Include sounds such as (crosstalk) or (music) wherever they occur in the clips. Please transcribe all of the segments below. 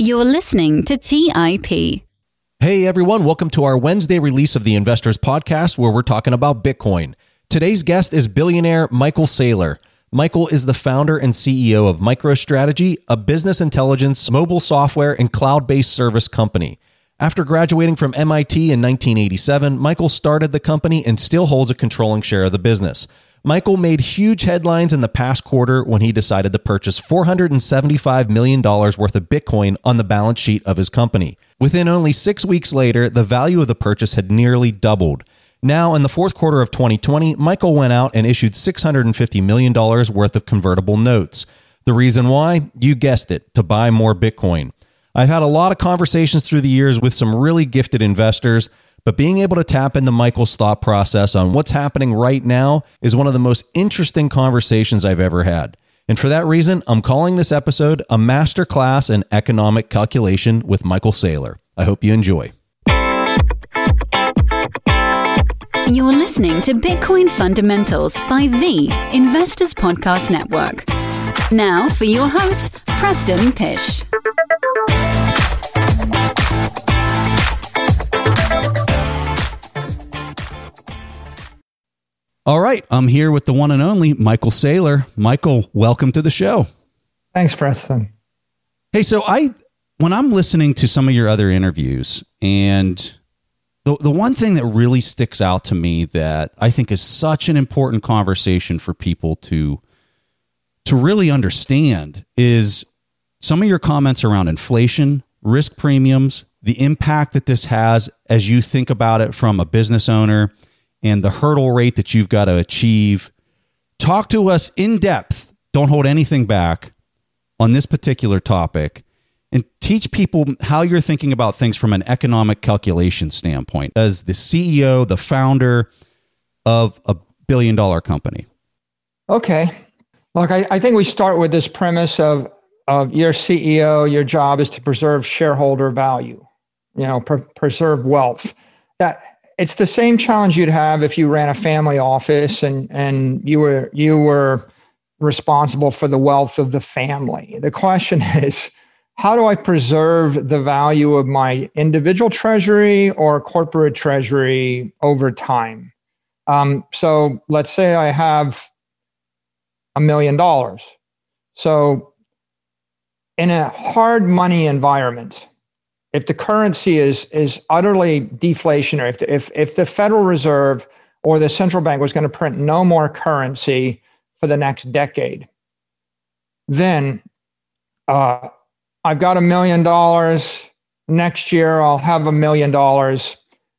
You're listening to TIP. Hey everyone, welcome to our Wednesday release of the Investors Podcast where we're talking about Bitcoin. Today's guest is billionaire Michael Saylor. Michael is the founder and CEO of MicroStrategy, a business intelligence, mobile software, and cloud based service company. After graduating from MIT in 1987, Michael started the company and still holds a controlling share of the business. Michael made huge headlines in the past quarter when he decided to purchase $475 million worth of Bitcoin on the balance sheet of his company. Within only six weeks later, the value of the purchase had nearly doubled. Now, in the fourth quarter of 2020, Michael went out and issued $650 million worth of convertible notes. The reason why? You guessed it, to buy more Bitcoin. I've had a lot of conversations through the years with some really gifted investors. But being able to tap into Michael's thought process on what's happening right now is one of the most interesting conversations I've ever had. And for that reason, I'm calling this episode a masterclass in economic calculation with Michael Saylor. I hope you enjoy. You're listening to Bitcoin Fundamentals by the Investors Podcast Network. Now for your host, Preston Pysh. All right, I'm here with the one and only Michael Saylor. Michael, welcome to the show. Thanks, Preston. Hey, so I when I'm listening to some of your other interviews and the the one thing that really sticks out to me that I think is such an important conversation for people to to really understand is some of your comments around inflation, risk premiums, the impact that this has as you think about it from a business owner and the hurdle rate that you've got to achieve. Talk to us in depth. Don't hold anything back on this particular topic and teach people how you're thinking about things from an economic calculation standpoint as the CEO, the founder of a billion dollar company. Okay. Look, I, I think we start with this premise of, of your CEO, your job is to preserve shareholder value, you know, pre- preserve wealth. That it's the same challenge you'd have if you ran a family office and and you were you were responsible for the wealth of the family. The question (laughs) is, how do I preserve the value of my individual treasury or corporate treasury over time? Um, so let's say I have a million dollars. So in a hard money environment, if the currency is is utterly deflationary, if the, if if the Federal Reserve or the central bank was going to print no more currency for the next decade, then uh, I've got a million dollars. Next year, I'll have a million dollars.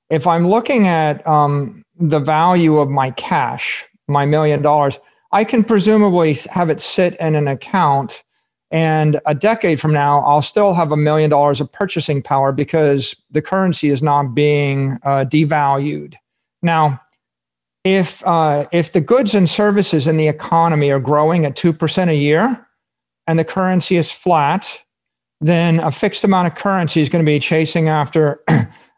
If I'm looking at um, the value of my cash, my million dollars, I can presumably have it sit in an account and a decade from now, I'll still have a million dollars of purchasing power because the currency is not being uh, devalued. Now, if uh, if the goods and services in the economy are growing at two percent a year, and the currency is flat, then a fixed amount of currency is going to be chasing after (clears throat)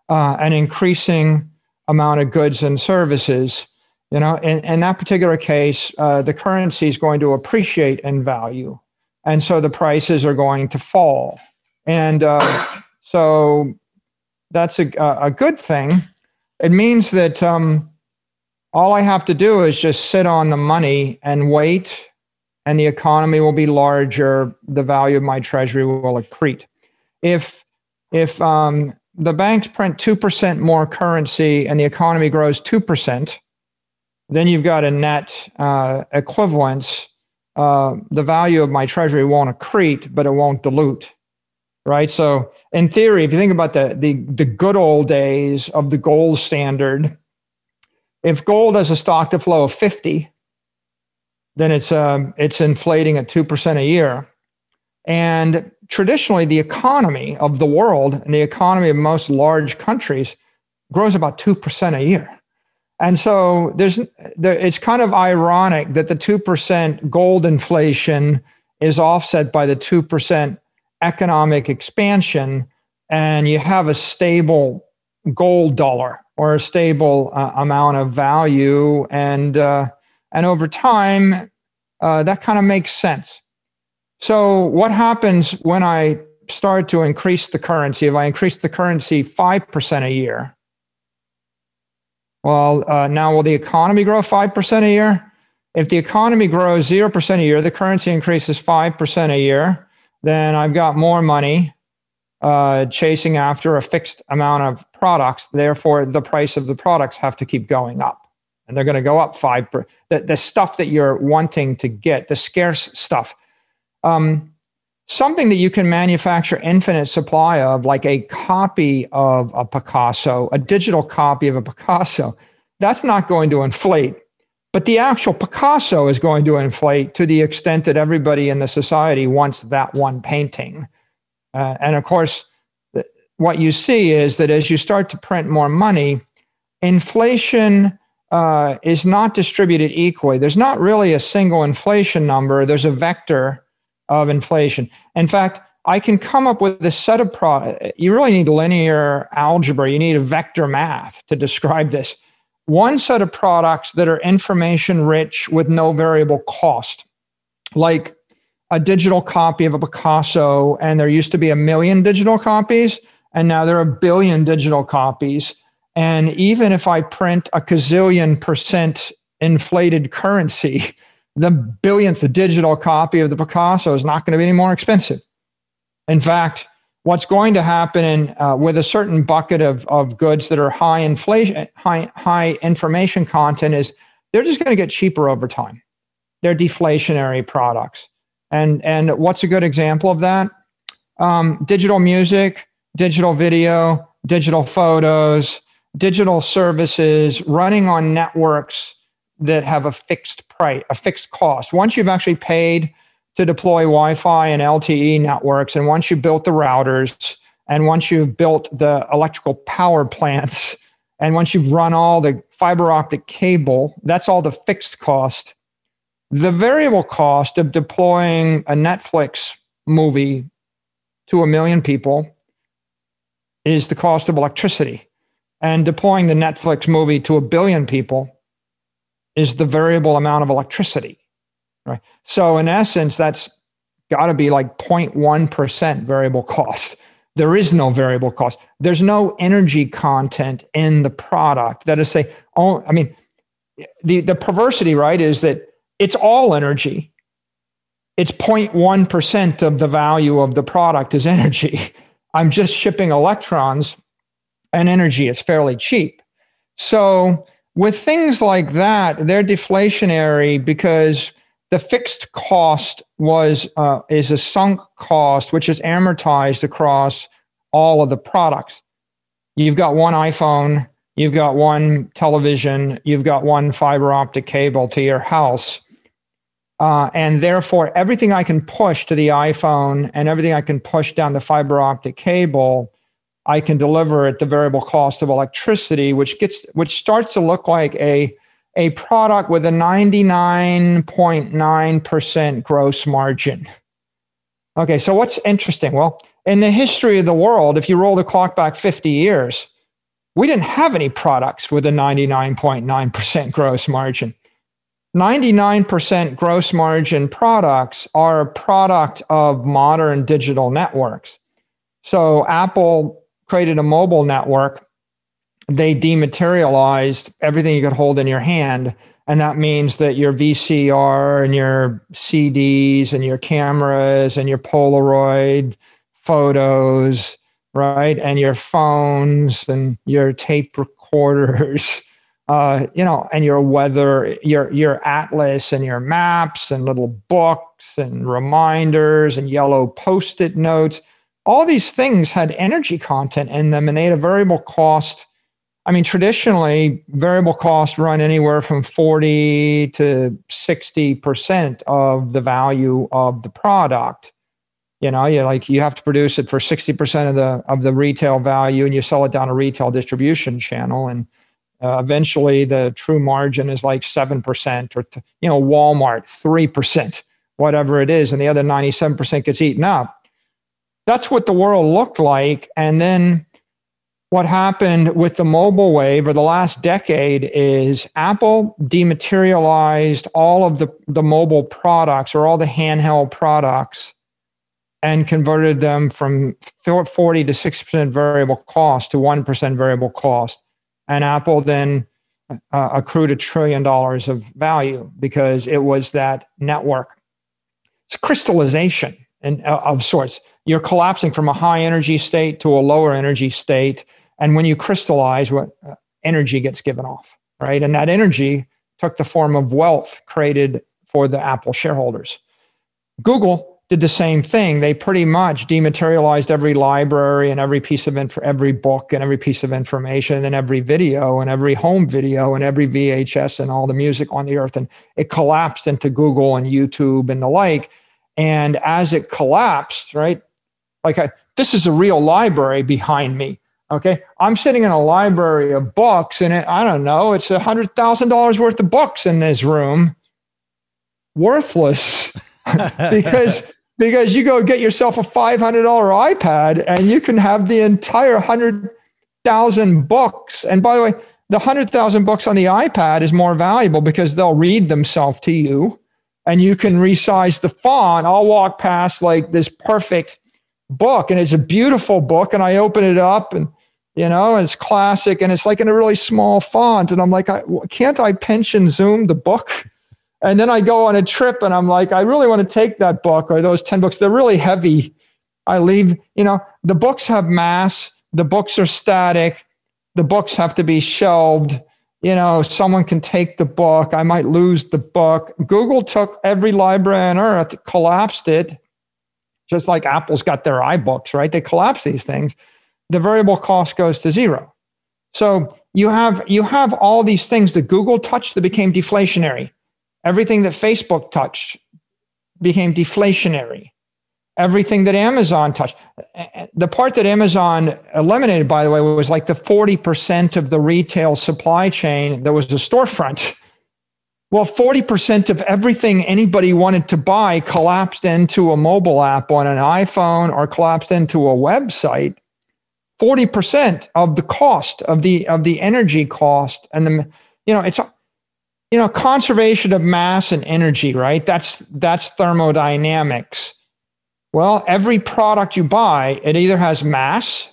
uh, an increasing amount of goods and services. You know, in, in that particular case, uh, the currency is going to appreciate in value and so the prices are going to fall. And uh, so that's a, a good thing. It means that um, all I have to do is just sit on the money and wait, and the economy will be larger. The value of my treasury will accrete. If if um, the banks print two percent more currency and the economy grows two percent, then you've got a net uh, equivalence uh, the value of my treasury won't accrete, but it won't dilute. Right. So, in theory, if you think about the, the, the good old days of the gold standard, if gold has a stock to flow of 50, then it's, um, it's inflating at 2% a year. And traditionally, the economy of the world and the economy of most large countries grows about 2% a year. And so there's there, it's kind of ironic that the 2% gold inflation is offset by the 2% economic expansion and you have a stable gold dollar or a stable uh, amount of value and uh, and over time uh, that kind of makes sense. So what happens when I start to increase the currency, if I increase the currency 5% a year, well, uh, now will the economy grow 5% a year? If the economy grows 0% a year, the currency increases 5% a year, then I've got more money uh, chasing after a fixed amount of products. Therefore, the price of the products have to keep going up. And they're going to go up 5%. The, the stuff that you're wanting to get, the scarce stuff. Um, something that you can manufacture infinite supply of, like a copy of a Picasso, a digital copy of a Picasso, that's not going to inflate. But the actual Picasso is going to inflate to the extent that everybody in the society wants that one painting. Uh, and of course, what you see is that as you start to print more money, inflation uh, is not distributed equally. There's not really a single inflation number, there's a vector of inflation. In fact, I can come up with a set of products. You really need linear algebra. You need a vector math to describe this. One set of products that are information rich with no variable cost, like a digital copy of a Picasso, and there used to be a million digital copies, and now there are a billion digital copies. And even if I print a gazillion percent inflated currency, (laughs) the billionth digital copy of the Picasso is not going to be any more expensive. In fact, what's going to happen in, uh, with a certain bucket of, of goods that are high inflation, high, high information content is they're just going to get cheaper over time. They're deflationary products. And, and what's a good example of that? Um, digital music, digital video, digital photos, digital services running on networks that have a fixed price, a fixed cost. Once you've actually paid to deploy Wi-Fi and LTE networks, and once you've built the routers, and once you've built the electrical power plants, (laughs) and once you've run all the fiber optic cable, that's all the fixed cost. The variable cost of deploying a Netflix movie to a million people is the cost of electricity. And deploying the Netflix movie to a billion people is the variable amount of electricity. Right. So in essence, that's got to be like 0.1% variable cost. There is no variable cost. There's no energy content in the product. That is say, oh, I mean, the, the perversity, right, is that it's all energy. It's 0.1% of the value of the product is energy. (laughs) I'm just shipping electrons and energy is fairly cheap. So with things like that, they're deflationary because the fixed cost was uh, is a sunk cost, which is amortized across all of the products. You've got one iPhone, you've got one television, you've got one fiber optic cable to your house. Uh, and therefore, everything I can push to the iPhone and everything I can push down the fiber optic cable I can deliver at the variable cost of electricity, which gets which starts to look like a a product with a 99.9% gross margin. Okay, so what's interesting? Well, in the history of the world, if you roll the clock back 50 years, we didn't have any products with a 99.9% gross margin. 99% gross margin products are a product of modern digital networks. So Apple created a mobile network, they dematerialized everything you could hold in your hand. And that means that your VCR and your CDs and your cameras and your Polaroid photos, right? And your phones and your tape recorders, (laughs) uh, you know, and your weather, your your atlas and your maps and little books and reminders and yellow post-it notes all these things had energy content in them and they had a variable cost. I mean, traditionally, variable costs run anywhere from 40 to 60% of the value of the product. You know, you like you have to produce it for 60% of the of the retail value and you sell it down a retail distribution channel. And uh, eventually the true margin is like 7% or, you know, Walmart, 3%, whatever it is. And the other 97% gets eaten up that's what the world looked like. And then what happened with the mobile wave or the last decade is Apple dematerialized all of the, the mobile products or all the handheld products and converted them from 40 to 6% variable cost to 1% variable cost. And Apple then uh, accrued a trillion dollars of value because it was that network. It's crystallization and uh, of sorts. You're collapsing from a high energy state to a lower energy state. And when you crystallize, what uh, energy gets given off, right? And that energy took the form of wealth created for the Apple shareholders. Google did the same thing. They pretty much dematerialized every library and every piece of info, every book and every piece of information and every video and every home video and every VHS and all the music on the earth. And it collapsed into Google and YouTube and the like. And as it collapsed, right? Like I, this is a real library behind me. Okay. I'm sitting in a library of books and it, I don't know, it's a hundred thousand dollars worth of books in this room. Worthless (laughs) because because you go get yourself a $500 iPad and you can have the entire 100,000 books. And by the way, the 100,000 books on the iPad is more valuable because they'll read themselves to you and you can resize the font. I'll walk past like this perfect book and it's a beautiful book and I open it up and you know, it's classic and it's like in a really small font. And I'm like, I, can't I pinch and zoom the book? (laughs) And then I go on a trip and I'm like, I really want to take that book or those 10 books. They're really heavy. I leave, you know, the books have mass, the books are static, the books have to be shelved. You know, someone can take the book. I might lose the book. Google took every library on earth, collapsed it, just like Apple's got their iBooks, right? They collapse these things. The variable cost goes to zero. So you have you have all these things that Google touched that became deflationary Everything that Facebook touched became deflationary. Everything that Amazon touched. The part that Amazon eliminated, by the way, was like the 40% of the retail supply chain that was a storefront. (laughs) Well, 40% of everything anybody wanted to buy collapsed into a mobile app on an iPhone or collapsed into a website. 40% of the cost of the of the energy cost and the you know it's you know conservation of mass and energy right? That's that's thermodynamics. Well every product you buy it either has mass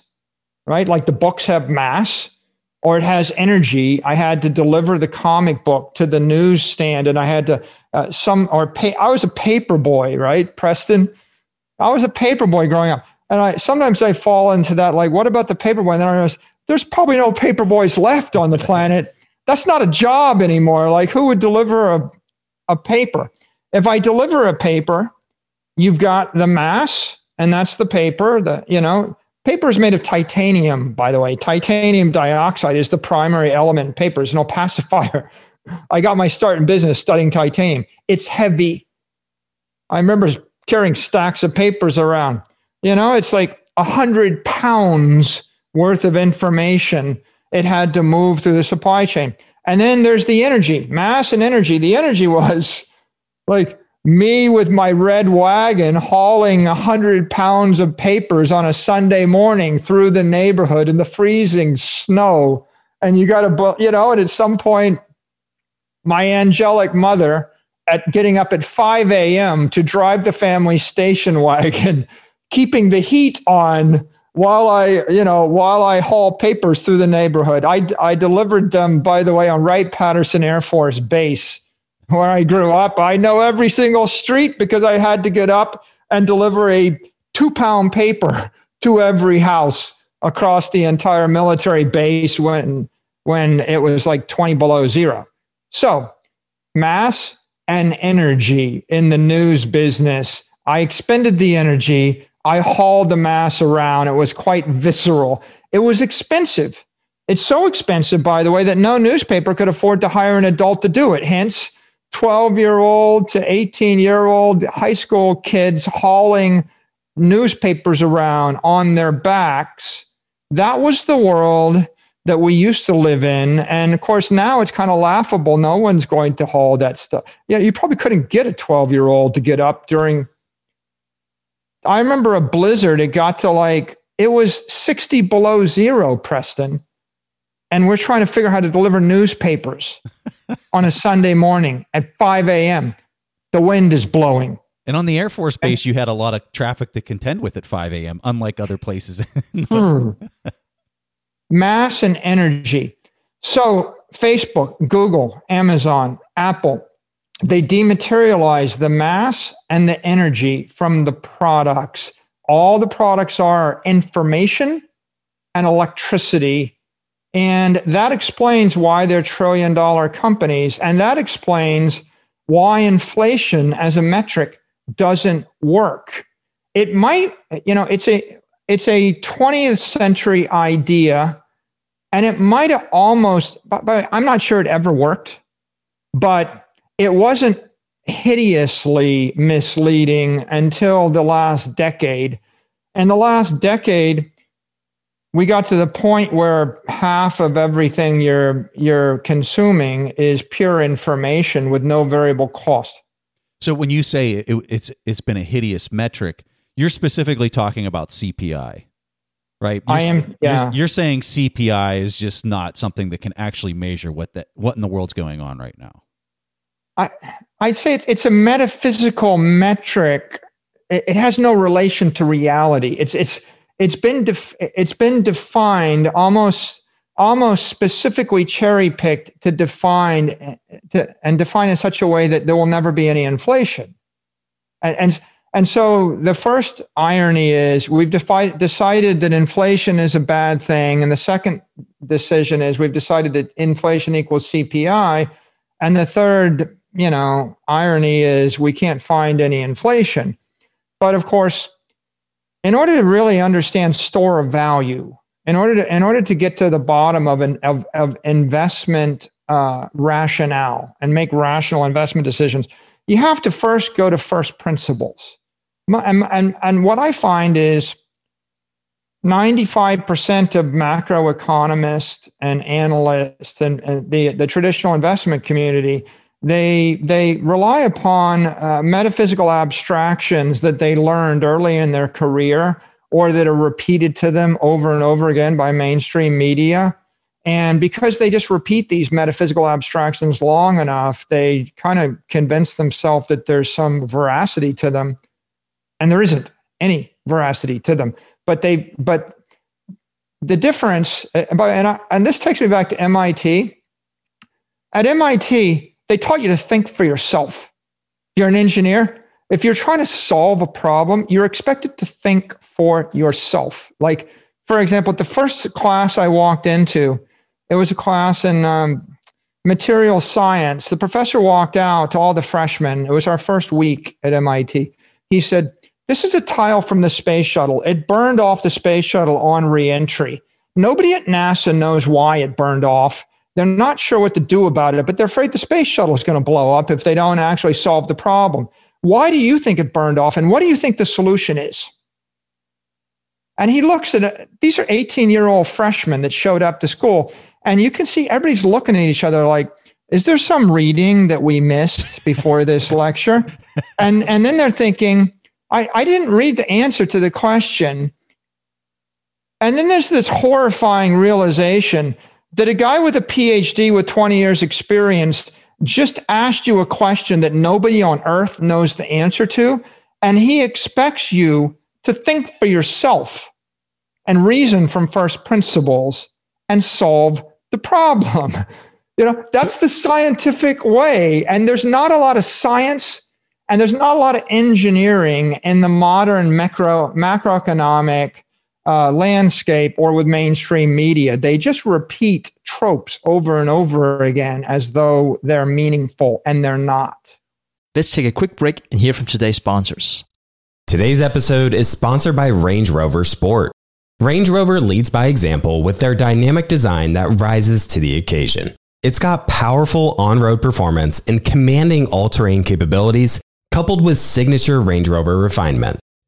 right? Like the books have mass or it has energy i had to deliver the comic book to the newsstand and i had to uh, some or pay i was a paper boy right preston i was a paper boy growing up and i sometimes i fall into that like what about the paper boy and then i realize there's probably no paper boys left on the planet that's not a job anymore. Like who would deliver a, a paper? If I deliver a paper, you've got the mass, and that's the paper. The you know, paper is made of titanium, by the way. Titanium dioxide is the primary element in paper. It's no (laughs) pacifier. I got my start in business studying titanium. It's heavy. I remember carrying stacks of papers around. You know, it's like a hundred pounds worth of information it had to move through the supply chain. And then there's the energy, mass and energy. The energy (laughs) was like me with my red wagon hauling 100 pounds of papers on a Sunday morning through the neighborhood in the freezing snow. And you got to, you know, and at some point, my angelic mother at getting up at 5 a.m. to drive the family station (laughs) wagon, keeping the heat on while I, you know, while I haul papers through the neighborhood. I, I delivered them, by the way, on Wright Patterson Air Force Base, where I grew up. I know every single street because I had to get up and deliver a two pound paper to every house across the entire military base when, when it was like 20 below zero. So, mass and energy in the news business. I expended the energy I hauled the mass around. It was quite visceral. It was expensive. It's so expensive, by the way, that no newspaper could afford to hire an adult to do it. Hence, 12 year old to 18 year old high school kids hauling newspapers around on their backs. That was the world that we used to live in. And of course, now it's kind of laughable. No one's going to haul that stuff. Yeah, you probably couldn't get a 12 year old to get up during I remember a blizzard, it got to like, it was 60 below zero, Preston. And we're trying to figure out how to deliver newspapers (laughs) on a Sunday morning at 5 a.m. The wind is blowing. And on the Air Force Base, you had a lot of traffic to contend with at 5 a.m., unlike other places. hmm. Mass and energy. So, Facebook, Google, Amazon, Apple, they dematerialize the mass and the energy from the products. All the products are information and electricity. And that explains why they're trillion dollar companies. And that explains why inflation as a metric doesn't work. It might, you know, it's a it's a 20th century idea, and it might have almost, but I'm not sure it ever worked, but it wasn't hideously misleading until the last decade. And the last decade, we got to the point where half of everything you're you're consuming is pure information with no variable cost. So when you say it, it's it's been a hideous metric, you're specifically talking about CPI, right? You're, I am. Yeah. You're, you're, saying CPI is just not something that can actually measure what that what in the world's going on right now. I I'd say it's it's a metaphysical metric. It, it has no relation to reality. It's it's it's been def, it's been defined almost almost specifically cherry picked to define to, and define in such a way that there will never be any inflation. And, and, and so the first irony is we've defi- decided that inflation is a bad thing. And the second decision is we've decided that inflation equals CPI. And the third, you know, irony is we can't find any inflation. But of course, in order to really understand store of value, in order to in order to get to the bottom of an of, of investment uh, rationale and make rational investment decisions, you have to first go to first principles. And, and, and what I find is 95% of macroeconomists and analysts and, and, the, the traditional investment community, they, they rely upon uh, metaphysical abstractions that they learned early in their career or that are repeated to them over and over again by mainstream media. And because they just repeat these metaphysical abstractions long enough, they kind of convince themselves that there's some veracity to them. And there isn't any veracity to them. But they, but the difference, and, I, and this takes me back to MIT. At MIT, they taught you to think for yourself. You're an engineer, if you're trying to solve a problem, you're expected to think for yourself. Like, for example, the first class I walked into, it was a class in um, material science. The professor walked out to all the freshmen. It was our first week at MIT. He said, This is a tile from the space shuttle. It burned off the space shuttle on reentry. Nobody at NASA knows why it burned off. They're not sure what to do about it, but they're afraid the space shuttle is going to blow up if they don't actually solve the problem. Why do you think it burned off? And what do you think the solution is? And he looks at it. These are 18 year old freshmen that showed up to school. And you can see everybody's looking at each other like, is there some reading that we missed before this (laughs) lecture? And, and then they're thinking, I, I didn't read the answer to the question. And then there's this horrifying realization that a guy with a PhD with 20 years experience just asked you a question that nobody on earth knows the answer to, and he expects you to think for yourself and reason from first principles and solve the problem. (laughs) You know, that's the scientific way. And there's not a lot of science and there's not a lot of engineering in the modern macro, macroeconomic uh, landscape or with mainstream media. They just repeat tropes over and over again as though they're meaningful and they're not. Let's take a quick break and hear from today's sponsors. Today's episode is sponsored by Range Rover Sport. Range Rover leads by example with their dynamic design that rises to the occasion. It's got powerful on road performance and commanding all terrain capabilities, coupled with signature Range Rover refinement.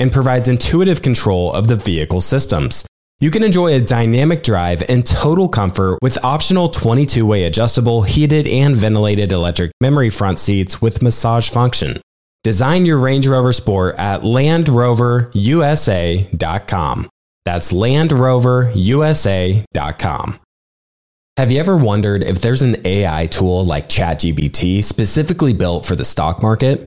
and provides intuitive control of the vehicle systems. You can enjoy a dynamic drive and total comfort with optional 22 way adjustable, heated, and ventilated electric memory front seats with massage function. Design your Range Rover Sport at LandRoverUSA.com. That's LandRoverUSA.com. Have you ever wondered if there's an AI tool like ChatGPT specifically built for the stock market?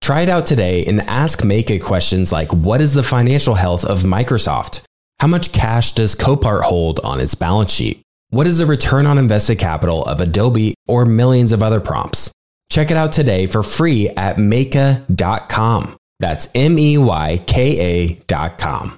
Try it out today and ask Meyka questions like What is the financial health of Microsoft? How much cash does Copart hold on its balance sheet? What is the return on invested capital of Adobe or millions of other prompts? Check it out today for free at Meyka.com. That's M E Y K A.com.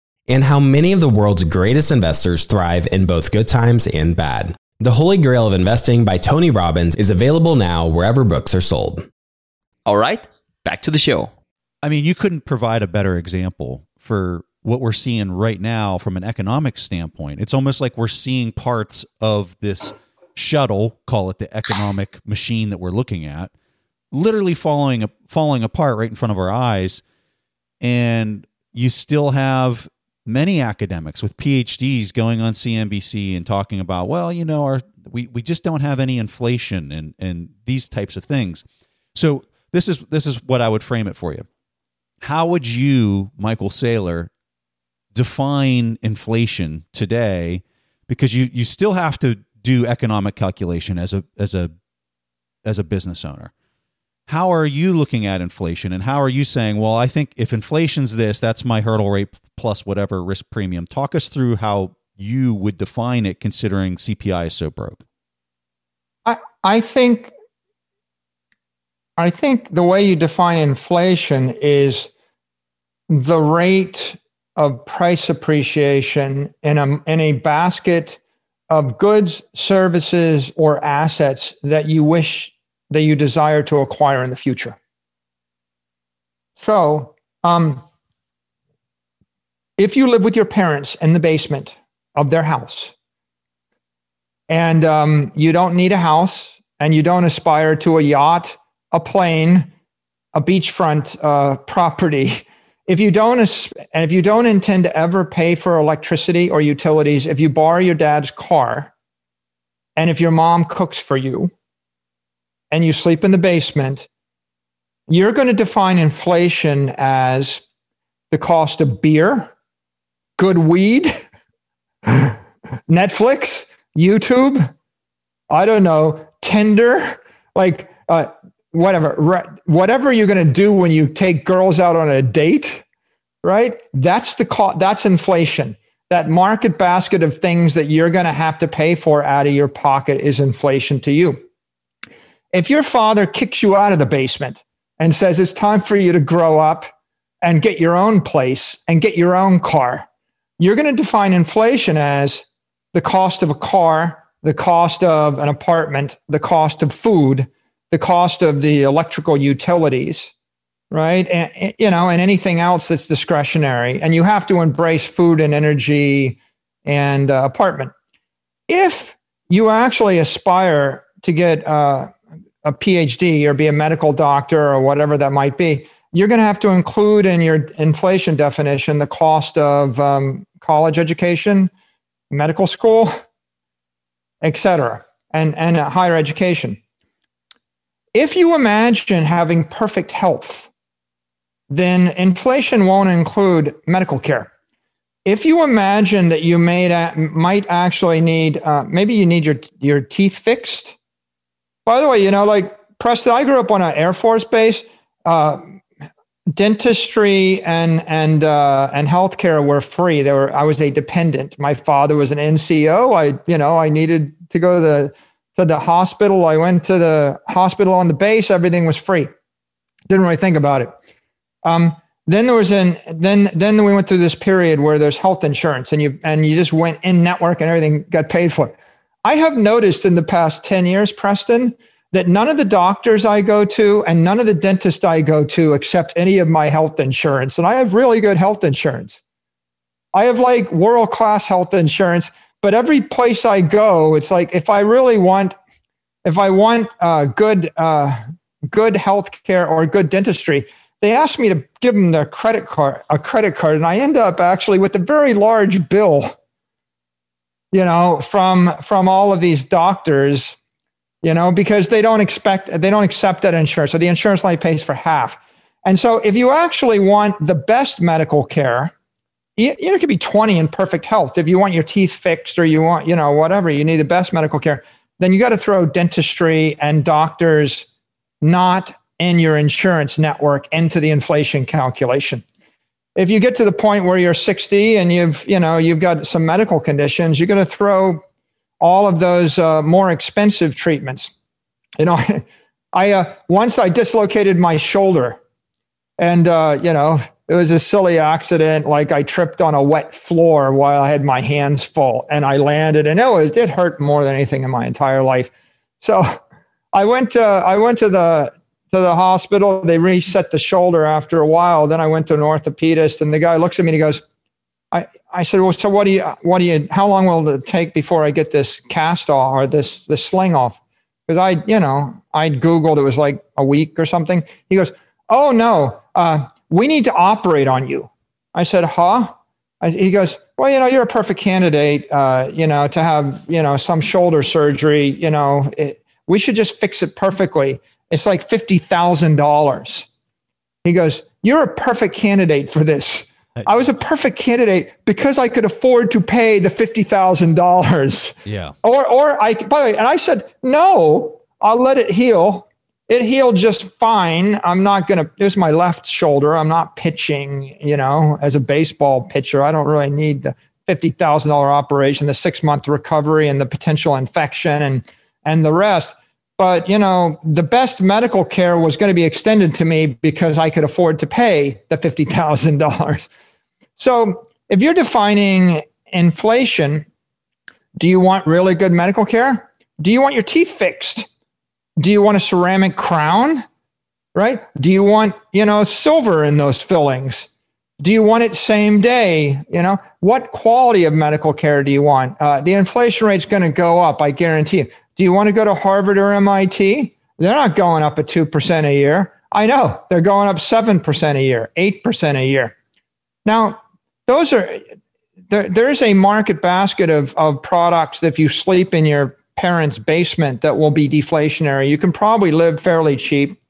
and how many of the world's greatest investors thrive in both good times and bad. The Holy Grail of Investing by Tony Robbins is available now wherever books are sold. All right, back to the show. I mean, you couldn't provide a better example for what we're seeing right now from an economic standpoint. It's almost like we're seeing parts of this shuttle, call it the economic machine that we're looking at, literally falling falling apart right in front of our eyes. And you still have many academics with PhDs going on CNBC and talking about, well, you know, our we, we just don't have any inflation and and these types of things. So this is this is what I would frame it for you. How would you, Michael Saylor, define inflation today because you you still have to do economic calculation as a as a as a business owner. How are you looking at inflation and how are you saying, well, I think if inflation's this, that's my hurdle rate plus whatever risk premium. Talk us through how you would define it considering CPI is so broke. I I think I think the way you define inflation is the rate of price appreciation in a, in a basket of goods, services, or assets that you wish that you desire to acquire in the future. So, um, if you live with your parents in the basement of their house, and um, you don't need a house, and you don't aspire to a yacht, a plane, a beachfront uh, property, (laughs) if you don't and if you don't intend to ever pay for electricity or utilities if you borrow your dad's car and if your mom cooks for you and you sleep in the basement you're going to define inflation as the cost of beer good weed (laughs) netflix youtube i don't know tinder like uh, whatever whatever you're going to do when you take girls out on a date right? That's the cost that's inflation. That market basket of things that you're going to have to pay for out of your pocket is inflation to you if your father kicks you out of the basement and says it's time for you to grow up and get your own place and get your own car you're going to define inflation as the cost of a car the cost of an apartment the cost of food the cost of the electrical utilities, right? And, you know, and anything else that's discretionary. And you have to embrace food and energy and uh, apartment. If you actually aspire to get uh, a PhD or be a medical doctor or whatever that might be, you're going to have to include in your inflation definition the cost of um, college education, medical school, (laughs) et cetera, and, and higher education. If you imagine having perfect health, then inflation won't include medical care. If you imagine that you may, might actually need, uh, maybe you need your, your teeth fixed. By the way, you know, like Preston, I grew up on an Air Force base. Uh, dentistry and and uh, and healthcare were free. There were I was a dependent. My father was an NCO. I you know I needed to go to the to the hospital. I went to the hospital on the base. Everything was free. Didn't really think about it. Um, then there was an then then we went through this period where there's health insurance and you and you just went in network and everything got paid for. I have noticed in the past 10 years, Preston, that none of the doctors I go to and none of the dentists I go to accept any of my health insurance. And I have really good health insurance. I have like world class health insurance, but every place I go, it's like if I really want, if I want uh, good, uh, good health care or good dentistry, they ask me to give them their credit card, a credit card, and I end up actually with a very large bill, you know, from from all of these doctors you know, because they don't expect, they don't accept that insurance. So the insurance only pays for half. And so if you actually want the best medical care, you, you know, it could be 20 in perfect health. If you want your teeth fixed or you want, you know, whatever, you need the best medical care, then you got to throw dentistry and doctors not in your insurance network into the inflation calculation. If you get to the point where you're 60 and you've, you know, you've got some medical conditions, you're going to throw all of those uh, more expensive treatments. You know, (laughs) I uh, once I dislocated my shoulder, and uh, you know it was a silly accident. Like I tripped on a wet floor while I had my hands full, and I landed, and it was it hurt more than anything in my entire life. So I went to I went to the to the hospital. They reset the shoulder after a while. Then I went to an orthopedist, and the guy looks at me and he goes, I, I said, well, so what do you, what do you, how long will it take before I get this cast off or this, this sling off? Because I, you know, I Googled, it was like a week or something. He goes, oh no, uh, we need to operate on you. I said, huh? I, he goes, well, you know, you're a perfect candidate, uh, you know, to have, you know, some shoulder surgery, you know, it, we should just fix it perfectly. It's like $50,000. He goes, you're a perfect candidate for this. I was a perfect candidate because I could afford to pay the fifty thousand dollars. Yeah. Or or I by the way, and I said no. I'll let it heal. It healed just fine. I'm not gonna. Was my left shoulder. I'm not pitching. You know, as a baseball pitcher, I don't really need the fifty thousand dollar operation, the six month recovery, and the potential infection and and the rest but you know the best medical care was going to be extended to me because i could afford to pay the $50000 so if you're defining inflation do you want really good medical care? Do you want your teeth fixed? Do you want a ceramic crown? Right? Do you want you know silver in those fillings? Do you want it same day? You know what quality of medical care do you want? Uh, the inflation rate's going to go up i guarantee you do you want to go to Harvard or MIT? They're not going up at 2% a year. I know they're going up 7% a year, 8% a year. Now, those are, there, there's a market basket of, of products that if you sleep in your parents' basement that will be deflationary. You can probably live fairly cheap.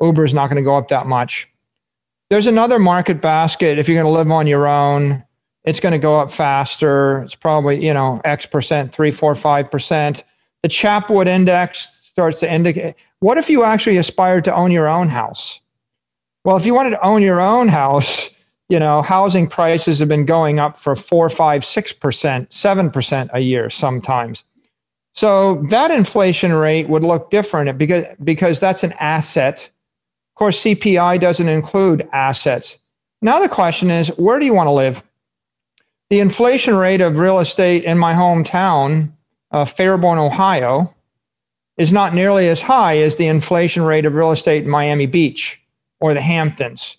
Uber is not going to go up that much. There's another market basket if you're going to live on your own. It's going to go up faster. It's probably, you know, X percent, three, four, five percent the Chapwood Index starts to indicate. What if you actually aspired to own your own house? Well, if you wanted to own your own house, you know, housing prices have been going up for four, five, six percent, seven percent a year sometimes. So that inflation rate would look different because because that's an asset. Of course, CPI doesn't include assets. Now the question is, where do you want to live? The inflation rate of real estate in my hometown uh, Fairborn, Ohio, is not nearly as high as the inflation rate of real estate in Miami Beach or the Hamptons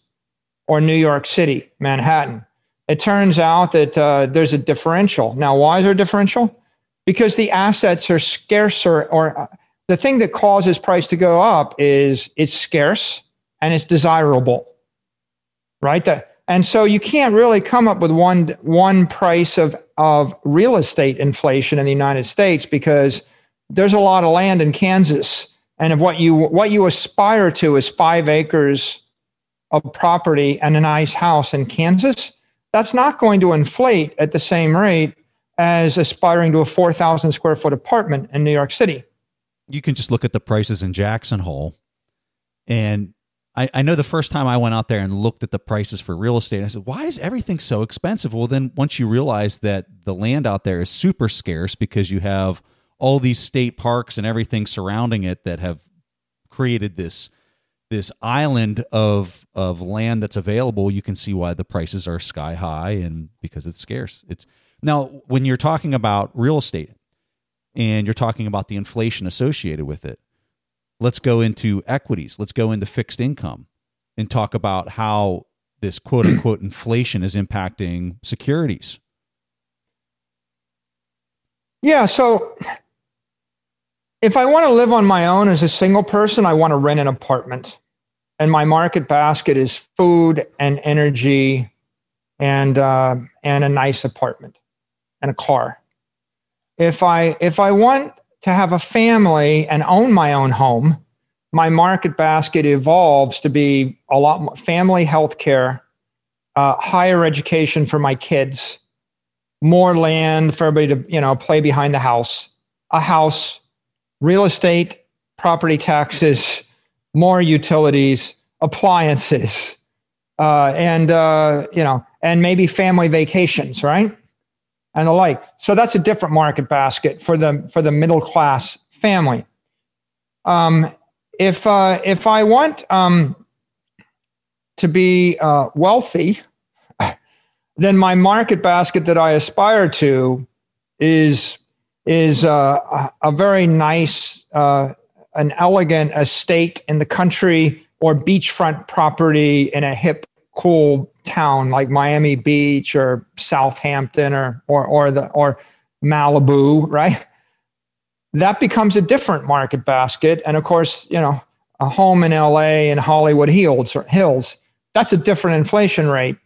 or New York City, Manhattan. It turns out that uh, there's a differential. Now, why is there a differential? because the assets are scarcer or uh, the thing that causes price to go up is it's scarce and it's desirable right that, and so you can't really come up with one one price of of real estate inflation in the united states because there's a lot of land in kansas and if what you what you aspire to is five acres of property and a nice house in kansas that's not going to inflate at the same rate as aspiring to a 4,000 square foot apartment in New York City. You can just look at the prices in Jackson Hole. And I, I, know the first time I went out there and looked at the prices for real estate, I said, why is everything so expensive? Well, then once you realize that the land out there is super scarce because you have all these state parks and everything surrounding it that have created this this island of of land that's available, you can see why the prices are sky high and because it's scarce. It's now when you're talking about real estate and you're talking about the inflation associated with it. Let's go into equities. Let's go into fixed income and talk about how this quote unquote (coughs) inflation is impacting securities. Yeah, so if I want to live on my own as a single person, I want to rent an apartment and my market basket is food and energy and uh, and a nice apartment and a car if i if i want to have a family and own my own home my market basket evolves to be a lot more family health care uh, higher education for my kids more land for everybody to you know play behind the house a house real estate property taxes more utilities, appliances, uh, and uh, you know, and maybe family vacations, right, and the like. So that's a different market basket for the for the middle class family. Um, if uh, if I want um, to be uh, wealthy, (laughs) then my market basket that I aspire to is is uh, a very nice uh, an elegant estate in the country or beachfront property in a hip, cool town like Miami Beach or Southampton or or or the or Malibu, right? That becomes a different market basket. And of course, you know, a home in LA and Hollywood Hills, Hills, that's a different inflation rate.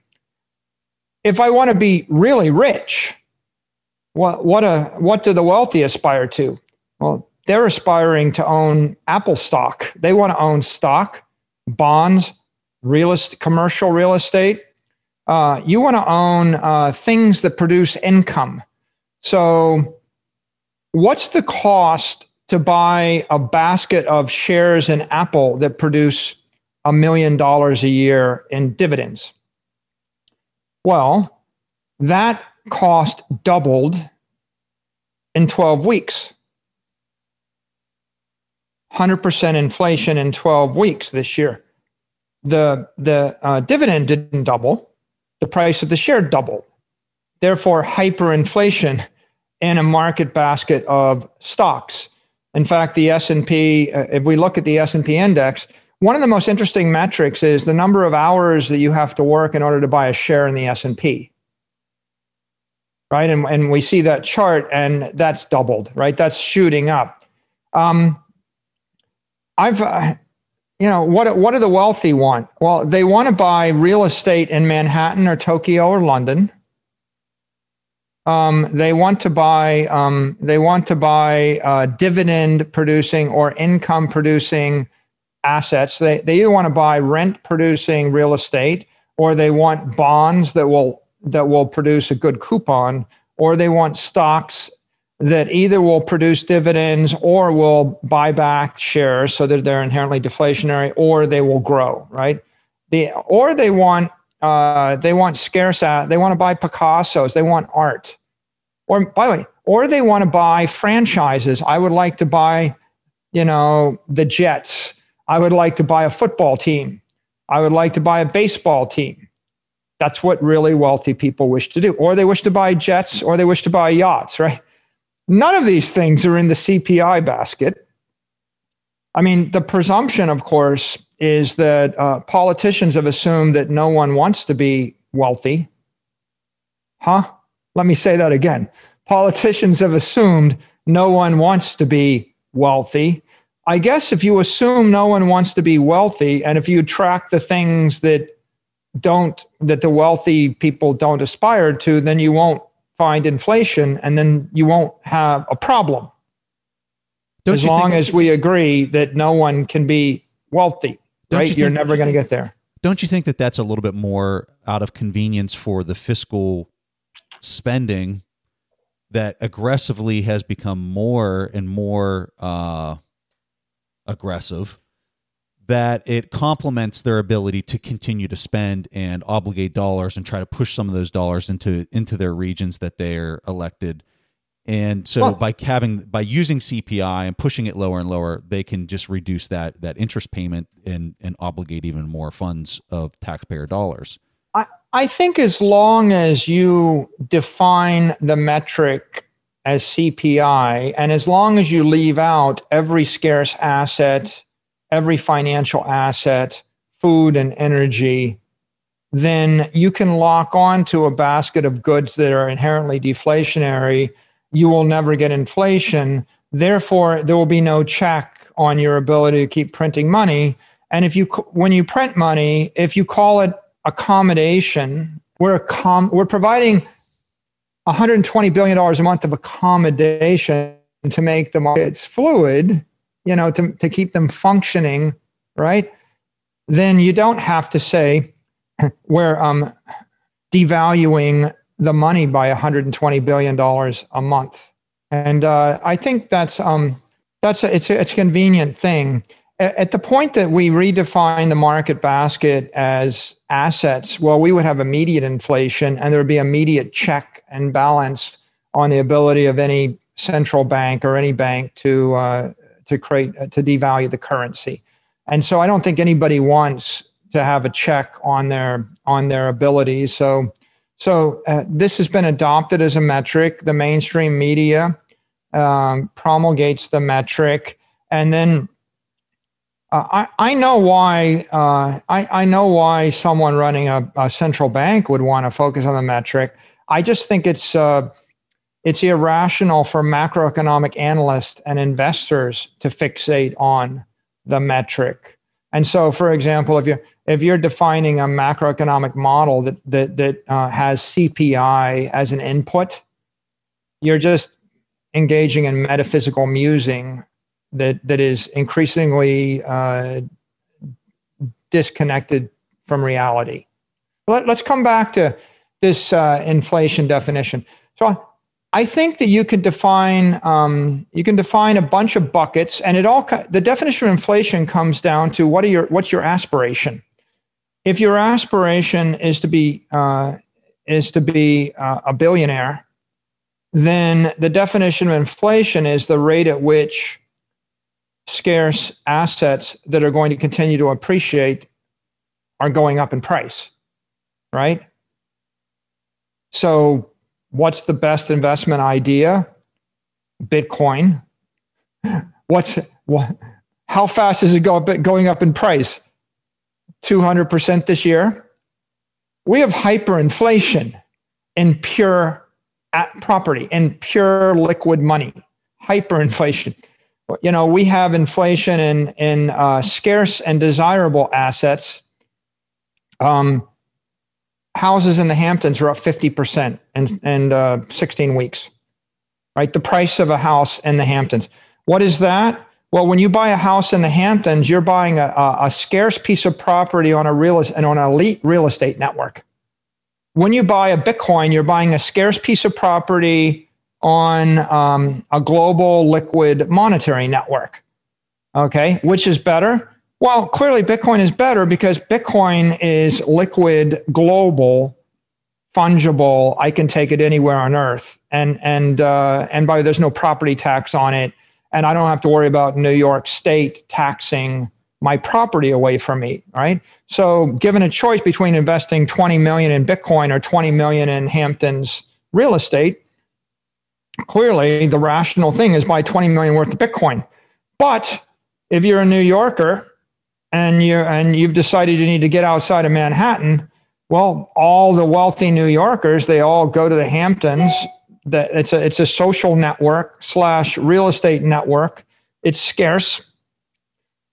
If I want to be really rich, what what a what do the wealthy aspire to? Well, they're aspiring to own Apple stock. They want to own stock, bonds, real estate, commercial real estate. Uh, you want to own uh, things that produce income. So, what's the cost to buy a basket of shares in Apple that produce a million dollars a year in dividends? Well, that cost doubled in 12 weeks. 100% inflation in 12 weeks this year. The, the uh, dividend didn't double, the price of the share doubled. Therefore, hyperinflation in a market basket of stocks. In fact, the S&P, uh, if we look at the S&P index, one of the most interesting metrics is the number of hours that you have to work in order to buy a share in the S&P. Right? And, and we see that chart and that's doubled, right? That's shooting up. Um, I've, uh, you know, what what do the wealthy want? Well, they want to buy real estate in Manhattan or Tokyo or London. Um, they want to buy um, they want to buy uh, dividend producing or income producing assets. They they either want to buy rent producing real estate or they want bonds that will that will produce a good coupon or they want stocks that either will produce dividends or will buy back shares so that they're inherently deflationary or they will grow right? The or they want uh, they want scarce they want to buy picassos they want art. Or by the way or they want to buy franchises. I would like to buy you know the jets. I would like to buy a football team. I would like to buy a baseball team. That's what really wealthy people wish to do. Or they wish to buy jets or they wish to buy yachts (laughs) right None of these things are in the CPI basket. I mean, the presumption, of course, is that uh, politicians have assumed that no one wants to be wealthy. Huh? Let me say that again. politicians have assumed no one wants to be wealthy. I guess if you assume no one wants to be wealthy, and if you track the things that don't that the wealthy people don't aspire to, then you won't find inflation, and then you won't have a problem. Don't as long think, as we agree that no one can be wealthy, right? You are never going to get there. Don't you think that that's a little bit more out of convenience for the fiscal spending that aggressively has become more and more uh, aggressive? That it complements their ability to continue to spend and obligate dollars and try to push some of those dollars into into their regions that they're elected and so well, by having by using CPI and pushing it lower and lower, they can just reduce that that interest payment and and obligate even more funds of taxpayer dollars. I, I think as long as you define the metric as CPI, and as long as you leave out every scarce asset, every financial asset, food and energy, then you can lock on to a basket of goods that are inherently deflationary you will never get inflation. Therefore, there will be no check on your ability to keep printing money. And if you, when you print money, if you call it accommodation, we're, we're providing $120 billion a month of accommodation to make the markets fluid, you know, to, to keep them functioning, right? Then you don't have to say (laughs) we're um, devaluing the money by 120 billion dollars a month, and uh, I think that's um, that's a, it's a, it's a convenient thing. At the point that we redefine the market basket as assets, well, we would have immediate inflation, and there would be immediate check and balance on the ability of any central bank or any bank to uh, to create uh, to devalue the currency. And so, I don't think anybody wants to have a check on their on their abilities. So so uh, this has been adopted as a metric. The mainstream media um, promulgates the metric, and then uh, I, I know why uh, I, I know why someone running a, a central bank would want to focus on the metric. I just think it's uh, it's irrational for macroeconomic analysts and investors to fixate on the metric. And so, for example, if you're if you're defining a macroeconomic model that that that uh, has CPI as an input, you're just engaging in metaphysical musing that that is increasingly uh, disconnected from reality. Let, us come back to this uh, inflation definition. So I think that you can define um, you can define a bunch of buckets, and it all the definition of inflation comes down to what are your what's your aspiration if your aspiration is to be uh, is to be uh, a billionaire, then the definition of inflation is the rate at which scarce assets that are going to continue to appreciate are going up in price, right? So, what's the best investment idea? Bitcoin. (laughs) What's what? How fast is it go, going up in price? 200% this year. We have hyperinflation in pure property, in pure liquid money. Hyperinflation. You know, we have inflation in, in uh, scarce and desirable assets. Um, houses in the Hamptons are up 50% in, in uh, 16 weeks, right? The price of a house in the Hamptons. What is that? Well, when you buy a house in the Hamptons, you're buying a, a, scarce piece of property on a real and on an elite real estate network. When you buy a Bitcoin, you're buying a scarce piece of property on um, a global liquid monetary network. Okay, which is better? Well, clearly Bitcoin is better because Bitcoin is liquid, global, fungible. I can take it anywhere on Earth, and and uh, and by there's no property tax on it and I don't have to worry about New York State taxing my property away from me, right? So, given a choice between investing 20 million in Bitcoin or 20 million in Hampton's real estate, clearly the rational thing is buy 20 million worth of Bitcoin. But if you're a New Yorker and you and you've decided you need to get outside of Manhattan, well, all the wealthy New Yorkers, they all go to the Hamptons that it's a it's a social network slash real estate network. It's scarce.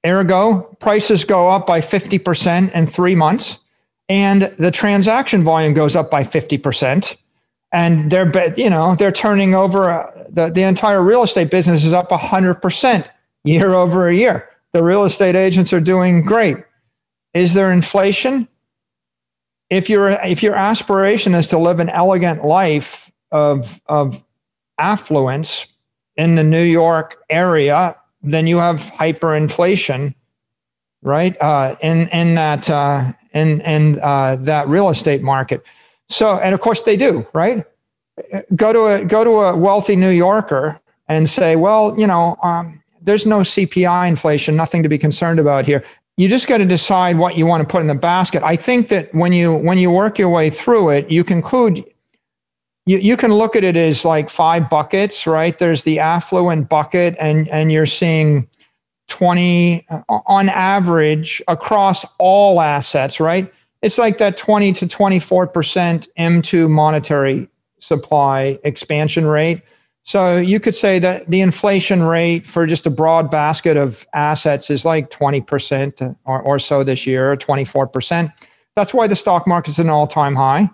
Ergo, prices go up by 50% in three months, and the transaction volume goes up by 50%. And they're, you know, they're turning over uh, the, the entire real estate business is up 100% year over a year. The real estate agents are doing great. Is there inflation? If your if your aspiration is to live an elegant life of of affluence in the New York area, then you have hyperinflation, right? Uh, in in that uh, in in uh, that real estate market. So, and of course they do, right? Go to a go to a wealthy New Yorker and say, well, you know, um, there's no CPI inflation, nothing to be concerned about here. You just got to decide what you want to put in the basket. I think that when you when you work your way through it, you conclude you, you can look at it as like five buckets, right? There's the affluent bucket, and, and you're seeing 20 on average across all assets, right? It's like that 20 to 24% M2 monetary supply expansion rate. So you could say that the inflation rate for just a broad basket of assets is like 20% or, or so this year, 24%. That's why the stock market's an all time high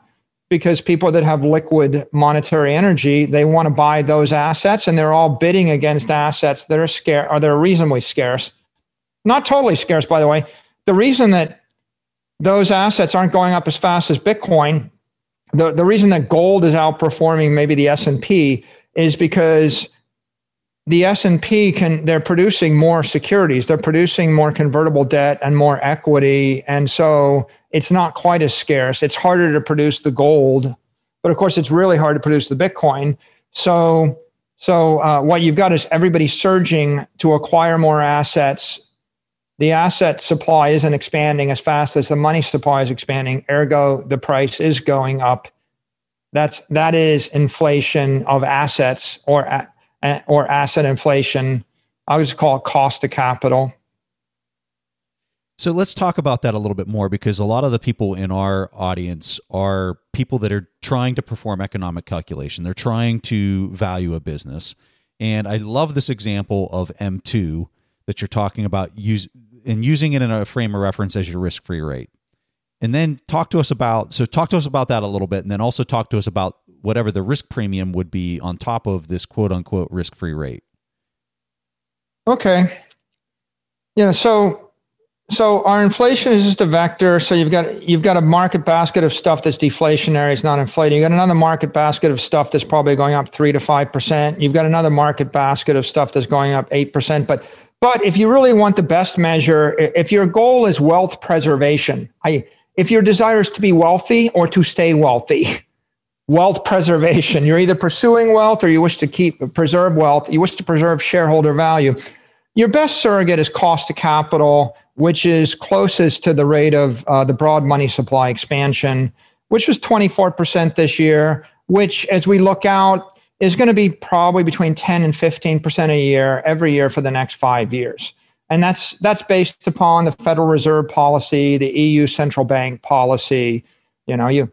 because people that have liquid monetary energy, they want to buy those assets and they're all bidding against assets that are scarce or they're reasonably scarce. Not totally scarce, by the way. The reason that those assets aren't going up as fast as Bitcoin, the, the reason that gold is outperforming maybe the S&P is because the S&P can they're producing more securities. They're producing more convertible debt and more equity. And so it's not quite as scarce. It's harder to produce the gold but of course it's really hard to produce the bitcoin. So so uh, what you've got is everybody surging to acquire more assets. The asset supply isn't expanding as fast as the money supply is expanding ergo the price is going up that's that is inflation of assets or or asset inflation. I just call it cost of capital. So let's talk about that a little bit more because a lot of the people in our audience are people that are trying to perform economic calculation. They're trying to value a business. And I love this example of M2 that you're talking about use and using it in a frame of reference as your risk-free rate. And then talk to us about so talk to us about that a little bit and then also talk to us about whatever the risk premium would be on top of this quote unquote risk free rate. Okay. Yeah. So, so our inflation is just a vector. So you've got you've got a market basket of stuff that's deflationary, it's not inflating. You've got another market basket of stuff that's probably going up three to five percent. You've got another market basket of stuff that's going up eight percent. But but if you really want the best measure, if your goal is wealth preservation, I if your desire is to be wealthy or to stay wealthy, wealth preservation. You're either pursuing wealth or you wish to keep preserve wealth. You wish to preserve shareholder value. Your best surrogate is cost of capital, which is closest to the rate of uh, the broad money supply expansion, which was 24% this year, which as we look out is going to be probably between 10 and 15% a year every year for the next five years. And that's that's based upon the Federal Reserve policy, the EU central bank policy. You know, you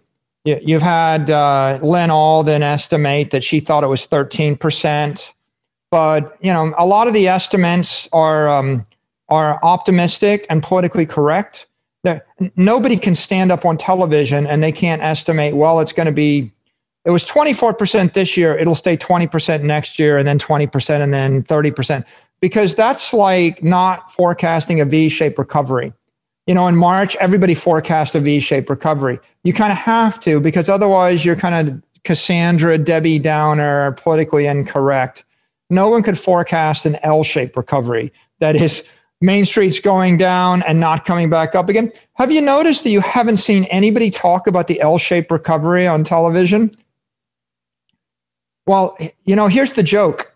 You've had uh, Lyn Alden estimate that she thought it was 13%. But, you know, a lot of the estimates are, um, are optimistic and politically correct. Nobody can stand up on television and they can't estimate, well, it's going to be, it was 24% this year, it'll stay 20% next year, and then 20%, and then 30%. Because that's like not forecasting a V shaped recovery you know, in March, everybody forecast a V-shaped recovery. You kind of have to because otherwise you're kind of Cassandra, Debbie Downer, politically incorrect. No one could forecast an L-shaped recovery. That is, Main Street's going down and not coming back up again. Have you noticed that you haven't seen anybody talk about the L-shaped recovery on television? Well, you know, here's the joke.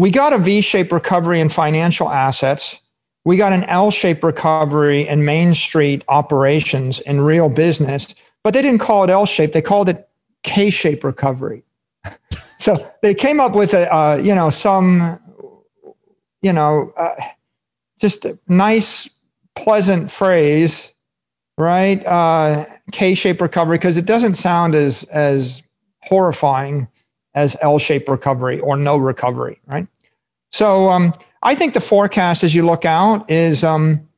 We got a V-shaped recovery in financial assets we got an L shaped recovery in Main Street operations in real business, but they didn't call it L shaped. They called it K shaped recovery. (laughs) so they came up with a, uh, you know, some, you know, uh, just a nice, pleasant phrase, right? Uh, K shaped recovery, because it doesn't sound as, as horrifying as L-shaped recovery or no recovery, right? So um, I think the forecast as you look out is um,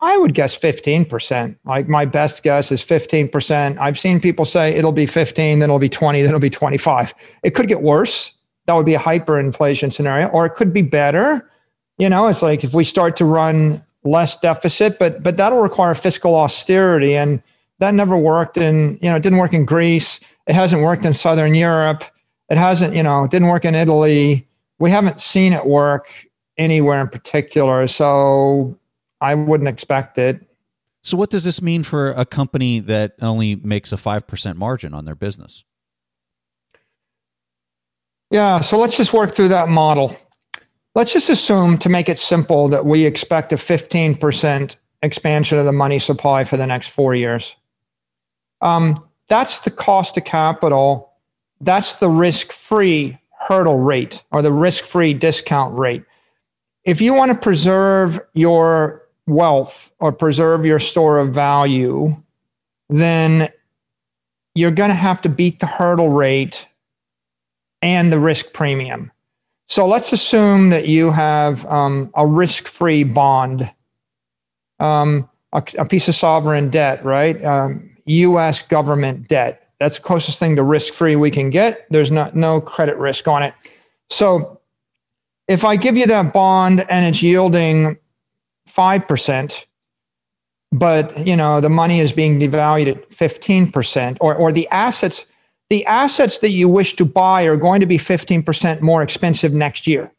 I would guess 15%. Like my best guess is 15%. I've seen people say it'll be 15, then it'll be 20, then it'll be 25. It could get worse. That would be a hyperinflation scenario, or it could be better. You know, it's like if we start to run less deficit, but but that'll require fiscal austerity. And that never worked in, you know, it didn't work in Greece. It hasn't worked in Southern Europe. It hasn't, you know, it didn't work in Italy. We haven't seen it work anywhere in particular. So I wouldn't expect it. So, what does this mean for a company that only makes a 5% margin on their business? Yeah, so let's just work through that model. Let's just assume, to make it simple, that we expect a 15% expansion of the money supply for the next four years. Um, that's the cost of capital. That's the risk free hurdle rate or the risk free discount rate. If you want to preserve your wealth or preserve your store of value, then you're going to have to beat the hurdle rate and the risk premium. So let's assume that you have um, a risk free bond, um, a, a, piece of sovereign debt, right? Um, US government debt. That's the closest thing to risk free we can get. There's not, no credit risk on it. So if I give you that bond and it's yielding 5%, but you know the money is being devalued at 15% or, or the assets the assets that you wish to buy are going to be 15% more expensive next year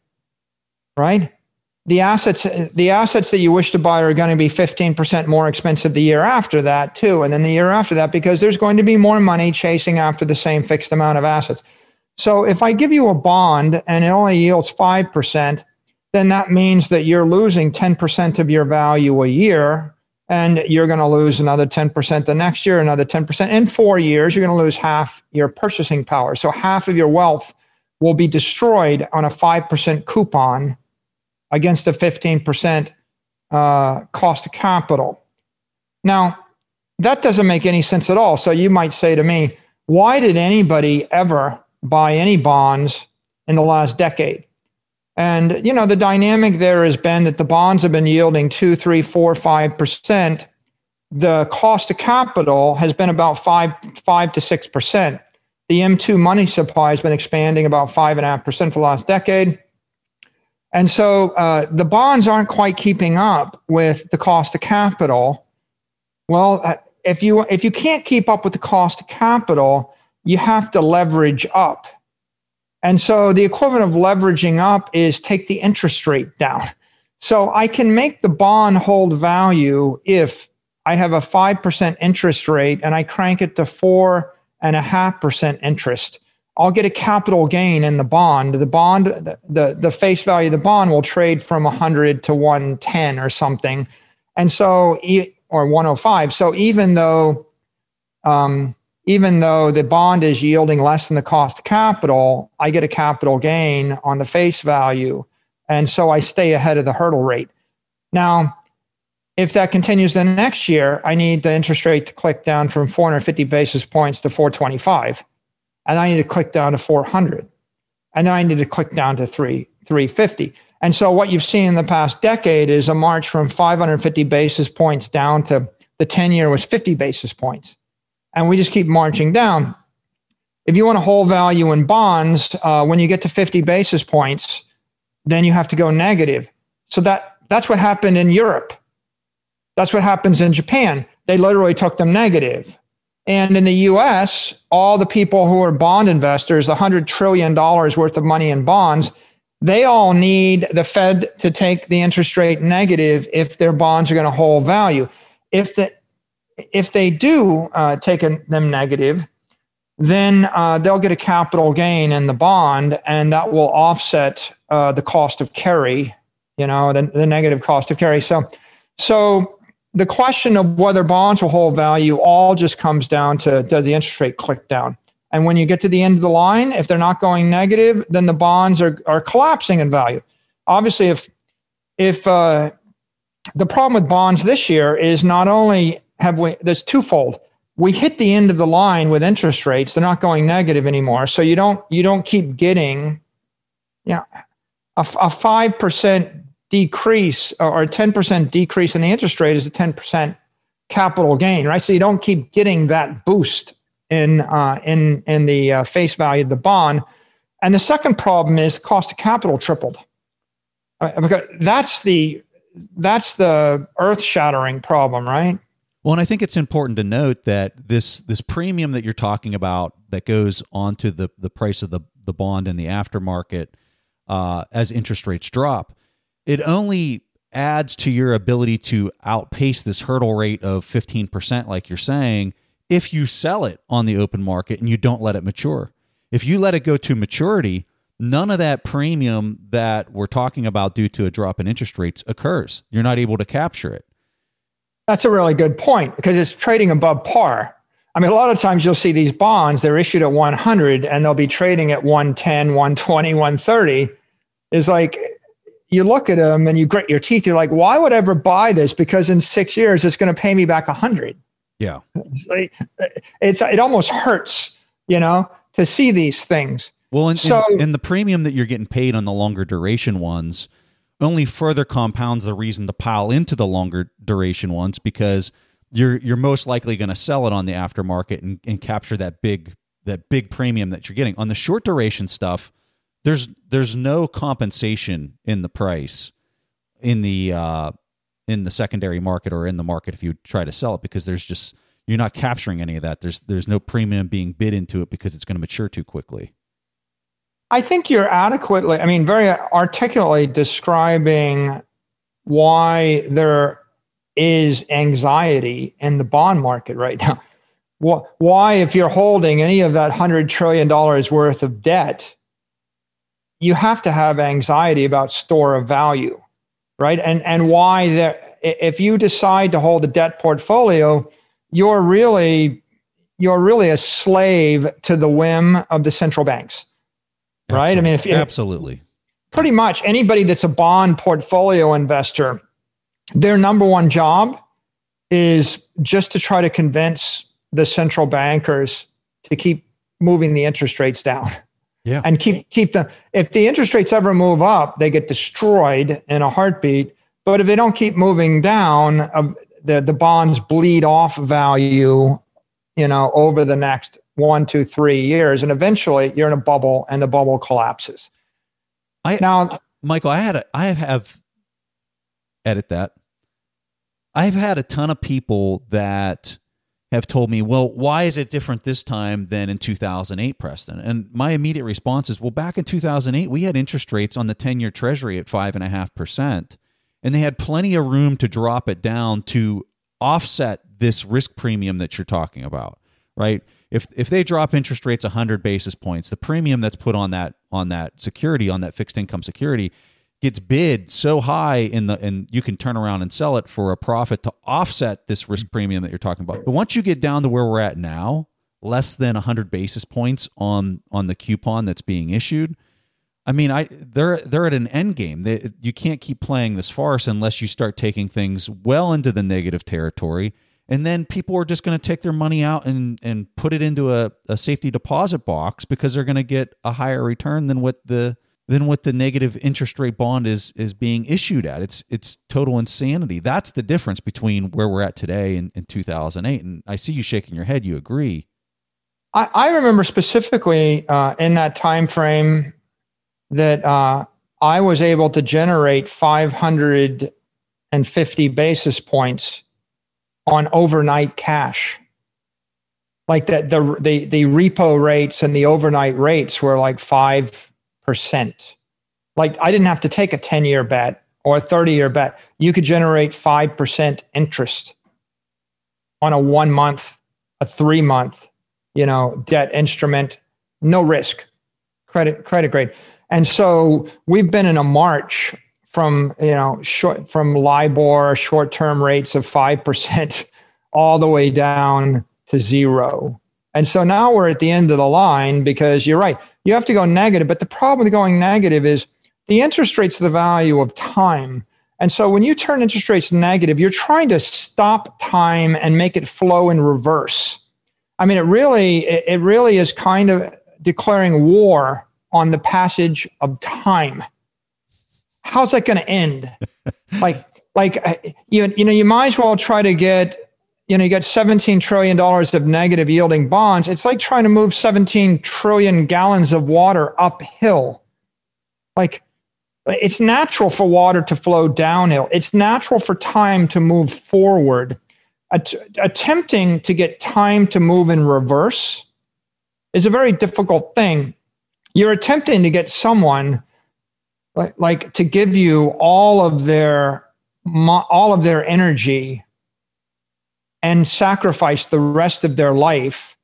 right the assets the assets that you wish to buy are going to be 15% more expensive the year after that too and then the year after that because there's going to be more money chasing after the same fixed amount of assets so if i give you a bond and it only yields 5% then that means that you're losing 10% of your value a year and you're going to lose another 10% the next year, another 10%. In four years, you're going to lose half your purchasing power. So half of your wealth will be destroyed on a 5% coupon against a 15% uh, cost of capital. Now, that doesn't make any sense at all. So you might say to me, why did anybody ever buy any bonds in the last decade? And you know, the dynamic there has been that the bonds have been yielding two, three, four, five percent. The cost of capital has been about five, five to six percent. The M2 money supply has been expanding about five and a half percent for the last decade. And so uh, the bonds aren't quite keeping up with the cost of capital. Well, uh, if you if you can't keep up with the cost of capital, you have to leverage up. And so the equivalent of leveraging up is take the interest rate down. So I can make the bond hold value if I have a 5% interest rate and I crank it to four and a half percent interest. I'll get a capital gain in the bond. The bond, the, the, the face value of the bond will trade from 100 to 110 or something. And so, or 105. So even though um, even though the bond is yielding less than the cost of capital, I get a capital gain on the face value. And so I stay ahead of the hurdle rate. Now, if that continues the next year, I need the interest rate to click down from 450 basis points to 425. And I need to click down to 400. And then I need to click down to 3, 350. And so what you've seen in the past decade is a march from 550 basis points down to the 10 year was 50 basis points and we just keep marching down. If you want to hold value in bonds, uh, when you get to 50 basis points, then you have to go negative. So that that's what happened in Europe. That's what happens in Japan. They literally took them negative. And in the US, all the people who are bond investors, $100 trillion worth of money in bonds, they all need the Fed to take the interest rate negative if their bonds are going to hold value. If the if they do uh, take a, them negative, then uh, they'll get a capital gain in the bond, and that will offset uh, the cost of carry. You know, the, the negative cost of carry. So, so the question of whether bonds will hold value all just comes down to does the interest rate click down? And when you get to the end of the line, if they're not going negative, then the bonds are, are collapsing in value. Obviously, if if uh, the problem with bonds this year is not only have we there's twofold we hit the end of the line with interest rates. They're not going negative anymore. So you don't you don't keep getting, you know, a five percent decrease or a ten percent decrease in the interest rate is a ten percent capital gain, right? So you don't keep getting that boost in uh, in in the uh, face value of the bond. And the second problem is the cost of capital tripled. Uh, because that's the that's the earth shattering problem, right? Well, and I think it's important to note that this this premium that you're talking about that goes onto the the price of the the bond in the aftermarket uh, as interest rates drop, it only adds to your ability to outpace this hurdle rate of 15%, like you're saying, if you sell it on the open market and you don't let it mature. If you let it go to maturity, none of that premium that we're talking about due to a drop in interest rates occurs. You're not able to capture it. That's a really good point because it's trading above par. I mean, a lot of times you'll see these bonds, they're issued at 100 and they'll be trading at 110, 120, 130. Is like you look at them and you grit your teeth. You're like, why would I ever buy this? Because in six years, it's going to pay me back a 100. Yeah. It's, like, uh, it's, it almost hurts, you know, to see these things. Well, and, so, and, and the premium that you're getting paid on the longer duration ones only further compounds the reason to pile into the longer duration ones because you're you're most likely going to sell it on the aftermarket and, and capture that big that big premium that you're getting on the short duration stuff there's there's no compensation in the price in the uh, in the secondary market or in the market if you try to sell it because there's just you're not capturing any of that. There's there's no premium being bid into it because it's going to mature too quickly. I think you're adequately, I mean, very articulately describing why there is anxiety in the bond market right now. Why, if you're holding any of that $100 trillion worth of debt, you have to have anxiety about store of value, right? And, and why there, if you decide to hold a debt portfolio, you're really, you're really a slave to the whim of the central banks right? Absolutely. I mean, if, absolutely, pretty much anybody that's a bond portfolio investor, their number one job is just to try to convince the central bankers to keep moving the interest rates down. (laughs) Yeah. And keep keep them if the interest rates ever move up, they get destroyed in a heartbeat. But if they don't keep moving down, uh, the the bonds bleed off value, you know, over the next one, two, three years, and eventually you're in a bubble, and the bubble collapses. I now, Michael, I had a, I have edit that. I've had a ton of people that have told me, well, why is it different this time than in 2008, Preston? And my immediate response is, well, back in 2008, we had interest rates on the 10 year treasury at 5.5%, and they had plenty of room to drop it down to offset this risk premium that you're talking about, right? if if they drop interest rates 100 basis points, the premium that's put on that on that security on that fixed income security gets bid so high in the and you can turn around and sell it for a profit to offset this risk premium that you're talking about. But once you get down to where we're at now, less than 100 basis points on on the coupon that's being issued, I mean, I they're they're at an end game. They, you can't keep playing this farce unless you start taking things well into the negative territory and then people are just going to take their money out and, and put it into a, a safety deposit box because they're going to get a higher return than what the than what the negative interest rate bond is is being issued at. It's it's total insanity. That's the difference between where we're at today and in 2008. And I see you shaking your head. You agree? I, I remember specifically uh, in that time frame that uh, I was able to generate 550 basis points on overnight cash. Like that, the, the, the repo rates and the overnight rates were like 5%. Like I didn't have to take a 10 year bet or a 30 year bet. You could generate 5% interest on a one month, a three month, you know, debt instrument, no risk, credit, credit grade. And so we've been in a march from you know short from LIBOR short term rates of five percent (laughs) all the way down to zero. And so now we're at the end of the line because you're right. You have to go negative. But the problem with going negative is the interest rate's the value of time. And so when you turn interest rates negative, you're trying to stop time and make it flow in reverse. I mean, it really, it really is kind of declaring war on the passage of time. How's that going to end? (laughs) like, like you, you know, you might as well try to get, you know, you get 17 trillion dollars of negative yielding bonds. It's like trying to move 17 trillion gallons of water uphill. Like, it's natural for water to flow downhill. It's natural for time to move forward. At- attempting to get time to move in reverse is a very difficult thing. You're attempting to get someone like, like to give you all of their all of their energy and sacrifice the rest of their life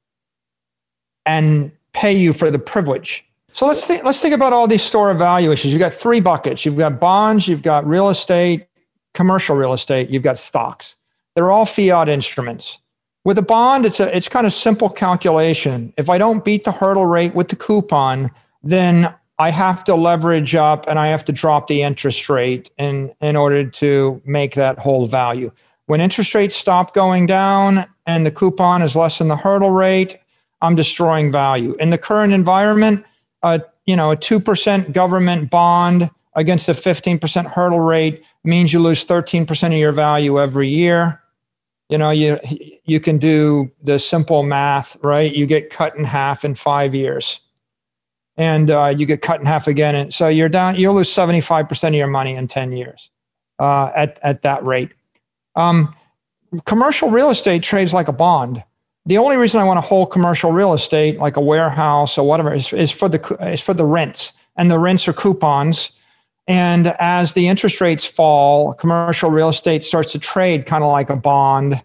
and pay you for the privilege. So let's think, let's think about all these store of value issues. You've got three buckets. You've got bonds, you've got real estate, commercial real estate, you've got stocks. They're all fiat instruments. With a bond, it's a it's kind of simple calculation. If I don't beat the hurdle rate with the coupon, then I have to leverage up and I have to drop the interest rate in, in order to make that whole value. When interest rates stop going down and the coupon is less than the hurdle rate, I'm destroying value. In the current environment, a you know a two percent government bond against a 15% hurdle rate means you lose 13% of your value every year. You know you you can do the simple math right? You get cut in half in five years. And uh, you get cut in half again. And so you're down you'll lose 75% of your money in 10 years uh, at, at that rate um, commercial real estate trades like a bond the only reason i want to hold commercial real estate like a warehouse or whatever is, is for the is for the rents and the rents are coupons and as the interest rates fall, commercial real estate starts to trade kind of like a bond.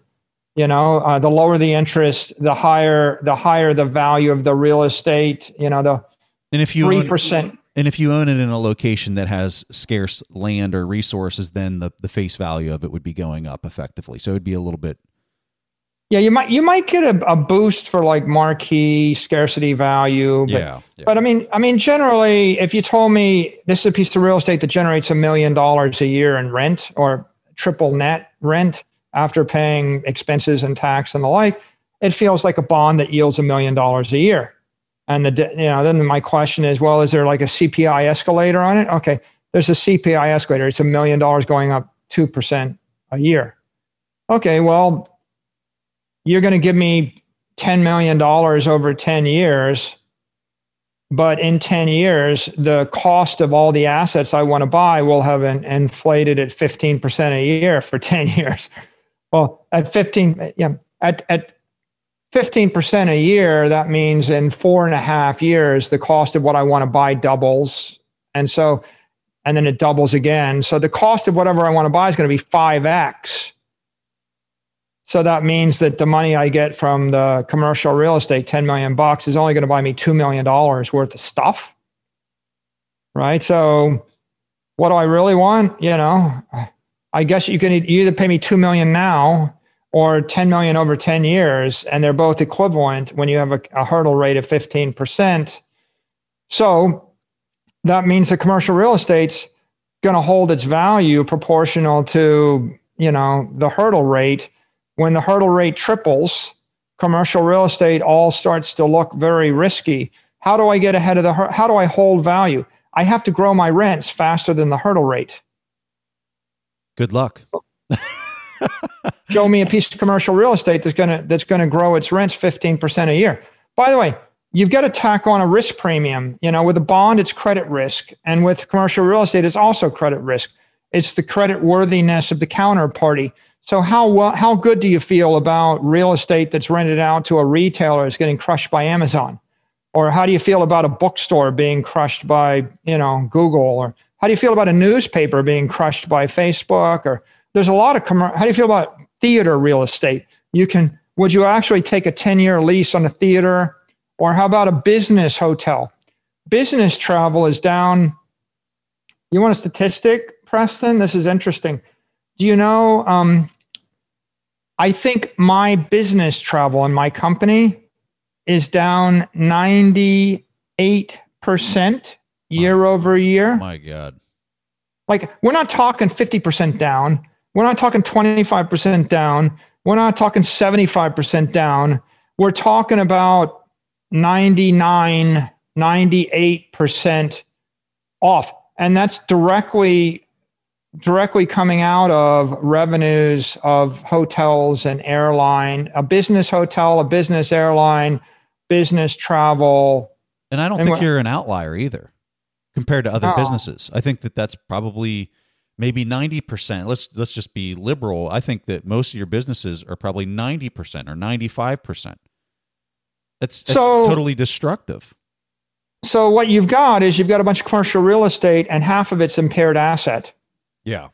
You know, uh, the lower the interest, the higher the higher the value of the real estate. You know, the and if you three percent. And if you own it in a location that has scarce land or resources, then the, the face value of it would be going up effectively. So it'd be a little bit yeah, you might you might get a, a boost for like marquee scarcity value. But, yeah, yeah. But I mean, I mean, generally, if you told me this is a piece of real estate that generates a million dollars a year in rent or triple net rent after paying expenses and tax and the like, it feels like a bond that yields a million dollars a year. And the you know then my question is, well, is there like a CPI escalator on it? Okay, there's a CPI escalator. It's a million dollars going up two percent a year. Okay, well you're going to give me $10 million over 10 years. But in 10 years, the cost of all the assets I want to buy will have an inflated at 15% a year for (laughs) 10 years. Well, at 15, yeah, at, at 15% a year, that means in four and a half years, the cost of what I want to buy doubles. And so, and then it doubles again. So the cost of whatever I want to buy is going to be 5x so that means that the money I get from the commercial real estate, 10 million bucks, is only going to buy me $2 million worth of stuff. Right. So what do I really want? You know, I guess you can either pay me 2 million now or 10 million over 10 years. And they're both equivalent when you have a, a hurdle rate of 15%. So that means the commercial real estate's going to hold its value proportional to, you know, the hurdle rate when the hurdle rate triples, commercial real estate all starts to look very risky. How do I get ahead of the how do I hold value? I have to grow my rents faster than the hurdle rate. Good luck. (laughs) Show me a piece of commercial real estate that's going to that's going to grow its rents 15% a year. By the way, you've got to tack on a risk premium. You know, with a bond it's credit risk and with commercial real estate it's also credit risk. It's the credit worthiness of the counterparty. So how well, how good do you feel about real estate that's rented out to a retailer is getting crushed by Amazon? Or how do you feel about a bookstore being crushed by, you know, Google or how do you feel about a newspaper being crushed by Facebook or there's a lot of commer- how do you feel about theater real estate? You can would you actually take a 10-year lease on a theater or how about a business hotel? Business travel is down you want a statistic, Preston? This is interesting. Do you know um, I think my business travel in my company is down 98% year over year. Oh my God. Like, we're not talking 50% down. We're not talking 25% down. We're not talking 75% down. we're talking about 99, 98% off. And that's directly directly coming out of revenues of hotels and airline, a business hotel, a business airline, business travel. And I don't And think you're an outlier either compared to other businesses. I think that that's probably maybe 90%. Let's let's just be liberal. I think that most of your businesses are probably 90% or 95%. That's, that's So- totally destructive. So what you've got is you've got a bunch of commercial real estate and half of it's impaired asset. Yeah.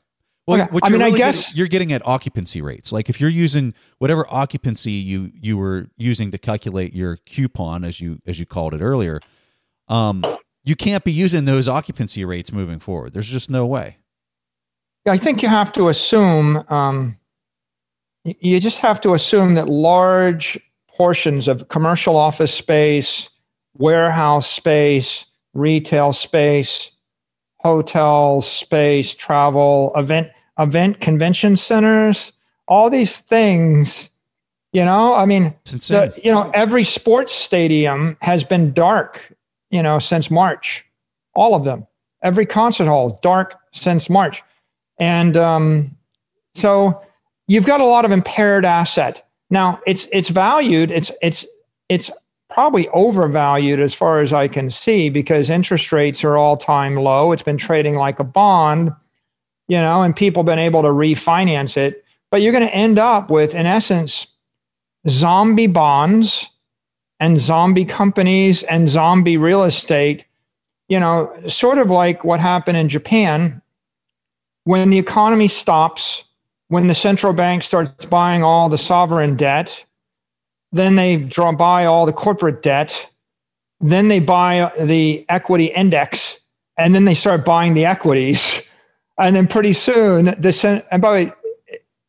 Well, Okay, what I mean, I guess- getting- you're getting at occupancy rates. Like if you're using whatever occupancy you you were using to calculate your coupon, as you as you called it earlier, um, you can't be using those occupancy rates moving forward. There's just no way. I think you have to assume, um, you just have to assume that large portions of commercial office space, warehouse space, retail space, hotel space, travel, event, event convention centers, all these things, you know, I mean, the, you know, every sports stadium has been dark, you know, since March. All of them. Every concert hall dark since March, and um, so you've got a lot of impaired asset. Now it's it's valued. It's it's it's probably overvalued as far as I can see because interest rates are all time low. It's been trading like a bond, you know, and people have been able to refinance it. But you're going to end up with, in essence, zombie bonds and zombie companies and zombie real estate, you know, sort of like what happened in Japan when the economy stops, when the central bank starts buying all the sovereign debt, then they draw buy all the corporate debt, then they buy the equity index, and then they start buying the equities. (laughs) And then pretty soon, the and by the way,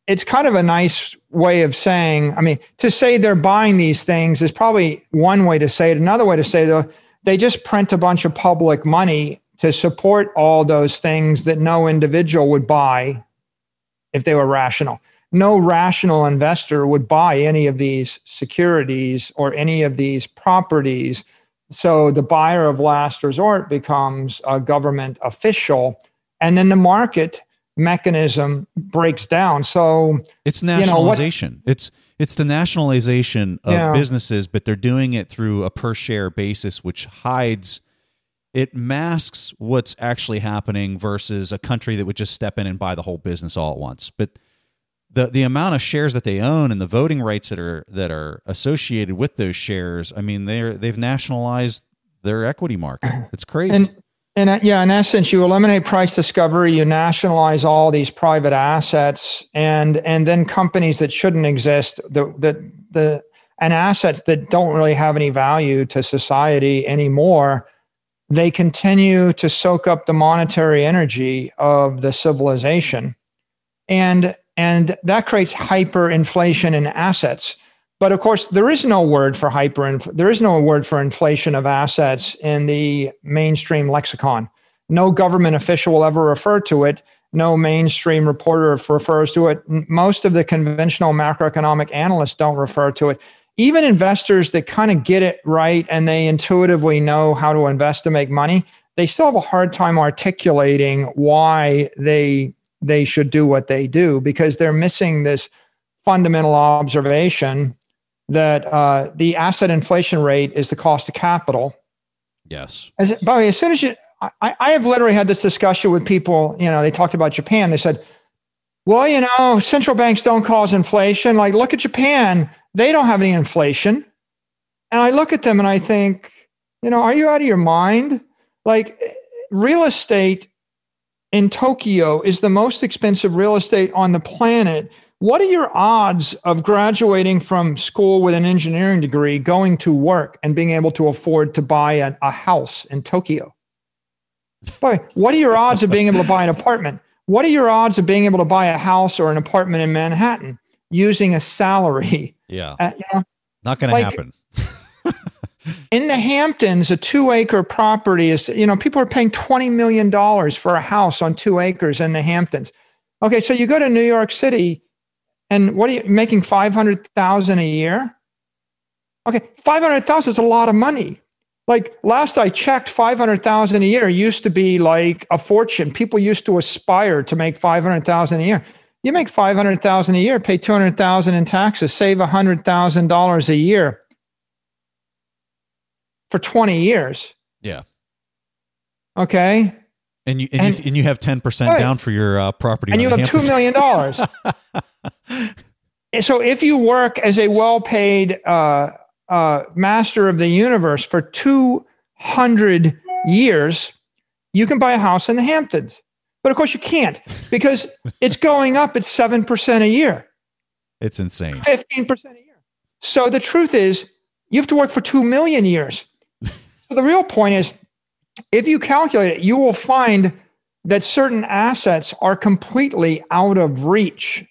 it's kind of a nice way of saying, I mean, to say they're buying these things is probably one way to say it. Another way to say though, they just print a bunch of public money to support all those things that no individual would buy if they were rational. No rational investor would buy any of these securities or any of these properties. So the buyer of last resort becomes a government official, and then the market mechanism breaks down. So It's know, what- nationalization. it's it's the nationalization of Yeah. businesses, but they're doing it through a per share basis, which hides it masks what's actually happening versus a country that would just step in and buy the whole business all at once. But the the amount of shares that they own and the voting rights that are that are associated with those shares, I mean, they're they've nationalized their equity market. (clears throat) It's crazy. And and uh, yeah, in essence, you eliminate price discovery, you nationalize all these private assets, and and then companies that shouldn't exist, the the the and assets that don't really have any value to society anymore, they continue to soak up the monetary energy of the civilization, and and that creates hyperinflation in assets. But of course, there is no word for hyper. There is no word for inflation of assets in the mainstream lexicon. No government official will ever refer to it. No mainstream reporter refers to it. Most of the conventional macroeconomic analysts don't refer to it. Even investors that kind of get it right and they intuitively know how to invest to make money, they still have a hard time articulating why they they should do what they do because they're missing this fundamental observation that uh, the asset inflation rate is the cost of capital. yes. As, by the way, as soon as you, I, I have literally had this discussion with people, you know, they talked about Japan. They said, well, you know, central banks don't cause inflation. Like, look at Japan. They don't have any inflation. And I look at them and I think, you know, are you out of your mind? Like, real estate in Tokyo is the most expensive real estate on the planet. What are your odds of graduating from school with an engineering degree, going to work, and being able to afford to buy a, house in Tokyo? Boy, what are your odds of being able to buy an apartment? What are your odds of being able to buy a house or an apartment in Manhattan using a salary? Yeah. Uh, you know, Not going to happen. (laughs) in the Hamptons, a two acre property is, you know, people are paying $20 million for a house on two acres in the Hamptons. Okay, so you go to New York City and what are you making 500,000 a year? Okay, 500,000 is a lot of money. Like last I checked, 500,000 a year used to be like a fortune. People used to aspire to make 500,000 a year. You make 500,000 a year, pay 200,000 in taxes, save $100,000 a year for 20 years. Yeah. Okay. And you and, And- you, and you have ten percent Right. down for your uh, property, and you have campus. $2 million. (laughs) So if you work as a well-paid uh, uh, master of the universe for 200 years, you can buy a house in the Hamptons. But of course you can't because it's going up at 7% a year, It's insane. 15% a year. So the truth is you have to work for 2 million years. (laughs) so the real point is if you calculate it, you will find that certain assets are completely out of reach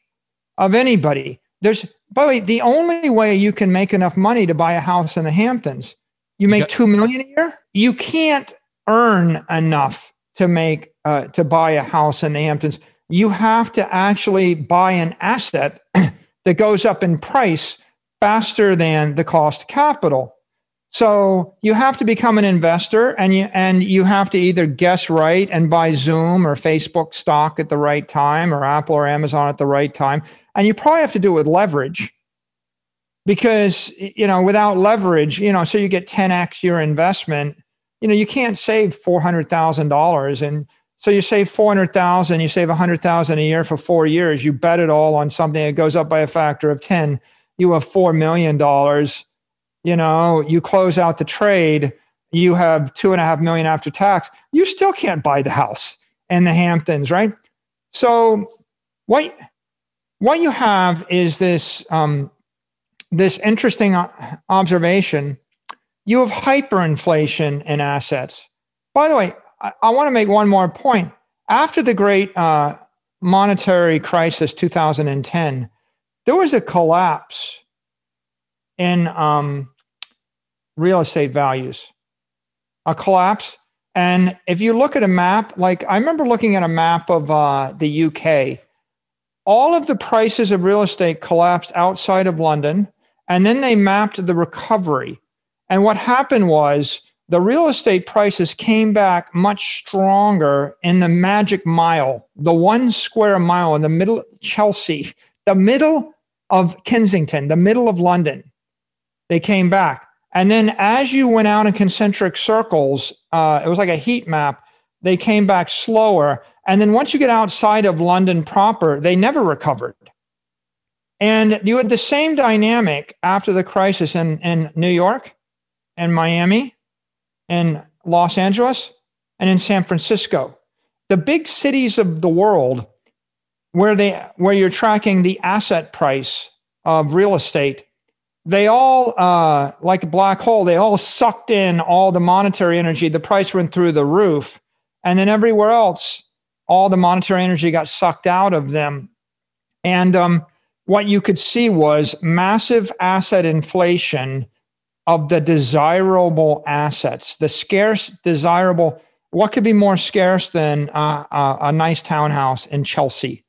of anybody. There's, by the way, the only way you can make enough money to buy a house in the Hamptons, you make got- two million a year. You can't earn enough to make uh, to buy a house in the Hamptons. You have to actually buy an asset (clears throat) that goes up in price faster than the cost of capital. So you have to become an investor and you and you have to either guess right and buy Zoom or Facebook stock at the right time or Apple or Amazon at the right time. And you probably have to do it with leverage. Because you know, without leverage, you know, so you get 10x your investment, you know, you can't save $400,000 and so you save 400,000, you save 100,000 a year for 4 years, you bet it all on something that goes up by a factor of 10, you have 4 million dollars you know, you close out the trade, you have two and a half million after tax, you still can't buy the house in the Hamptons, right? So what what you have is this um, this interesting observation. You have hyperinflation in assets. By the way, I, I want to make one more point. After the great uh, monetary crisis, 2010, there was a collapse in um, real estate values, a collapse. And if you look at a map, like I remember looking at a map of uh, the UK, all of the prices of real estate collapsed outside of London, and then they mapped the recovery. And what happened was the real estate prices came back much stronger in the magic mile, the one square mile in the middle of Chelsea, the middle of Kensington, the middle of London they came back. And then as you went out in concentric circles, uh, it was like a heat map, they came back slower. And then once you get outside of London proper, they never recovered. And you had the same dynamic after the crisis in, in New York and Miami and Los Angeles and in San Francisco. The big cities of the world where they where you're tracking the asset price of real estate they all uh, like a black hole they all sucked in all the monetary energy. The price went through the roof. And then everywhere else all the monetary energy got sucked out of them. And um, what you could see was massive asset inflation of the desirable assets the scarce desirable what could be more scarce than uh, uh, a nice townhouse in chelsea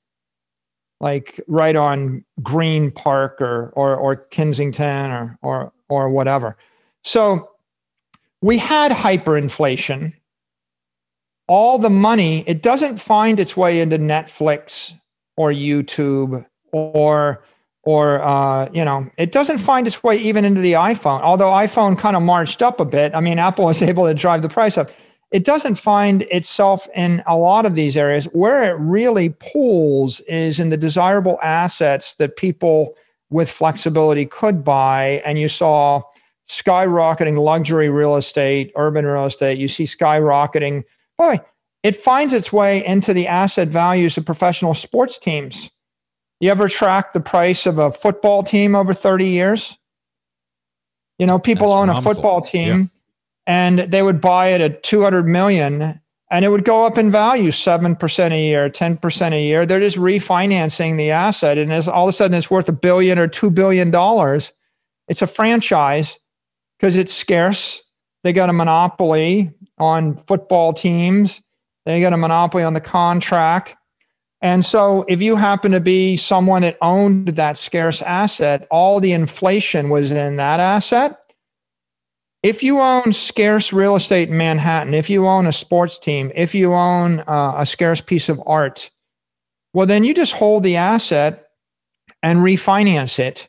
like right on Green Park or or or Kensington or or or whatever. So we had hyperinflation. All the money, it doesn't find its way into Netflix or YouTube or or uh, you know, it doesn't find its way even into the iPhone. Although iPhone kind of marched up a bit. I mean, (laughs) Apple was able to drive the price up it doesn't find itself in a lot of these areas. Where it really pulls is in the desirable assets that people with flexibility could buy. And you saw skyrocketing luxury real estate, urban real estate. You see skyrocketing. Boy, it finds its way into the asset values of professional sports teams. You ever track the price of a football team over 30 years? You know, people own a football team and they would buy it at 200 million and it would go up in value 7% a year 10% a year. They're just refinancing the asset and it's, all of a sudden it's worth a billion or two billion dollars. It's a franchise because it's scarce. They got a monopoly on football teams. They got a monopoly on the contract And so, if you happen to be someone that owned that scarce asset, all the inflation was in that asset. If you own scarce real estate in Manhattan, if you own a sports team, if you own uh, a scarce piece of art, well, then you just hold the asset and refinance it,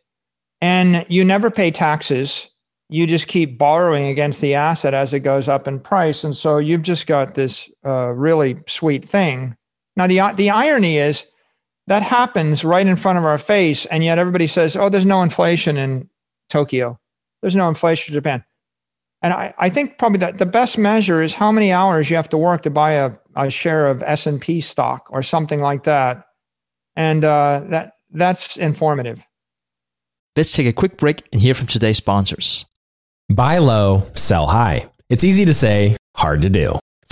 and you never pay taxes. You just keep borrowing against the asset as it goes up in price. And so you've just got this uh, really sweet thing now, the, the irony is that happens right in front of our face, and yet everybody says, oh, there's no inflation in Tokyo. There's no inflation in Japan. And I, I think probably that the best measure is how many hours you have to work to buy a, a share of S&P stock or something like that. And uh, that that's informative. Let's take a quick break and hear from today's sponsors. Buy low, sell high. It's easy to say, hard to do.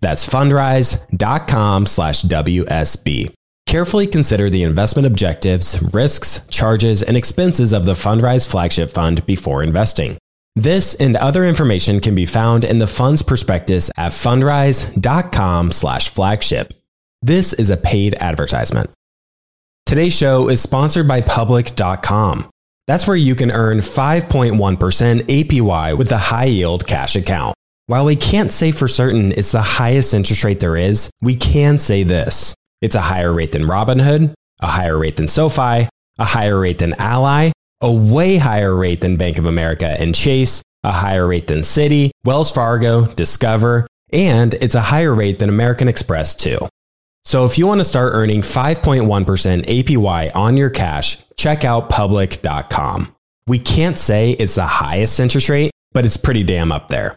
That's fundrise.com slash WSB. Carefully consider the investment objectives, risks, charges, and expenses of the Fundrise flagship fund before investing. This and other information can be found in the fund's prospectus at fundrise.com slash flagship. This is a paid advertisement. Today's show is sponsored by public.com. That's where you can earn 5.1% APY with a high yield cash account. While we can't say for certain it's the highest interest rate there is, we can say this. It's a higher rate than Robinhood, a higher rate than SoFi, a higher rate than Ally, a way higher rate than Bank of America and Chase, a higher rate than Citi, Wells Fargo, Discover, and it's a higher rate than American Express too. So if you want to start earning 5.1% APY on your cash, check out public.com. We can't say it's the highest interest rate, but it's pretty damn up there.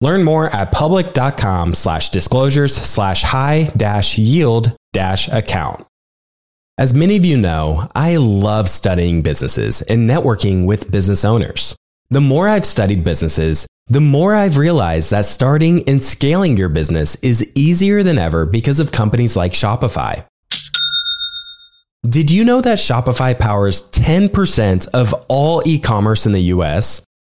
Learn more at public.com slash disclosures slash high dash yield dash account. As many of you know, I love studying businesses and networking with business owners. The more I've studied businesses, the more I've realized that starting and scaling your business is easier than ever because of companies like Shopify. Did you know that Shopify powers 10% of all e commerce in the US?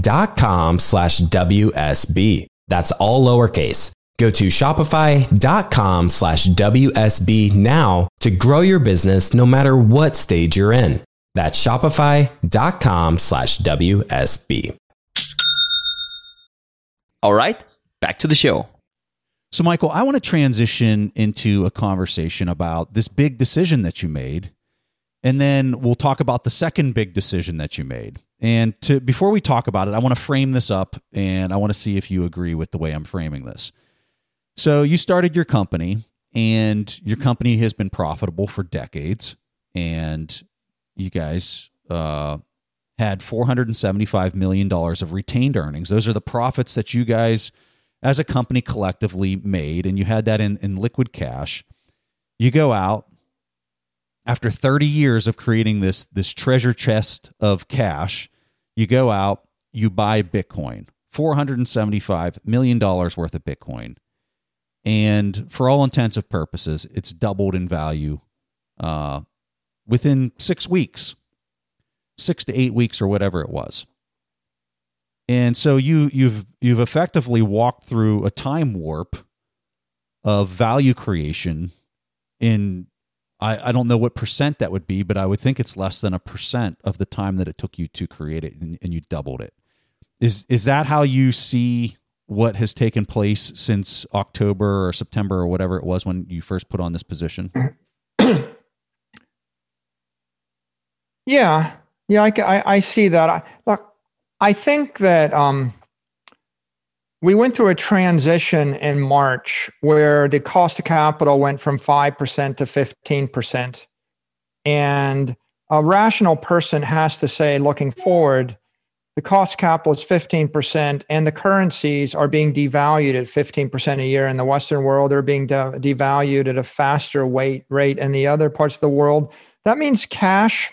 dot com slash WSB. That's all lowercase. Go to shopify.com slash WSB now to grow your business no matter what stage you're in. That's shopify.com slash WSB. All right, back to the show. So, Michael, I want to transition into a conversation about this big decision that you made. And then we'll talk about the second big decision that you made. And to before we talk about it, I want to frame this up and I want to see if you agree with the way I'm framing this. So you started your company and your company has been profitable for decades and you guys uh, had $475 million of retained earnings. Those are the profits that you guys as a company collectively made, and you had that in, in liquid cash. You go out after 30 years of creating this, this treasure chest of cash, you go out, you buy Bitcoin, $475 million worth of Bitcoin. And for all intents and purposes, it's doubled in value uh, within six weeks six to eight weeks or whatever it was. And so you you've you've effectively walked through a time warp of value creation in I, I don't know what percent that would be, but I would think it's less than a percent of the time that it took you to create it and, and you doubled it. Is is that how you see what has taken place since October or September or whatever it was when you first put on this position? (clears throat) yeah, yeah, I, I, I see that. I, look, I think that um, we went through a transition in March where the cost of capital went from 5% to 15%. And a rational person has to say, looking forward, the cost capital is 15%, and the currencies are being devalued at 15% a year. In the Western world, they're being de- devalued at a faster weight rate in the other parts of the world. That means cash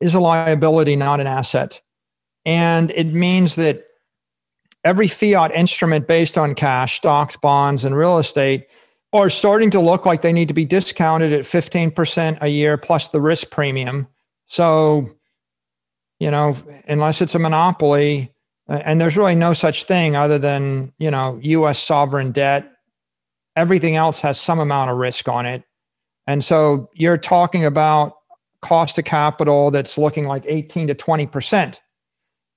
is a liability, not an asset. And it means that every fiat instrument based on cash, stocks, bonds, and real estate are starting to look like they need to be discounted at 15% a year plus the risk premium. So, you know, unless it's a monopoly, uh, and there's really no such thing other than, you know, US sovereign debt, everything else has some amount of risk on it. And so you're talking about cost of capital that's looking like 18 to 20%.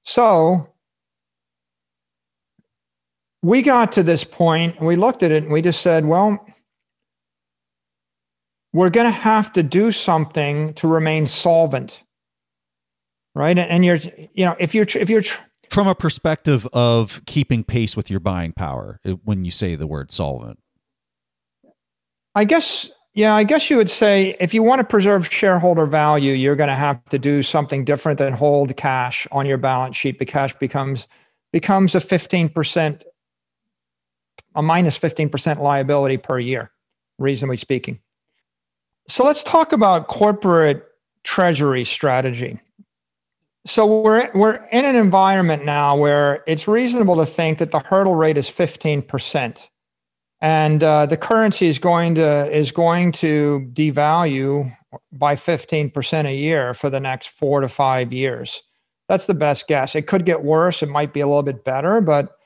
So we got to this point and we looked at it and we just said, well, we're going to have to do something to remain solvent. Right. And you're, you know, if you're, if you're, from a perspective of keeping pace with your buying power when you say the word solvent. I guess yeah, I guess you would say if you want to preserve shareholder value, you're going to have to do something different than hold cash on your balance sheet. The cash becomes becomes a 15%, a minus 15% liability per year, reasonably speaking. So let's talk about corporate treasury strategy. So we're we're in an environment now where it's reasonable to think that the hurdle rate is 15% and uh, the currency is going to is going to devalue by 15% a year for the next 4 to 5 years that's the best guess it could get worse it might be a little bit better but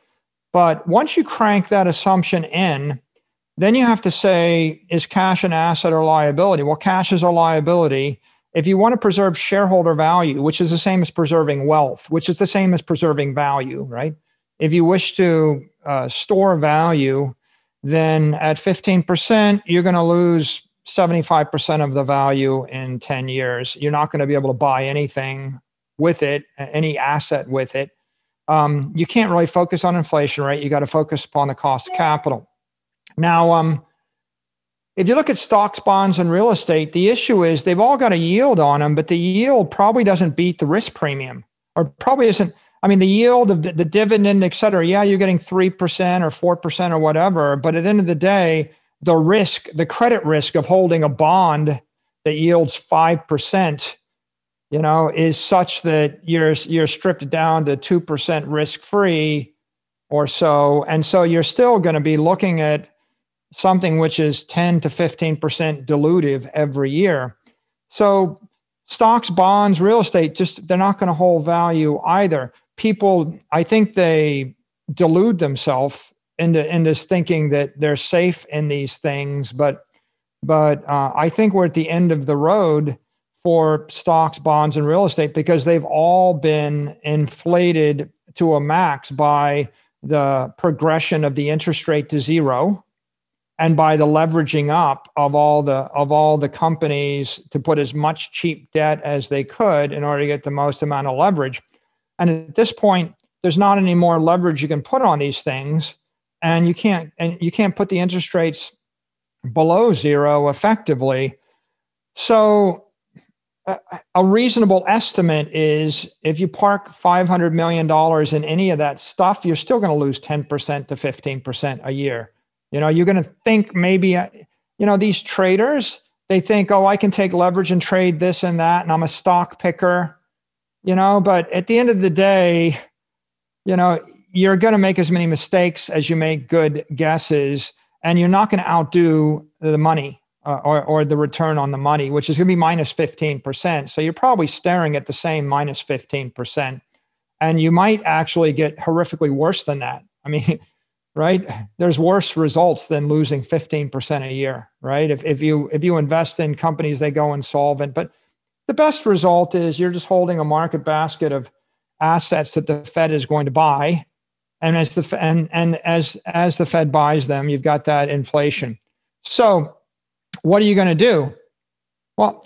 but once you crank that assumption in then you have to say is cash an asset or liability well cash is a liability if you want to preserve shareholder value which is the same as preserving wealth which is the same as preserving value right if you wish to uh, store value then at 15%, you're going to lose 75% of the value in 10 years. You're not going to be able to buy anything with it, any asset with it. Um, you can't really focus on inflation rate. You got to focus upon the cost of capital. Now, um, if you look at stocks, bonds, and real estate, the issue is they've all got a yield on them, but the yield probably doesn't beat the risk premium, or probably isn't I mean, the yield of the, the dividend, et cetera, yeah, you're getting 3% or 4% or whatever. But at the end of the day, the risk, the credit risk of holding a bond that yields 5%, you know, is such that you're, you're stripped down to 2% risk free or so. And so you're still going to be looking at something which is 10 to 15% dilutive every year. So stocks, bonds, real estate, just they're not going to hold value either people, I think they delude themselves into in this thinking that they're safe in these things, but but uh, I think we're at the end of the road for stocks, bonds, and real estate because they've all been inflated to a max by the progression of the interest rate to zero and by the leveraging up of all the of all the companies to put as much cheap debt as they could in order to get the most amount of leverage and at this point, there's not any more leverage you can put on these things, and you can't and you can't put the interest rates below zero effectively. So a, reasonable estimate is if you park $500 million in any of that stuff, you're still going to lose 10% to 15% a year. You know, you're going to think maybe, uh, you know, these traders, they think, oh, I can take leverage and trade this and that, and I'm a stock picker, you know, but at the end of the day, you know, you're going to make as many mistakes as you make good guesses, and you're not going to outdo the money uh, or, or the return on the money, which is going to be minus 15%. So you're probably staring at the same minus 15%. And you might actually get horrifically worse than that. I mean, (laughs) right? There's worse results than losing 15% a year, right? If, if you if you invest in companies, they go insolvent. But the best result is you're just holding a market basket of assets that the Fed is going to buy. And as the and and as as the Fed buys them, you've got that inflation. So what are you going to do? Well,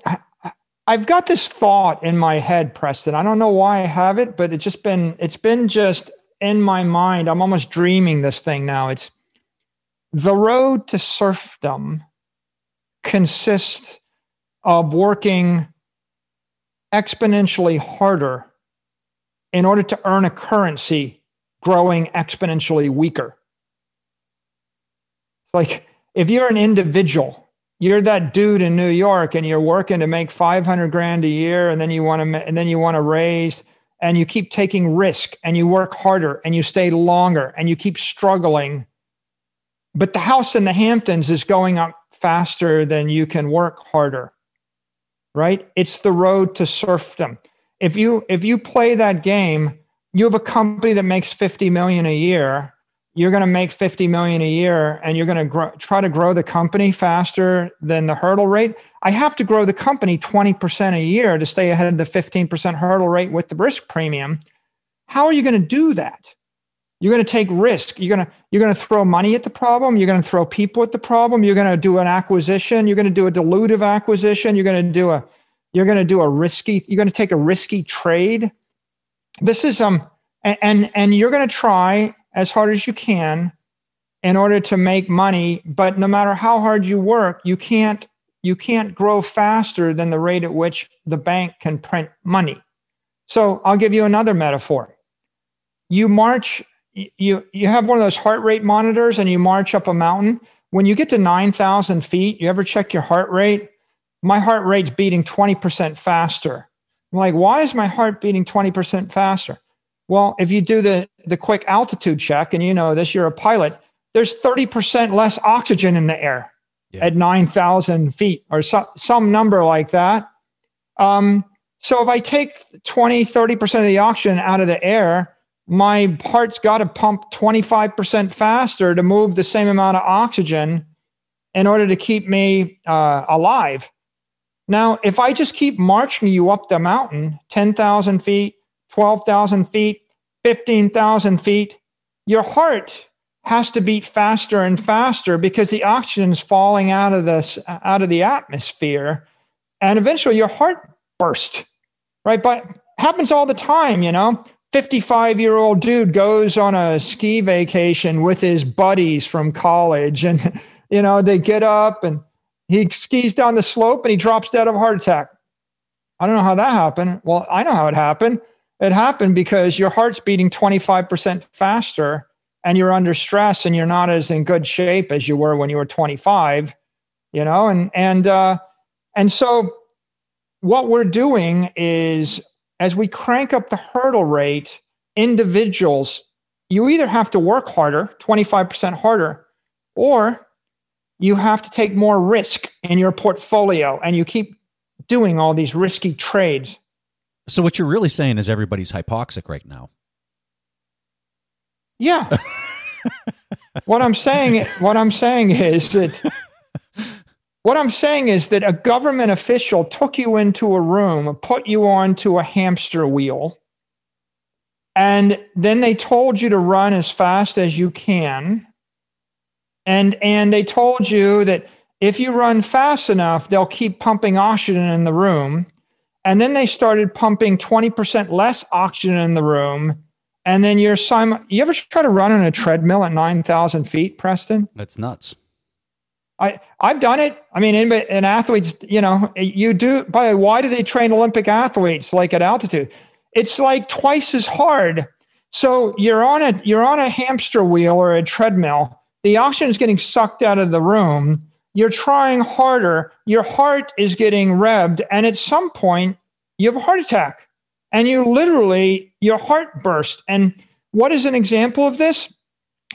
I've got this thought in my head, Preston. I don't know why I have it, but it's just been it's been just in my mind. I'm almost dreaming this thing now. It's the road to serfdom consists of working exponentially harder in order to earn a currency growing exponentially weaker. Like if you're an individual you're that dude in New York and you're working to make 500 grand a year and then you want to and then you want to raise and you keep taking risk and you work harder and you stay longer and you keep struggling. But the house in the Hamptons is going up faster than you can work harder right? It's the road to serfdom. If you if you play that game you have a company that makes 50 million a year you're going to make 50 million a year and you're going to try to grow the company faster than the hurdle rate. I have to grow the company 20% a year to stay ahead of the 15% hurdle rate with the risk premium. How are you going to do that? You're going to take risk. You're going to you're going to throw money at the problem. You're going to throw people at the problem. You're going to do an acquisition. You're going to do a dilutive acquisition. You're going to do a you're going to do a risky you're going to take a risky trade. This is um and and, and you're going to try as hard as you can in order to make money. But no matter how hard you work you can't you can't grow faster than the rate at which the bank can print money. So i'll give you another metaphor. You march you you have one of those heart rate monitors and you march up a mountain. When you get to 9000 feet you ever check your heart rate? My heart rate's beating 20% faster. I'm like why is my heart beating 20% faster well, if you do the, the quick altitude check and you know this, you're a pilot, there's 30% less oxygen in the air yeah. at 9,000 feet or so, some number like that. Um, so if I take 20, 30% of the oxygen out of the air, my heart's got to pump 25% faster to move the same amount of oxygen in order to keep me uh, alive. Now, if I just keep marching you up the mountain, 10,000 feet, 12,000 feet, 15,000 feet, your heart has to beat faster and faster because the oxygen's falling out of the, out of the atmosphere. And eventually your heart bursts, right? But happens all the time, you know. 55 year old dude goes on a ski vacation with his buddies from college and (laughs) you know they get up and he skis down the slope and he drops dead of a heart attack i don't know how that happened well i know how it happened it happened because your heart's beating 25% faster and you're under stress and you're not as in good shape as you were when you were 25, you know, and and uh and so what we're doing is as we crank up the hurdle rate, individuals, you either have to work harder, 25% harder, or you have to take more risk in your portfolio and you keep doing all these risky trades. So what you're really saying is everybody's hypoxic right now. Yeah. (laughs) what I'm saying what I'm saying is that what I'm saying is that a government official took you into a room, put you onto a hamster wheel, and then they told you to run as fast as you can. And and they told you that if you run fast enough, they'll keep pumping oxygen in the room and then they started pumping 20% less oxygen in the room. And then you're Simon, you ever try to run on a treadmill at 9,000 feet, Preston? That's nuts. I, I've done it. I mean, in, in athletes, you know, you do, by the way, why do they train Olympic athletes like at altitude? It's like twice as hard. So you're on a, you're on a hamster wheel or a treadmill. The oxygen is getting sucked out of the room. You're trying harder. Your heart is getting revved. And at some point, you have a heart attack and you literally, your heart burst. And what is an example of this?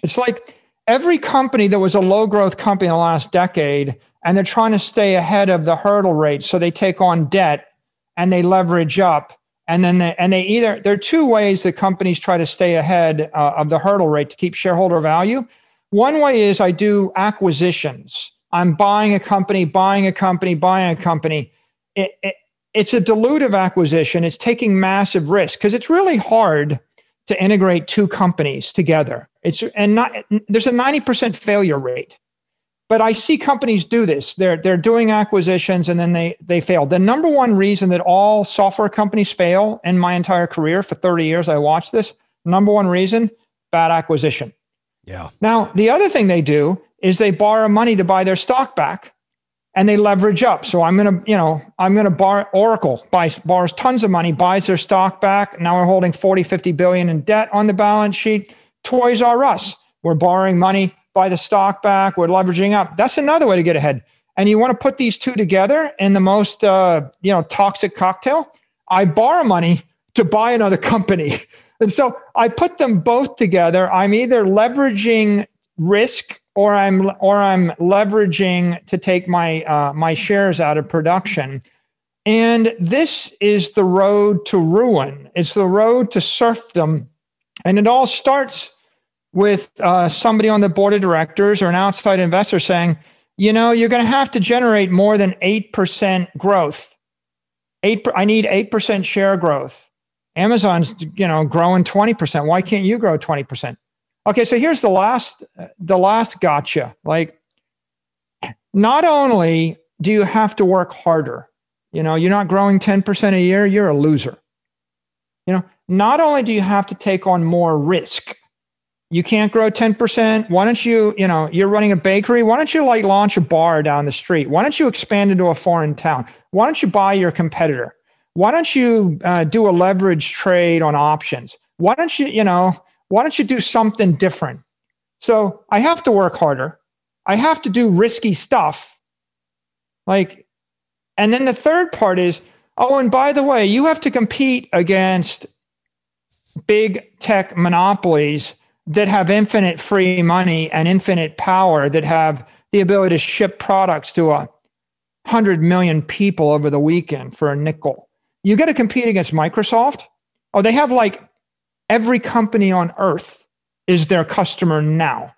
It's like every company that was a low growth company in the last decade, and they're trying to stay ahead of the hurdle rate. So they take on debt and they leverage up. And then they, and they either, there are two ways that companies try to stay ahead uh, of the hurdle rate to keep shareholder value. One way is I do acquisitions. I'm buying a company, buying a company, buying a company. It, it, it's a dilutive acquisition. It's taking massive risk because it's really hard to integrate two companies together. It's and not there's a 90% failure rate. But I see companies do this. They're they're doing acquisitions and then they they fail. The number one reason that all software companies fail in my entire career for 30 years I watched this, number one reason, bad acquisition. Yeah. Now, the other thing they do is they borrow money to buy their stock back and they leverage up. So I'm going to, you know, I'm going to borrow Oracle buys borrows tons of money, buys their stock back. Now we're holding 40, 50 billion in debt on the balance sheet. Toys R Us, we're borrowing money, buy the stock back, we're leveraging up. That's another way to get ahead. And you want to put these two together in the most, uh, you know, toxic cocktail. I borrow money to buy another company. (laughs) And so I put them both together. I'm either leveraging risk or I'm or I'm leveraging to take my uh, my shares out of production. And this is the road to ruin. It's the road to serfdom, and it all starts with uh, somebody on the board of directors or an outside investor saying, you know, you're going to have to generate more than eight percent growth. Eight. I need eight percent share growth. Amazon's you know growing twenty percent. Why can't you grow twenty percent? Okay, so here's the last the last gotcha. Like not only do you have to work harder, you know, you're not growing 10% a year, you're a loser. You know, not only do you have to take on more risk, you can't grow 10%. Why don't you, you know, you're running a bakery. Why don't you like launch a bar down the street? Why don't you expand into a foreign town? Why don't you buy your competitor? Why don't you uh, do a leverage trade on options? Why don't you, you know, why don't you do something different? So I have to work harder. I have to do risky stuff. Like, and then the third part is, oh, and by the way, you have to compete against big tech monopolies that have infinite free money and infinite power that have the ability to ship products to a hundred million people over the weekend for a nickel. You got to compete against Microsoft. Oh, they have like every company on earth is their customer now.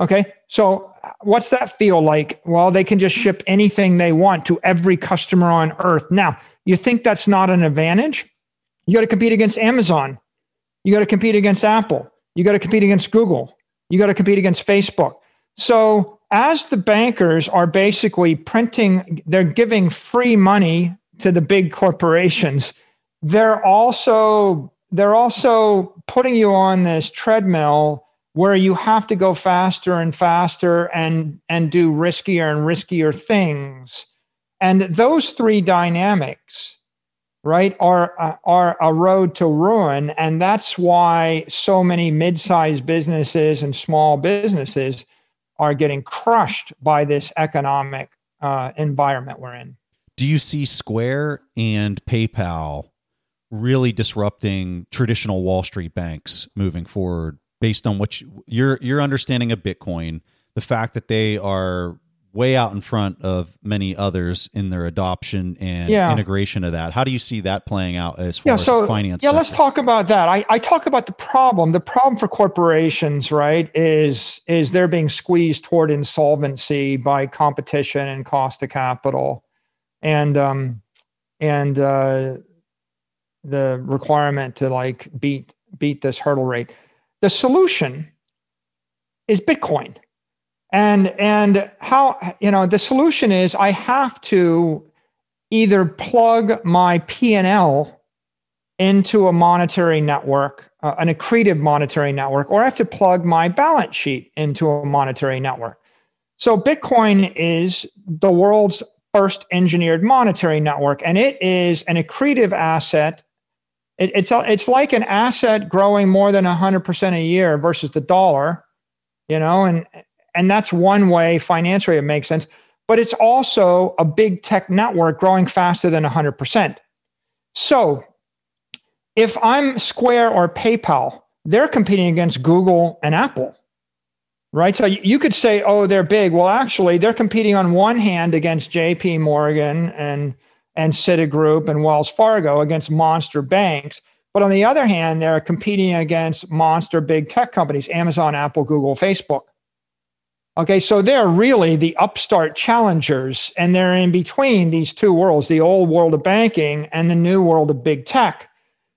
Okay. So what's that feel like? Well, they can just ship anything they want to every customer on earth. Now, you think that's not an advantage? You got to compete against Amazon. You got to compete against Apple. You got to compete against Google. You got to compete against Facebook. So, as the bankers are basically printing, they're giving free money to the big corporations. They're also they're also putting you on this treadmill where you have to go faster and faster and and do riskier and riskier things. And those three dynamics right are uh, are a road to ruin. And that's why so many mid-sized businesses and small businesses are getting crushed by this economic uh, environment we're in. Do you see square and paypal really disrupting traditional Wall Street banks moving forward based on what you, your your understanding of Bitcoin, the fact that they are way out in front of many others in their adoption and yeah. integration of that. How do you see that playing out as far yeah, so, as finance? Yeah, sector? let's talk about that. I, I talk about the problem. The problem for corporations, right, is is they're being squeezed toward insolvency by competition and cost of capital. And um and uh the requirement to like beat beat this hurdle rate. The solution is Bitcoin. And and how you know the solution is I have to either plug my P&L into a monetary network, uh, an accretive monetary network, or I have to plug my balance sheet into a monetary network. So Bitcoin is the world's first engineered monetary network, and it is an accretive asset. It, it's, it's like an asset growing more than 100% a year versus the dollar, you know, and, and that's one way financially it makes sense. But it's also a big tech network growing faster than 100%. So if I'm Square or PayPal, they're competing against Google and Apple right? So you could say, oh, they're big. Well, actually, they're competing on one hand against J.P. Morgan and and Citigroup and Wells Fargo against monster banks. But on the other hand, they're competing against monster big tech companies, Amazon, Apple, Google, Facebook. Okay, so they're really the upstart challengers, and they're in between these two worlds the old world of banking and the new world of big tech.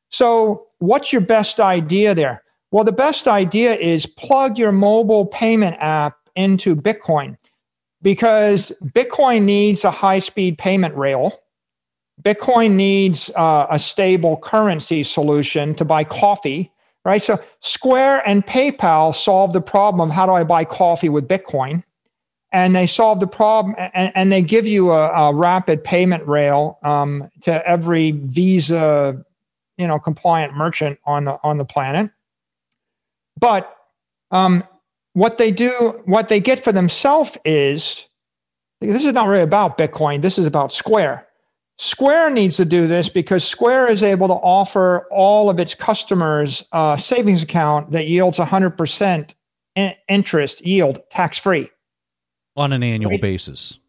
So, what's your best idea there? Well, the best idea is plug your mobile payment app into Bitcoin because Bitcoin needs a high speed payment rail. Bitcoin needs uh, a stable currency solution to buy coffee, right? So Square and PayPal solve the problem of how do I buy coffee with Bitcoin? And they solve the problem and, and they give you a, a rapid payment rail um, to every Visa, you know, compliant merchant on the on the planet. But um, what they do, what they get for themselves is this is not really about Bitcoin. This is about Square. Square needs to do this because Square is able to offer all of its customers a savings account that yields 100% interest yield tax free on an annual right? basis.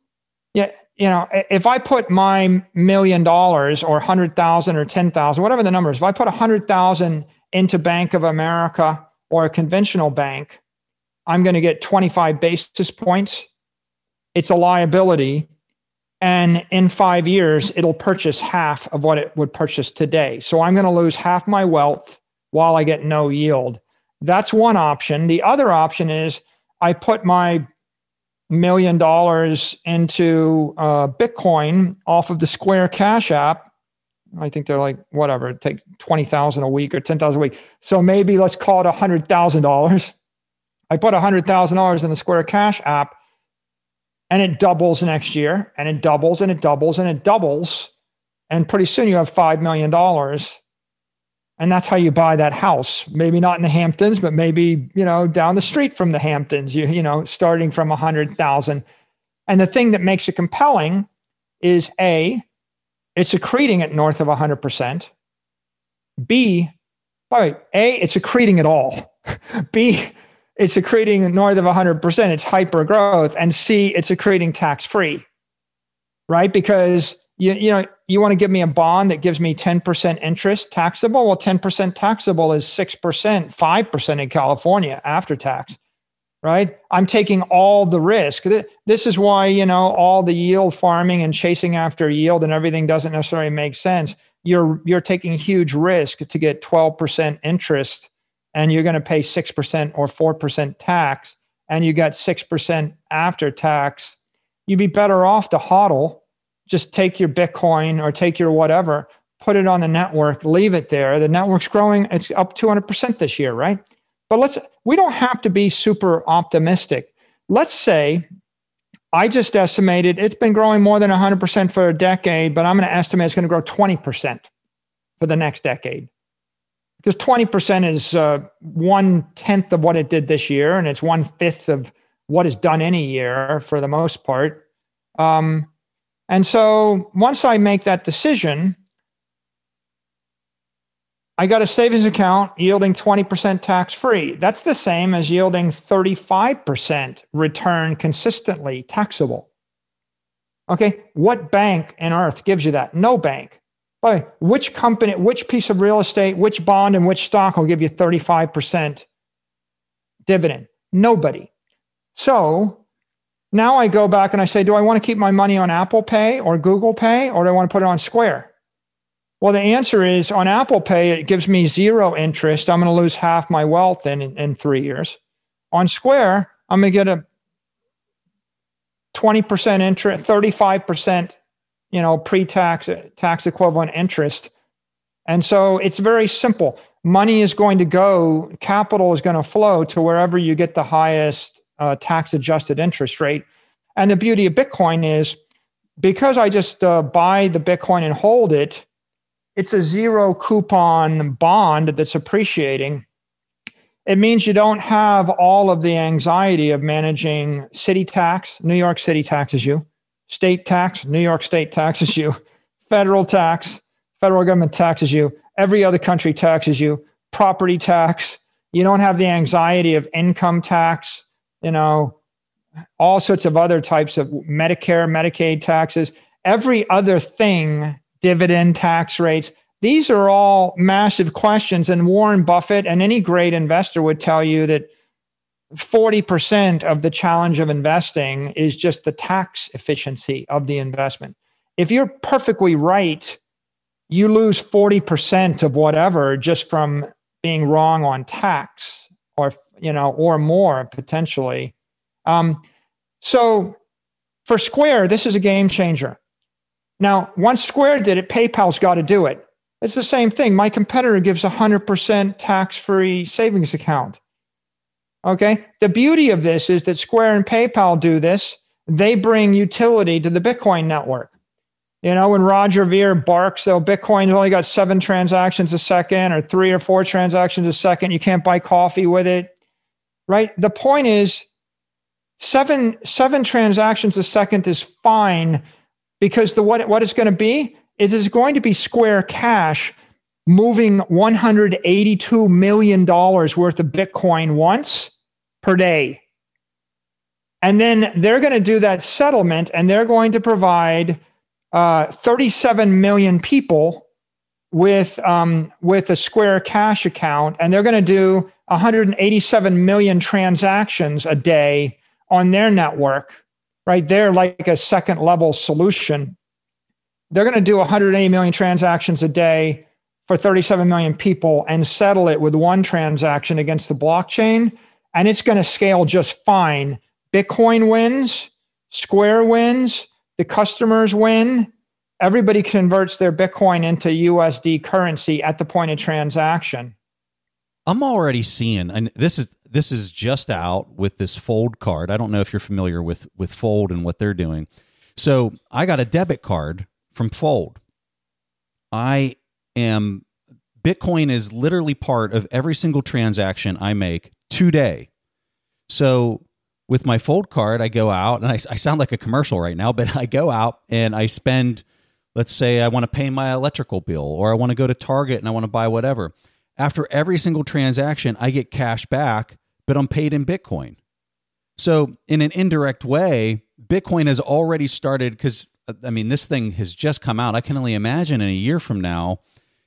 Yeah, you know, if I put my million dollars or 100,000 or 10,000, whatever the number is, if I put 100,000 into Bank of America or a conventional bank, I'm going to get 25 basis points. It's a liability. And in five years, it'll purchase half of what it would purchase today. So I'm going to lose half my wealth while I get no yield. That's one option. The other option is I put my million dollars into uh, Bitcoin off of the Square Cash app I think they're like whatever, take twenty thousand a week or ten thousand a week. So maybe let's call it hundred thousand dollars. I put hundred thousand dollars in the Square Cash app, and it doubles next year, and it doubles and it doubles and it doubles, and pretty soon you have five million dollars, and that's how you buy that house. Maybe not in the Hamptons, but maybe you know down the street from the Hamptons. You you know starting from a hundred thousand, and the thing that makes it compelling is a it's accreting at north of 100%. B, by the way, A, it's accreting at all. (laughs) B, it's accreting north of 100%. It's hyper growth. And C, it's accreting tax free, right? Because you, you know, you want to give me a bond that gives me 10% interest taxable. Well, 10% taxable is 6%, 5% in California after tax right? I'm taking all the risk. This is why, you know, all the yield farming and chasing after yield and everything doesn't necessarily make sense. You're you're taking huge risk to get 12% interest and you're going to pay 6% or 4% tax and you got 6% after tax. You'd be better off to hodl, just take your Bitcoin or take your whatever, put it on the network, leave it there. The network's growing, it's up 200% this year, right? But let's we don't have to be super optimistic. Let's say I just estimated it's been growing more than 100% for a decade, but I'm going to estimate it's going to grow 20% for the next decade. Because 20% is uh, one tenth of what it did this year, and it's one fifth of what is done any year for the most part. Um, and so once I make that decision, I got a savings account yielding 20% tax free. That's the same as yielding 35% return consistently taxable. Okay, what bank in earth gives you that? No bank. But which company, which piece of real estate, which bond, and which stock will give you 35% dividend? Nobody. So now I go back and I say, do I want to keep my money on Apple Pay or Google Pay, or do I want to put it on Square? Well, the answer is on Apple Pay, it gives me zero interest. I'm going to lose half my wealth in, in three years. On Square, I'm going to get a 20% interest, 35%, you know, pre-tax tax equivalent interest. And so it's very simple. Money is going to go, capital is going to flow to wherever you get the highest uh, tax adjusted interest rate. And the beauty of Bitcoin is because I just uh, buy the Bitcoin and hold it, it's a zero coupon bond that's appreciating. It means you don't have all of the anxiety of managing city tax. New York City taxes you, state tax, New York State taxes you, (laughs) federal tax, federal government taxes you, every other country taxes you, property tax. You don't have the anxiety of income tax, you know, all sorts of other types of Medicare, Medicaid taxes, every other thing, dividend tax rates. These are all massive questions. And Warren Buffett and any great investor would tell you that 40% of the challenge of investing is just the tax efficiency of the investment. If you're perfectly right, you lose 40% of whatever just from being wrong on tax or you know or more potentially um, so for Square, this is a game changer. Now, once Square did it, PayPal's got to do it. It's the same thing. My competitor gives a 100% tax free savings account. Okay. The beauty of this is that Square and PayPal do this. They bring utility to the Bitcoin network. You know, when Roger Ver barks, though, Bitcoin's only got seven transactions a second or three or four transactions a second. You can't buy coffee with it. Right. The point is, seven seven transactions a second is fine because the what what it's going to be it is going to be Square Cash moving 182 million dollars worth of Bitcoin once per day. And then they're going to do that settlement and they're going to provide uh, 37 million people with um, with a Square Cash account, and they're going to do 187 million transactions a day on their network, right? They're like a second level solution. They're going to do 180 million transactions a day for 37 million people and settle it with one transaction against the blockchain. And it's going to scale just fine. Bitcoin wins, Square wins, the customers win. Everybody converts their Bitcoin into USD currency at the point of transaction. I'm already seeing, and this is this is just out with this Fold card. I don't know if you're familiar with with Fold and what they're doing. So I got a debit card from Fold. I am Bitcoin is literally part of every single transaction I make today. So with my Fold card, I go out and I, I sound like a commercial right now, but (laughs) I go out and I spend, let's say I want to pay my electrical bill or I want to go to Target and I want to buy whatever. After every single transaction, I get cash back but I'm paid in Bitcoin. So, in an indirect way, Bitcoin has already started because, uh, I mean, this thing has just come out. I can only imagine in a year from now.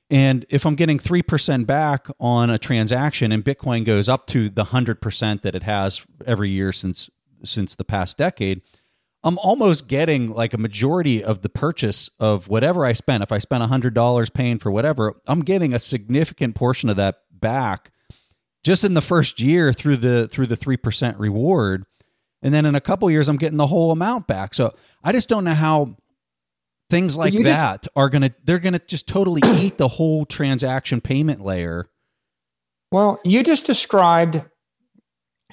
And if I'm getting 3% back on a transaction and Bitcoin goes up to the 100% that it has every year since since the past decade, I'm almost getting like a majority of the purchase of whatever I spent. If I spent $100 paying for whatever, I'm getting a significant portion of that back just in the first year through the through the 3% reward and then in a couple years i'm getting the whole amount back so i just don't know how things like that just, are gonna they're gonna just totally (clears throat) eat the whole transaction payment layer well you just described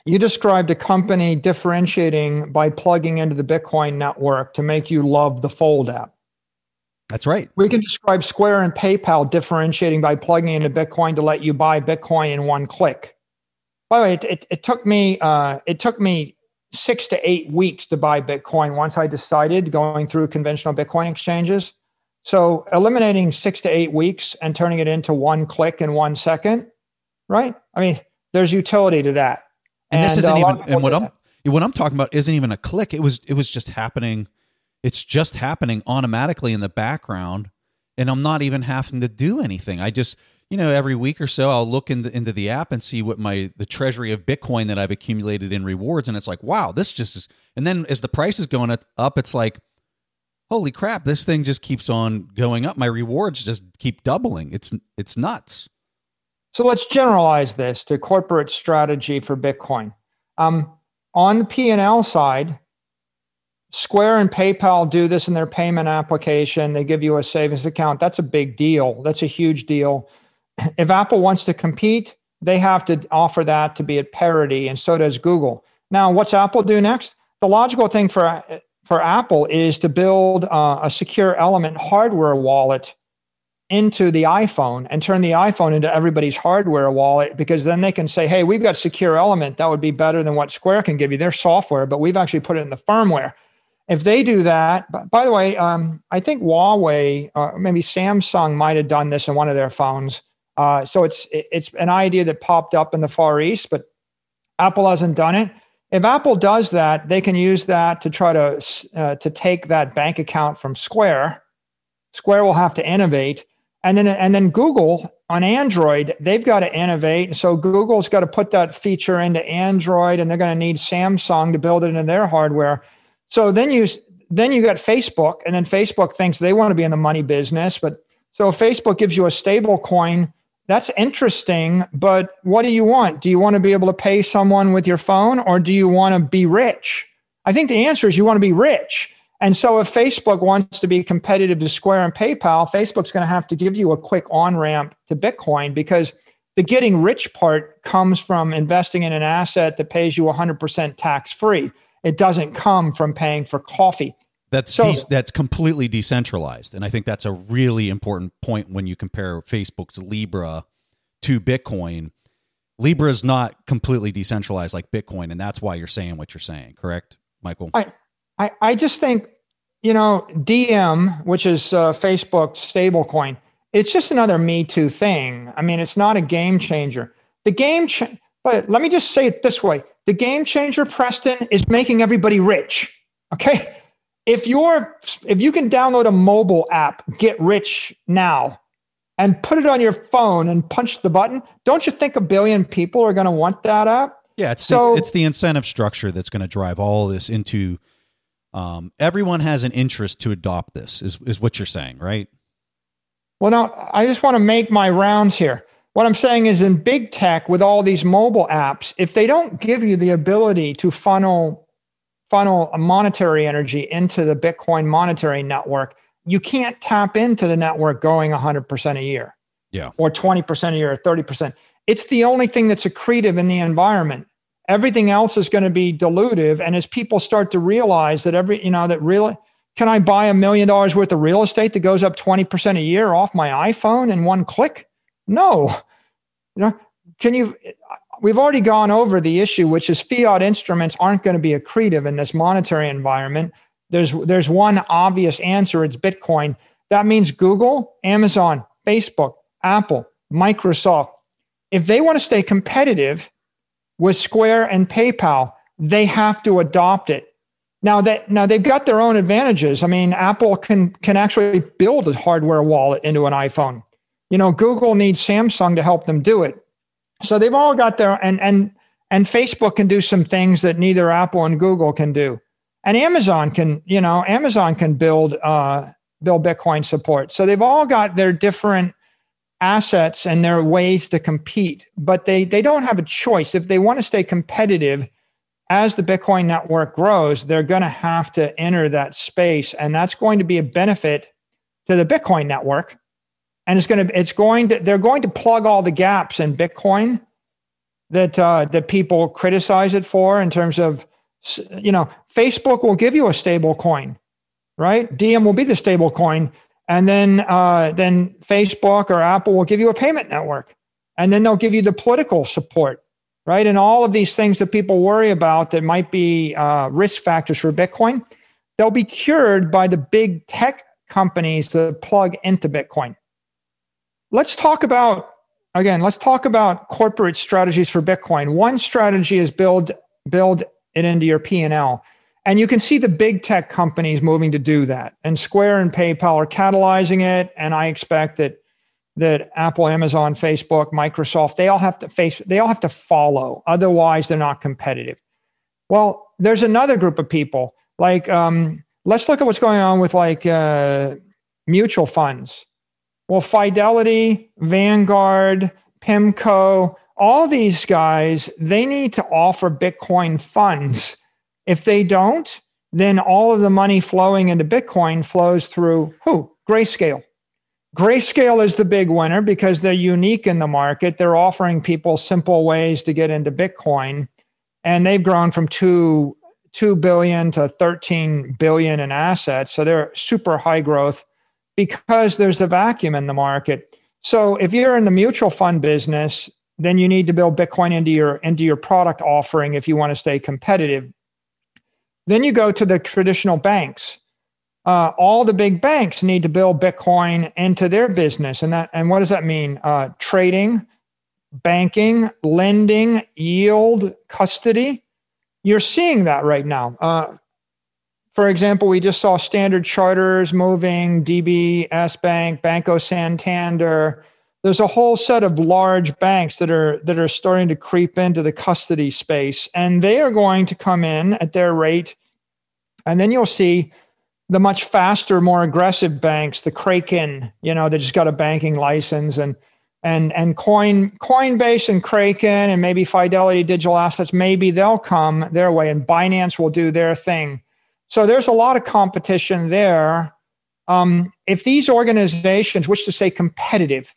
you described a company differentiating by plugging into the bitcoin network to make you love the fold app that's right. We can describe Square and PayPal differentiating by plugging into Bitcoin to let you buy Bitcoin in one click. By the way, it, it, it took me uh, it took me six to eight weeks to buy Bitcoin once I decided going through conventional Bitcoin exchanges. So eliminating six to eight weeks and turning it into one click in one second, right? I mean, there's utility to that. And, and this isn't even and what I'm that. what I'm talking about isn't even a click. It was it was just happening it's just happening automatically in the background and I'm not even having to do anything. I just, you know, every week or so I'll look into, into the app and see what my the treasury of Bitcoin that I've accumulated in rewards and it's like, wow, this just is and then as the price is going up, it's like holy crap, this thing just keeps on going up. My rewards just keep doubling. It's it's nuts. So let's generalize this to corporate strategy for Bitcoin. Um, on the P&L side, Square and PayPal do this in their payment application. They give you a savings account. That's a big deal. That's a huge deal. If Apple wants to compete, they have to offer that to be at parity, and so does Google. Now, what's Apple do next? The logical thing for for Apple is to build uh, a secure element hardware wallet into the iPhone and turn the iPhone into everybody's hardware wallet because then they can say, hey, we've got secure element. That would be better than what Square can give you. Their software, but we've actually put it in the firmware. If they do that, by the way, um, I think Huawei, or uh, maybe Samsung might have done this in one of their phones. Uh, so it's it's an idea that popped up in the Far East, but Apple hasn't done it. If Apple does that, they can use that to try to uh, to take that bank account from Square. Square will have to innovate and then and then Google on Android, they've got to innovate. So Google's got to put that feature into Android, and they're going to need Samsung to build it into their hardware. So then you then you got Facebook, and then Facebook thinks they want to be in the money business. But so Facebook gives you a stable coin. That's interesting, but what do you want? Do you want to be able to pay someone with your phone, or do you want to be rich? I think the answer is you want to be rich. And so if Facebook wants to be competitive to Square and PayPal, Facebook's going to have to give you a quick on ramp to Bitcoin because the getting rich part comes from investing in an asset that pays you 100% tax free. It doesn't come from paying for coffee. That's so, de- that's completely decentralized, and I think that's a really important point when you compare Facebook's Libra to Bitcoin. Libra is not completely decentralized like Bitcoin, and that's why you're saying what you're saying. Correct, Michael? I, I, I just think you know, Diem, which is uh, Facebook's stablecoin, it's just another Me Too thing. I mean, it's not a game changer. The game, cha- but let me just say it this way: the game changer, Preston, is making everybody rich. Okay, if you're if you can download a mobile app, get rich now, and put it on your phone and punch the button, don't you think a billion people are going to want that app? Yeah, it's so, the, it's the incentive structure that's going to drive all this into um, everyone has an interest to adopt this, is, is what you're saying, right? Well, now I just want to make my rounds here. What I'm saying is in big tech with all these mobile apps, if they don't give you the ability to funnel funnel a monetary energy into the Bitcoin monetary network, you can't tap into the network going 100% a year. Yeah. Or 20% a year or 30%. It's the only thing that's accretive in the environment everything else is going to be dilutive and as people start to realize that every you know that really can i buy a million dollars worth of real estate that goes up 20% a year off my iphone in one click no you know can you we've already gone over the issue which is fiat instruments aren't going to be accretive in this monetary environment there's there's one obvious answer it's bitcoin that means google amazon facebook apple microsoft if they want to stay competitive with Square and PayPal, they have to adopt it. Now that now they've got their own advantages. I mean, Apple can can actually build a hardware wallet into an iPhone. You know, Google needs Samsung to help them do it. So they've all got their and and and Facebook can do some things that neither Apple and Google can do. And Amazon can, you know, Amazon can build uh, build Bitcoin support. So they've all got their different assets and their ways to compete, but they, they don't have a choice. If they want to stay competitive as the Bitcoin network grows, they're going to have to enter that space. And that's going to be a benefit to the Bitcoin network. And it's going to, it's going to, they're going to plug all the gaps in Bitcoin that, uh, that people criticize it for in terms of, you know, Facebook will give you a stable coin, right? Diem will be the stable coin and then uh, then Facebook or Apple will give you a payment network, and then they'll give you the political support, right? And all of these things that people worry about that might be uh, risk factors for Bitcoin, they'll be cured by the big tech companies that plug into Bitcoin. Let's talk about again. Let's talk about corporate strategies for Bitcoin. One strategy is build build it into your P and L. And you can see the big tech companies moving to do that. And Square and PayPal are catalyzing it. And I expect that that Apple, Amazon, Facebook, Microsoft, they all have to face, they all have to follow. Otherwise, they're not competitive. Well, there's another group of people. Like, um, let's look at what's going on with like uh, mutual funds. Well, Fidelity, Vanguard, PIMCO, all these guys, they need to offer Bitcoin funds if they don't, then all of the money flowing into Bitcoin flows through who? Grayscale. Grayscale is the big winner because they're unique in the market. They're offering people simple ways to get into Bitcoin. and they've grown from two two billion to 13 billion in assets. So they're super high growth because there's a vacuum in the market. So if you're in the mutual fund business, then you need to build Bitcoin into your into your product offering if you want to stay competitive. Then you go to the traditional banks. Uh, all the big banks need to build Bitcoin into their business, and that and what does that mean? Uh, trading, banking, lending, yield, custody. You're seeing that right now. Uh, for example, we just saw Standard Chartered's moving, DBS Bank, Banco Santander. There's a whole set of large banks that are that are starting to creep into the custody space, and they are going to come in at their rate, and then you'll see the much faster, more aggressive banks, the Kraken, you know, they just got a banking license, and and and Coin Coinbase and Kraken and maybe Fidelity Digital Assets, maybe they'll come their way, and Binance will do their thing so there's a lot of competition there. Um, if these organizations wish to stay competitive,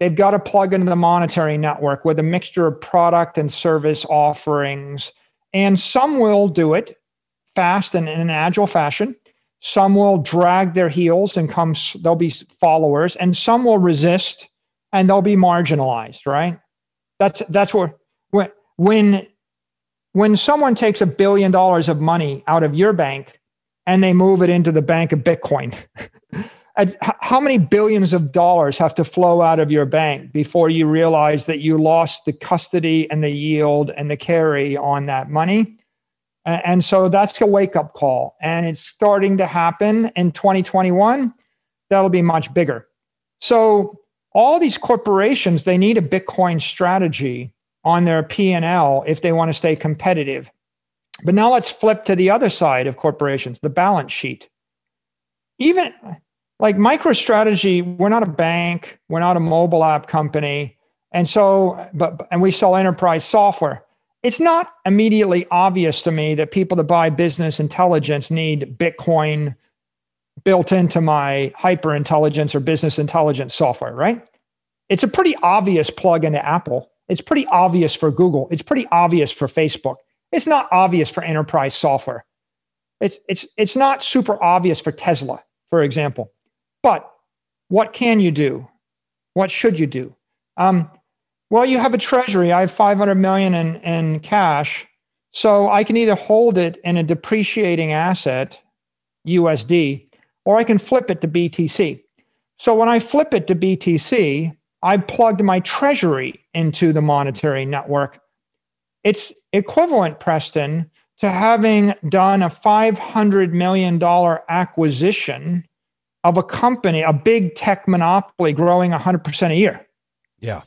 they've got to plug into the monetary network with a mixture of product and service offerings. And some will do it fast and in an agile fashion. Some will drag their heels and come, they'll be followers, and some will resist and they'll be marginalized, right? That's that's where when when when someone takes a billion dollars of money out of your bank and they move it into the bank of Bitcoin, (laughs) how many billions of dollars have to flow out of your bank before you realize that you lost the custody and the yield and the carry on that money? And so that's a wake up call. And it's starting to happen in 2021. That'll be much bigger. So all these corporations, they need a Bitcoin strategy on their P&L if they want to stay competitive. But now let's flip to the other side of corporations, the balance sheet. Even like MicroStrategy, we're not a bank, we're not a mobile app company, and so but and we sell enterprise software. It's not immediately obvious to me that people that buy business intelligence need Bitcoin built into my hyper intelligence or business intelligence software, right? It's a pretty obvious plug into Apple. It's pretty obvious for Google. It's pretty obvious for Facebook. It's not obvious for enterprise software. It's, it's, it's not super obvious for Tesla, for example. But what can you do? What should you do? Um, well, you have a treasury. I have 500 million in, in cash. So I can either hold it in a depreciating asset, USD, or I can flip it to BTC. So when I flip it to BTC, I plugged my treasury into the monetary network. It's equivalent, Preston, to having done a $500 million acquisition of a company, a big tech monopoly growing 100% a year. Yeah.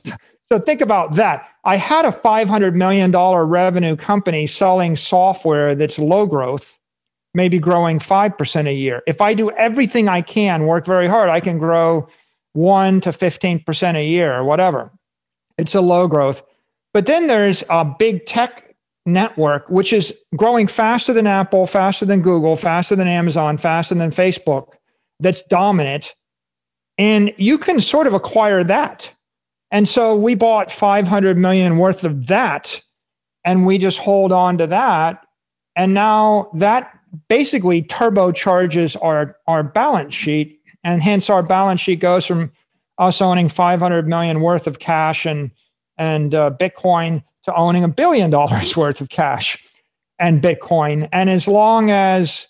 So think about that. I had a $500 million revenue company selling software that's low growth, maybe growing 5% a year. If I do everything I can, work very hard, I can grow 1 to 15% a year or whatever. It's a low growth. But then there's a big tech network, which is growing faster than Apple, faster than Google, faster than Amazon, faster than Facebook, that's dominant. And you can sort of acquire that. And so we bought 500 million worth of that and we just hold on to that. And now that basically turbocharges our, our balance sheet and hence our balance sheet goes from us owning 500 million worth of cash and and uh, Bitcoin to owning a billion dollars (laughs) worth of cash and Bitcoin. And as long as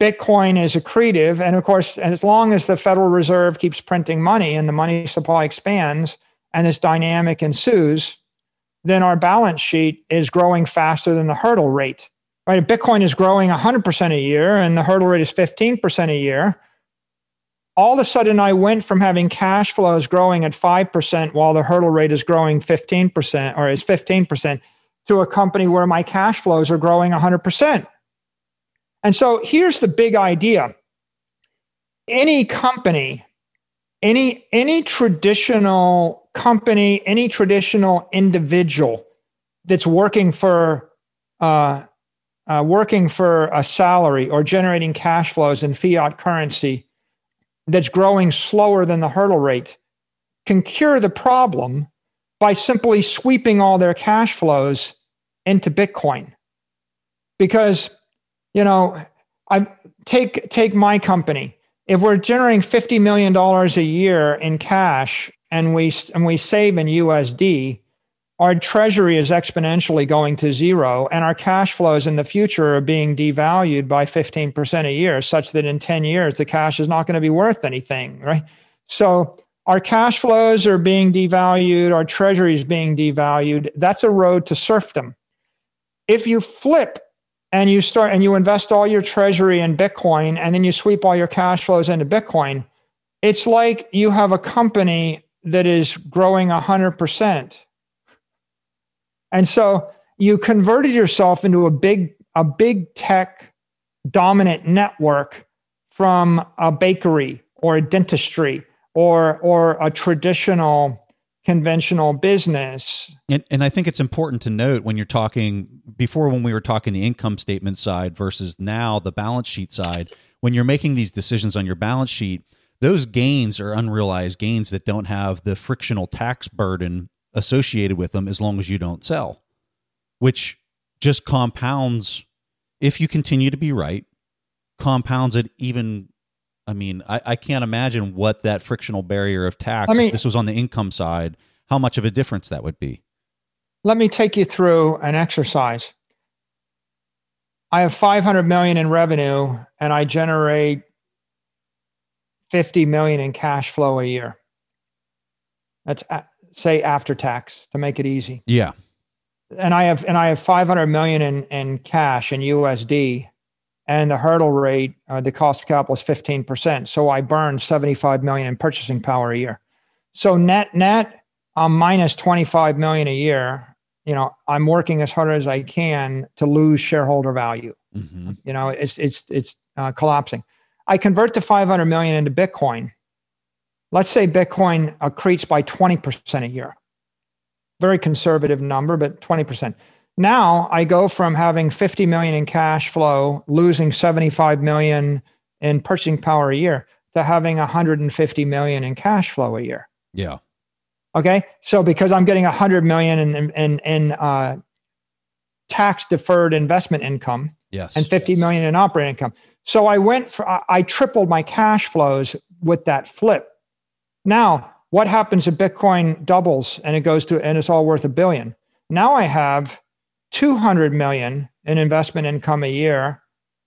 Bitcoin is accretive, and of course, as long as the Federal Reserve keeps printing money and the money supply expands and this dynamic ensues, then our balance sheet is growing faster than the hurdle rate. Right? Bitcoin is growing 100% a year and the hurdle rate is 15% a year, all of a sudden I went from having cash flows growing at 5% while the hurdle rate is growing 15% or is 15% to a company where my cash flows are growing 100%. And so here's the big idea. Any company, any any traditional company, any traditional individual that's working for uh, uh, working for a salary or generating cash flows in fiat currency that's growing slower than the hurdle rate can cure the problem by simply sweeping all their cash flows into Bitcoin. Because, you know, I take take my company. If we're generating $50 million a year in cash and we and we save in USD, our treasury is exponentially going to zero and our cash flows in the future are being devalued by 15% a year such that in 10 years the cash is not going to be worth anything right? So our cash flows are being devalued our treasury is being devalued. That's a road to serfdom. If you flip and you start and you invest all your treasury in bitcoin and then you sweep all your cash flows into bitcoin it's like you have a company that is growing 100% and so you converted yourself into a big, a big tech dominant network from a bakery or a dentistry or or a traditional conventional business. And, and I think it's important to note when you're talking before when we were talking the income statement side versus now the balance sheet side, when you're making these decisions on your balance sheet, those gains are unrealized gains that don't have the frictional tax burden associated with them as long as you don't sell, which just compounds, if you continue to be right, compounds it even. I mean, I, I can't imagine what that frictional barrier of tax, I mean, if this was on the income side, how much of a difference that would be. Let me take you through an exercise. I have 500 million in revenue and I generate 50 million in cash flow a year. That's say after tax to make it easy. Yeah. And I have and I have 500 million in in cash in USD and the hurdle rate uh, the cost of capital is 15%. So I burn 75 million in purchasing power a year. So net net I'm minus 25 million a year. You know, I'm working as hard as I can to lose shareholder value. Mm-hmm. You know, it's it's it's uh, collapsing. I convert the 500 million into Bitcoin Let's say Bitcoin accretes by 20% a year. Very conservative number, but 20%. Now I go from having 50 million in cash flow, losing 75 million in purchasing power a year to having 150 million in cash flow a year. Yeah. Okay. So because I'm getting 100 million in, in, in uh, tax deferred investment income yes, and fifty yes. million in operating income. So I went for, I tripled my cash flows with that flip. Now, what happens if Bitcoin doubles and it goes to and it's all worth a billion? Now I have 200 million in investment income a year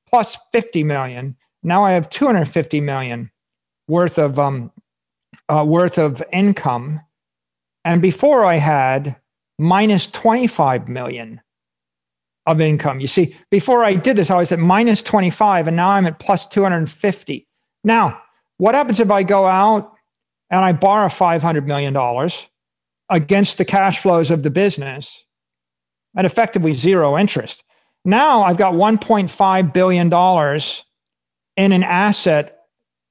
plus 50 million. Now I have 250 million worth of um, uh, worth of income, and before I had minus 25 million of income. You see, before I did this, I was at minus 25, and now I'm at plus 250. Now, what happens if I go out and I borrow $500 million against the cash flows of the business at effectively zero interest. Now I've got $1.5 billion in an asset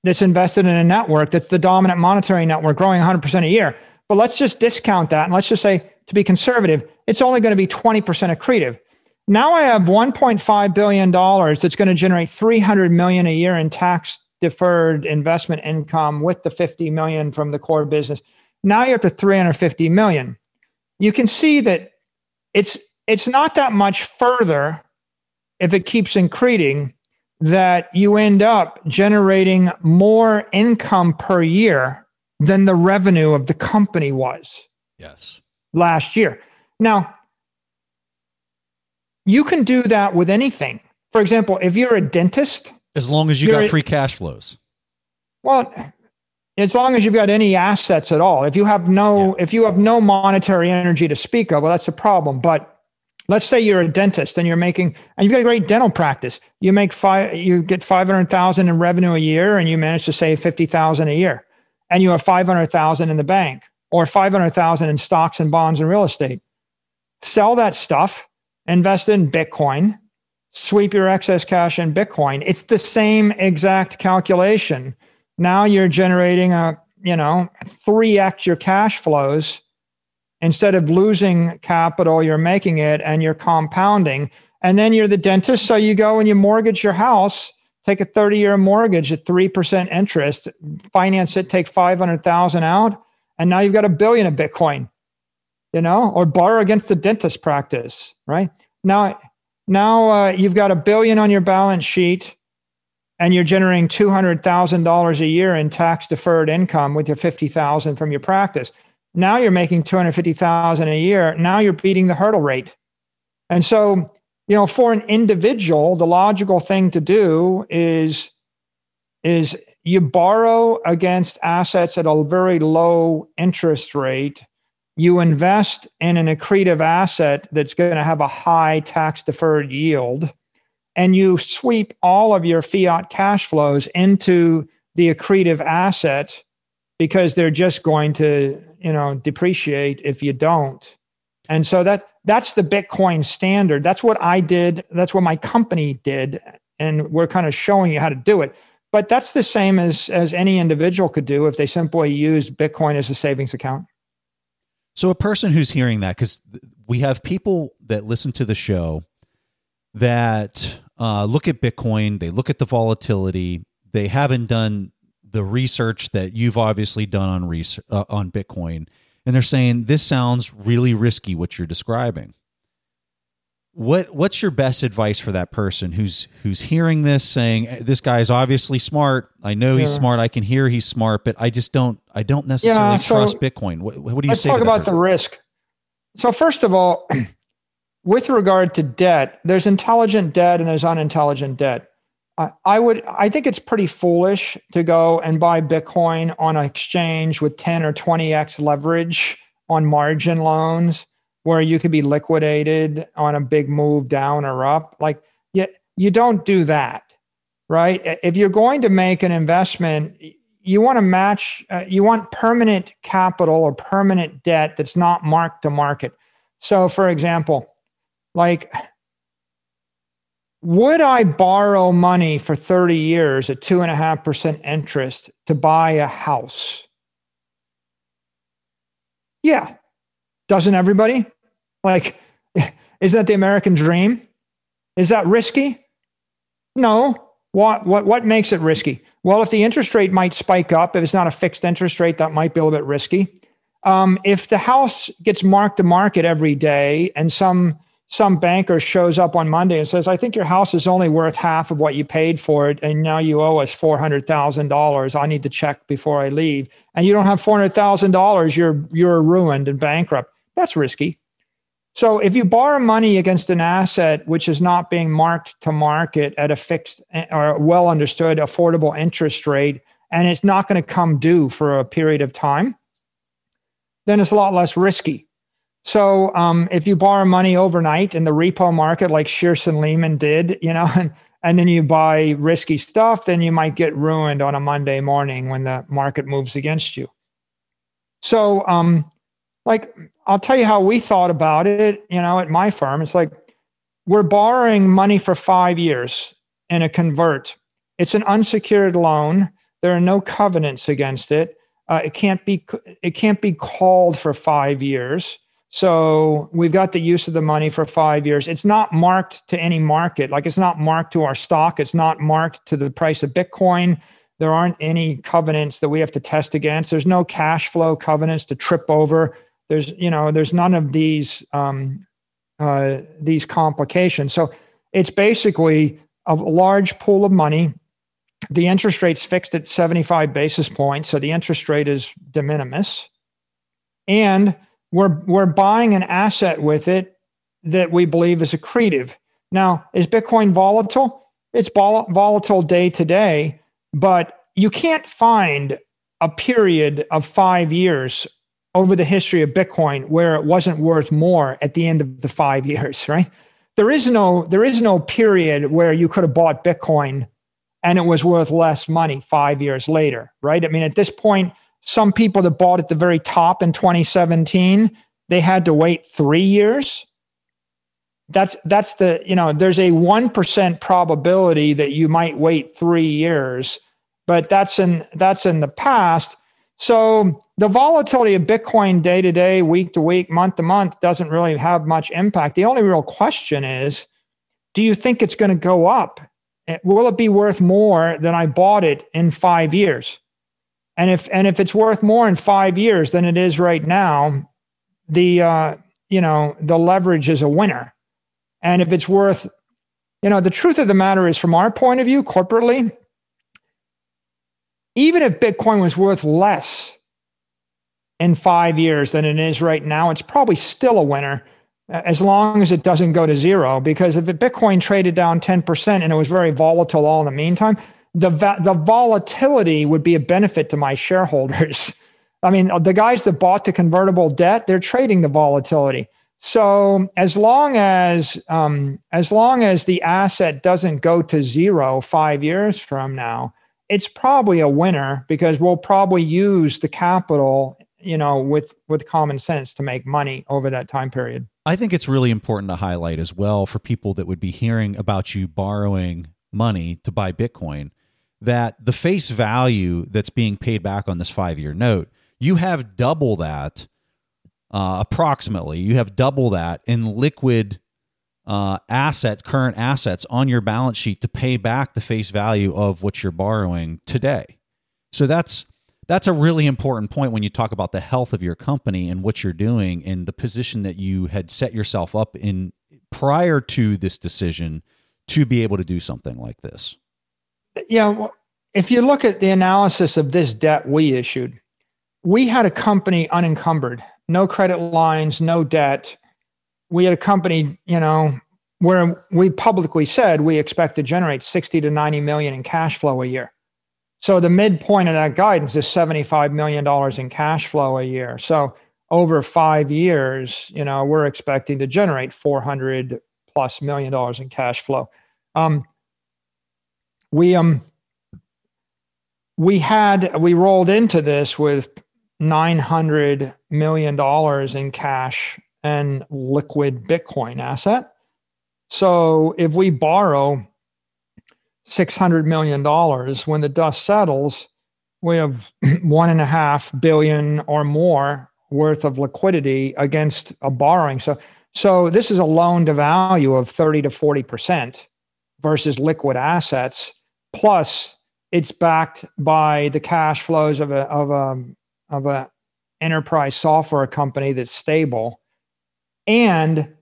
that's invested in a network that's the dominant monetary network growing 100% a year. But let's just discount that and let's just say, to be conservative, it's only going to be 20% accretive. Now I have $1.5 billion that's going to generate 300 million a year in tax deferred investment income with the 50 million from the core business. Now you're up to 350 million. You can see that it's it's not that much further if it keeps increasing that you end up generating more income per year than the revenue of the company was. Yes. Last year. Now, you can do that with anything. For example, if you're a dentist, as long as you got free cash flows. Well, as long as you've got any assets at all. If you have no, yeah. if you have no monetary energy to speak of, well, that's a problem. But let's say you're a dentist and you're making, and you've got a great dental practice. You make five, you get five hundred thousand in revenue a year, and you manage to save fifty thousand a year, and you have five hundred thousand in the bank or five hundred thousand in stocks and bonds and real estate. Sell that stuff, invest in Bitcoin, sweep your excess cash in Bitcoin. It's the same exact calculation. Now you're generating a, you know, 3x your cash flows. Instead of losing capital, you're making it and you're compounding. And then you're the dentist. So you go and you mortgage your house, take a 30 year mortgage at 3% interest, finance it, take 500,000 out. And now you've got a billion of Bitcoin. you know, or borrow against the dentist practice, right? Now, now uh, you've got a billion on your balance sheet and you're generating $200,000 a year in tax deferred income with your 50,000 from your practice. Now you're making 250,000 a year. Now you're beating the hurdle rate. And so, you know, for an individual, the logical thing to do is is you borrow against assets at a very low interest rate. You invest in an accretive asset that's going to have a high tax deferred yield and you sweep all of your fiat cash flows into the accretive asset because they're just going to you know depreciate if you don't. And so that that's the bitcoin standard. That's what i did that's what my company did and we're kind of showing you how to do it. But that's the same as as any individual could do if they simply use bitcoin as a savings account so a person who's hearing that because we have people that listen to the show that uh, look at Bitcoin, they look at the volatility, they haven't done the research that you've obviously done on research, uh, on Bitcoin, and they're saying this sounds really risky what you're describing. What what's your best advice for that person who's who's hearing this saying this guy is obviously smart. I know yeah. he's smart. I can hear he's smart, but I just don't I don't necessarily yeah, so trust Bitcoin. What, what do you let's say? Talk about person? the risk. So first of all, (clears throat) with regard to debt, there's intelligent debt and there's unintelligent debt. I, I would, I think it's pretty foolish to go and buy Bitcoin on an exchange with 10 or 20x leverage on margin loans where you could be liquidated on a big move down or up. Like, you, you don't do that, right? If you're going to make an investment, you want to match, uh, you want permanent capital or permanent debt that's not marked to market. So, for example, like, would I borrow money for 30 years at two and a half percent interest to buy a house? Yeah. Doesn't everybody? Like, is that the American dream? Is that risky? No. What, what, what makes it risky? Well, if the interest rate might spike up, if it's not a fixed interest rate, that might be a little bit risky. Um, if the house gets marked to market every day and some some banker shows up on Monday and says, I think your house is only worth half of what you paid for it. And now you owe us $400,000. I need to check before I leave. And you don't have $400,000. You're, you're ruined and bankrupt. That's risky. So if you borrow money against an asset which is not being marked to market at a fixed or well understood affordable interest rate, and it's not going to come due for a period of time, then it's a lot less risky. So um, if you borrow money overnight in the repo market, like Shearson Lehman did, you know, (laughs) and, and then you buy risky stuff, then you might get ruined on a Monday morning when the market moves against you. So, um, like, I'll tell you how we thought about it, you know, at my firm. It's like we're borrowing money for five years in a convert. It's an unsecured loan. There are no covenants against it. Uh, it can't be it can't be called for five years. So we've got the use of the money for five years. It's not marked to any market. Like it's not marked to our stock. It's not marked to the price of Bitcoin. There aren't any covenants that we have to test against. There's no cash flow covenants to trip over. There's, you know, there's none of these um, uh, these complications. So it's basically a large pool of money. The interest rate's fixed at 75 basis points, so the interest rate is de minimis. And we're, we're buying an asset with it that we believe is accretive. Now, is Bitcoin volatile? It's vol- volatile day to day, but you can't find a period of five years over the history of Bitcoin where it wasn't worth more at the end of the five years, right? There is no there is no period where you could have bought Bitcoin and it was worth less money five years later, right? I mean, at this point, some people that bought at the very top in 2017, they had to wait three years. That's that's the you know there's a one percent probability that you might wait three years, but that's in that's in the past. So the volatility of Bitcoin day to day, week to week, month to month doesn't really have much impact. The only real question is, do you think it's going to go up? Will it be worth more than I bought it in five years? And if and if it's worth more in five years than it is right now, the uh, you know the leverage is a winner, and if it's worth, you know, the truth of the matter is, from our point of view, corporately, even if Bitcoin was worth less in five years than it is right now, it's probably still a winner as long as it doesn't go to zero. Because if Bitcoin traded down 10% and it was very volatile all in the meantime, the, the volatility would be a benefit to my (laughs) shareholders. I mean, the guys that bought the convertible debt, they're trading the volatility. So as long as um, as long as the asset doesn't go to zero five years from now, it's probably a winner because we'll probably use the capital you know, with with common sense to make money over that time period. I think it's really important to highlight as well for people that would be hearing about you borrowing money to buy Bitcoin that the face value that's being paid back on this 5-year note, you have double that uh, approximately. You have double that in liquid uh, asset, current assets on your balance sheet to pay back the face value of what you're borrowing today. So that's that's a really important point when you talk about the health of your company and what you're doing and the position that you had set yourself up in prior to this decision to be able to do something like this. Yeah, if you look at the analysis of this debt we issued, we had a company unencumbered, no credit lines, no debt. We had a company, you know, where we publicly said we expect to generate 60 to 90 million in cash flow a year. So the midpoint of that guidance is $75 million in cash flow a year. So over five years, you know, we're expecting to generate 400 plus million dollars in cash flow. Um, we um we had we rolled into this with 900 million dollars in cash and liquid Bitcoin asset. So if we borrow $600 million. When the dust settles, we have (clears throat) one and a half billion or more worth of liquidity against a borrowing. So, so this is a loan to value of 30 to 40% versus liquid assets. Plus, it's backed by the cash flows of a, of a, of a enterprise software company that's stable. And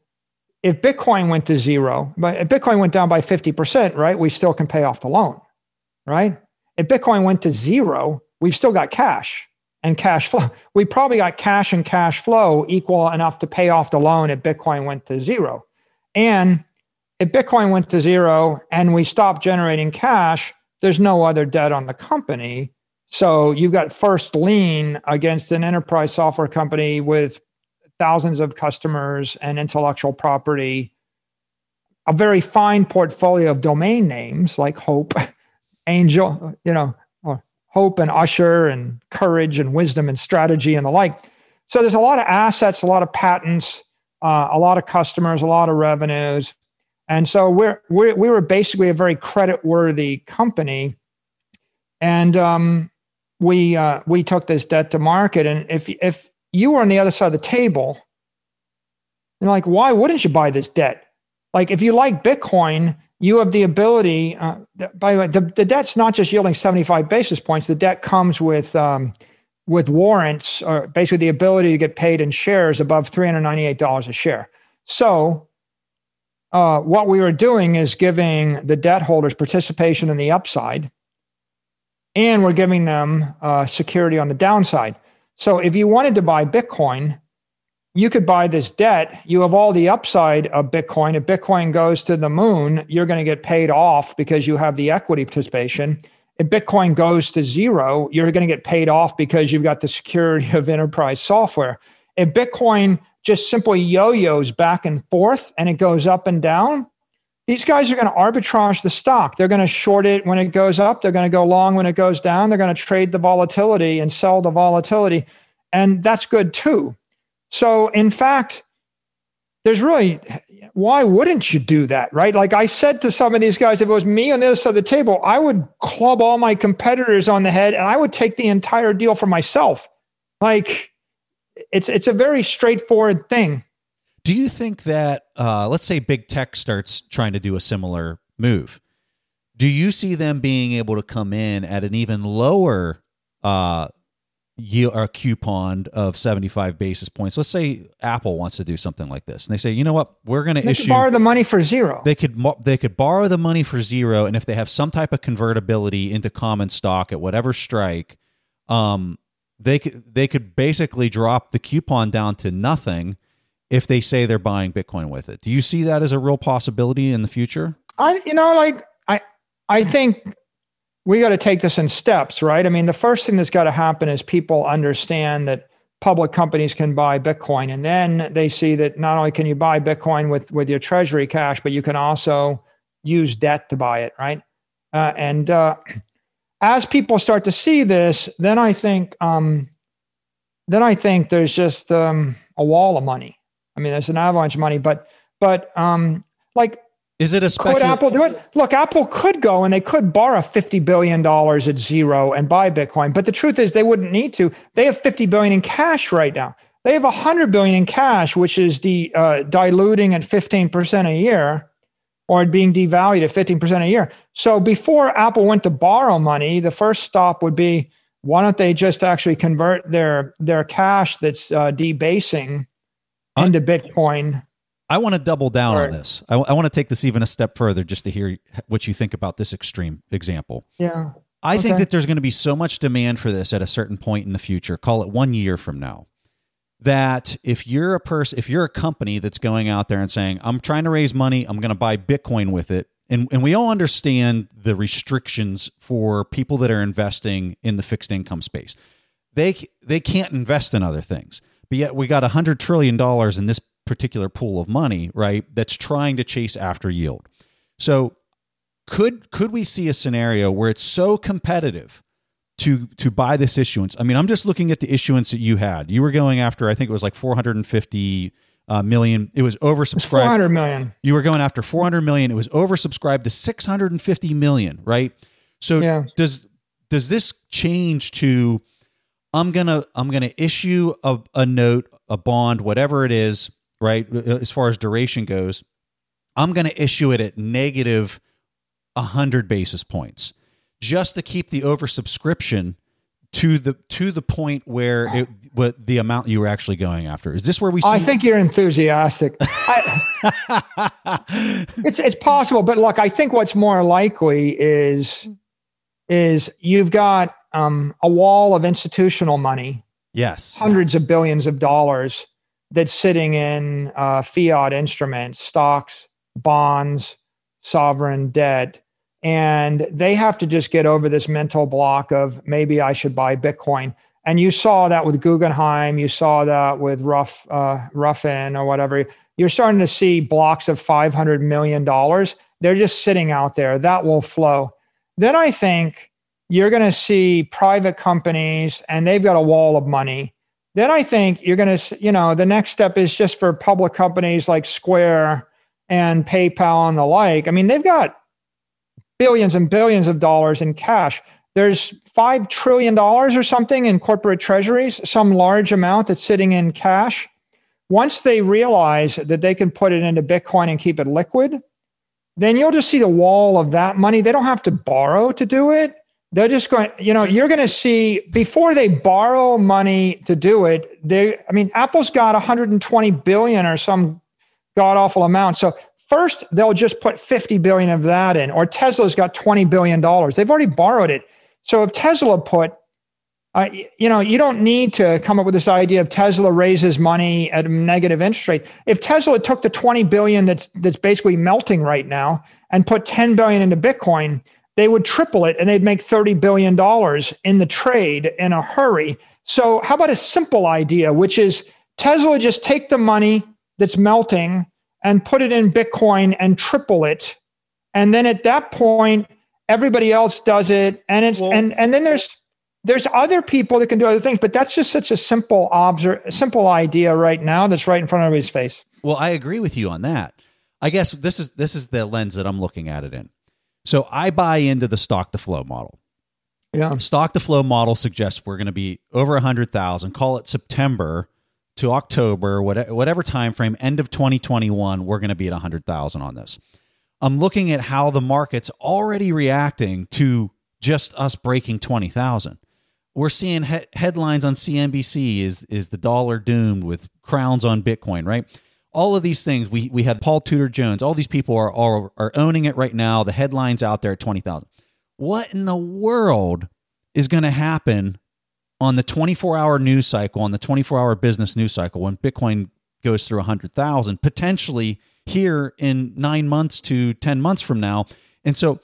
if Bitcoin went to zero, but if Bitcoin went down by 50%, right, we still can pay off the loan, right? If Bitcoin went to zero, we've still got cash and cash flow. (laughs) We probably got cash and cash flow equal enough to pay off the loan if Bitcoin went to zero. And if Bitcoin went to zero and we stopped generating cash, there's no other debt on the company. So you've got first lien against an enterprise software company with thousands of customers and intellectual property, a very fine portfolio of domain names like Hope, (laughs) Angel, you know, Hope and Usher and Courage and Wisdom and Strategy and the like. So there's a lot of assets, a lot of patents, uh, a lot of customers, a lot of revenues. And so we're, we're we were basically a very credit worthy company. And um, we uh, we took this debt to market. And if if you were on the other side of the table. And like, why wouldn't you buy this debt? Like, if you like Bitcoin, you have the ability. Uh, by the way, the, the debt's not just yielding 75 basis points. The debt comes with um, with warrants, or basically the ability to get paid in shares above $398 a share. So, uh, what we were doing is giving the debt holders participation in the upside, and we're giving them uh, security on the downside. So if you wanted to buy Bitcoin, you could buy this debt. You have all the upside of Bitcoin. If Bitcoin goes to the moon, you're going to get paid off because you have the equity participation. If Bitcoin goes to zero, you're going to get paid off because you've got the security (laughs) of enterprise software. If Bitcoin just simply yo yos back and forth and it goes up and down, these guys are going to arbitrage the stock. They're going to short it when it goes up. They're going to go long when it goes down. They're going to trade the volatility and sell the volatility. And that's good too. So, in fact, there's really, why wouldn't you do that, right? Like I said to some of these guys, if it was me on the other side of the table, I would club all my competitors on the head and I would take the entire deal for myself. Like, it's, it's a very straightforward thing. Do you think that, uh, let's say big tech starts trying to do a similar move? Do you see them being able to come in at an even lower uh, yield or coupon of 75 basis points. Let's say Apple wants to do something like this. And they say, "You know what? We're going to issue could borrow the money for zero. they could they could borrow the money for zero and if they have some type of convertibility into common stock at whatever strike um they could they could basically drop the coupon down to nothing if they say they're buying bitcoin with it do you see that as a real possibility in the future I, you know, like I, I think we got to take this in steps, right? I mean, the first thing that's got to happen is people understand that public companies can buy Bitcoin, and then they see that not only can you buy Bitcoin with with your treasury cash, but you can also use debt to buy it, right? Uh, and uh, as people start to see this, then I think, um, then I think there's just um, a wall of money. I mean, there's an avalanche of money, but but um, like is it a could Apple do it? Look, Apple could go and they could borrow $50 billion at zero and buy Bitcoin. But the truth is they wouldn't need to. They have 50 billion in cash right now. They have 100 billion in cash, which is the uh, diluting at 15% a year or being devalued at 15% a year. So before Apple went to borrow money, the first stop would be why don't they just actually convert their their cash that's uh, debasing into Bitcoin? I want to double down on this. I, I want to take this even a step further just to hear what you think about this extreme example. Yeah. I think that there's going to be so much demand for this at a certain point in the future, call it one year from now, that if you're a person, if you're a company that's going out there and saying, I'm trying to raise money, I'm going to buy Bitcoin with it. And, and we all understand the restrictions for people that are investing in the fixed income space. They, they can't invest in other things. But yet we got a hundred trillion dollars in this particular pool of money, right? That's trying to chase after yield. So could could we see a scenario where it's so competitive to to buy this issuance? I mean, I'm just looking at the issuance that you had. You were going after, I think it was like 450 uh, million. It was oversubscribed. 400 million. You were going after 400 million. It was oversubscribed to 650 million, right? So Yeah. does does this change to I'm gonna I'm gonna issue a, a note, a bond, whatever it is, right? Uh, as far as duration goes, I'm gonna issue it at negative hundred basis points just to keep the oversubscription to the to the point where it what the amount you were actually going after. Is this where we see I think you're enthusiastic. (laughs) I, it's it's possible, but look, I think what's more likely is is you've got um, a wall of institutional money, yes. hundreds of billions of dollars that's sitting in uh, fiat instruments, stocks, bonds, sovereign debt, and they have to just get over this mental block of maybe I should buy Bitcoin. And you saw that with Guggenheim, you saw that with Ruff uh, Ruffin or whatever. You're starting to see blocks of 500 million dollars. They're just sitting out there. That will flow. Then I think you're going to see private companies, and they've got a wall of money. Then I think you're going to, you know, the next step is just for public companies like Square and PayPal and the like. I mean, they've got billions and billions of dollars in cash. There's $5 trillion or something in corporate treasuries, some large amount that's sitting in cash. Once they realize that they can put it into Bitcoin and keep it liquid, then you'll just see the wall of that money. They don't have to borrow to do it. They're just going, you know, you're going to see before they borrow money to do it. They, I mean, Apple's got 120 billion or some god awful amount. So first they'll just put 50 billion of that in, or Tesla's got 20 billion dollars. They've already borrowed it. So if Tesla put, uh, you know, you don't need to come up with this idea of Tesla raises money at a negative interest rate. If Tesla took the 20 billion that's that's basically melting right now and put 10 billion into Bitcoin, they would triple it and they'd make 30 billion dollars in the trade in a hurry. So how about a simple idea, which is Tesla just take the money that's melting and put it in Bitcoin and triple it. And then at that point, everybody else does it. And it's and and then there's there's other people that can do other things, but that's just such a simple observe simple idea right now that's right in front of everybody's face. Well, I agree with you on that. I guess this is this is the lens that I'm looking at it in. So I buy into the stock to flow model. Yeah. Stock to flow model suggests we're going to be over 100,000, call it September to October, whatever, whatever time frame, end of 2021, we're going to be at 100,000 on this. I'm looking at how the market's already reacting to just us breaking 20,000. we're seeing he- headlines on CNBC is is the dollar doomed with crowns on Bitcoin, right? All of these things. We we have Paul Tudor Jones. All these people are are, are owning it right now. The headlines out there at twenty thousand. What in the world is going to happen on the 24 hour news cycle, on the 24 hour business news cycle, when Bitcoin goes through 100,000, potentially here in nine months to 10 months from now. And so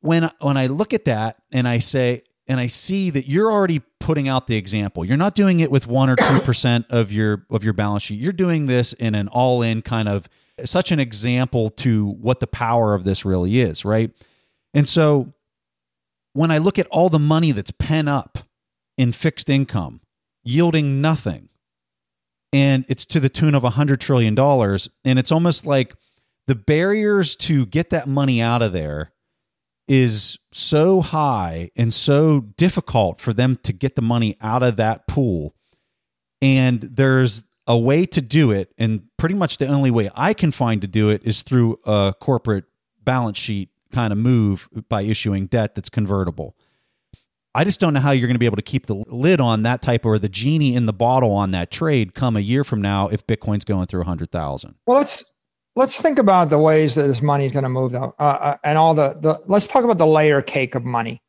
when, when I look at that and I say, and I see that you're already putting out the example. You're not doing it with one or two (coughs) percent of your of your balance sheet. You're doing this in an all in kind of such an example to what the power of this really is, right? And so when I look at all the money that's pent up in fixed income, yielding nothing, and it's to the tune of a $100 trillion, and it's almost like the barriers to get that money out of there is so high and so difficult for them to get the money out of that pool. And there's a way to do it. And pretty much the only way I can find to do it is through a corporate balance sheet kind of move by issuing debt that's convertible. I just don't know how you're going to be able to keep the lid on that type or the genie in the bottle on that trade come a year from now if Bitcoin's going through 100,000. Well, let's let's think about the ways that this money is going to move though uh, uh, and all the, the let's talk about the layer cake of money.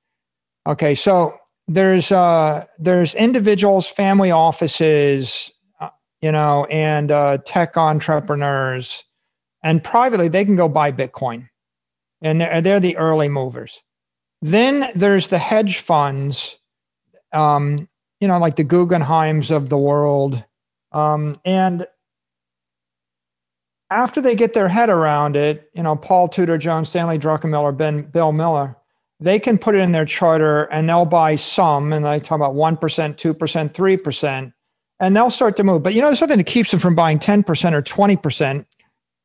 Okay so there's uh there's individuals family offices uh, you know and uh, tech entrepreneurs and privately they can go buy bitcoin and they're, they're the early movers. Then there's the hedge funds um you know like the guggenheims of the world um, and after they get their head around it, you know, Paul Tudor Jones, Stanley Druckenmiller, Ben Bill Miller, they can put it in their charter and they'll buy some, and I talk about one percent, two percent, three percent, and they'll start to move. But you know, there's something that keeps them from buying ten percent or twenty percent.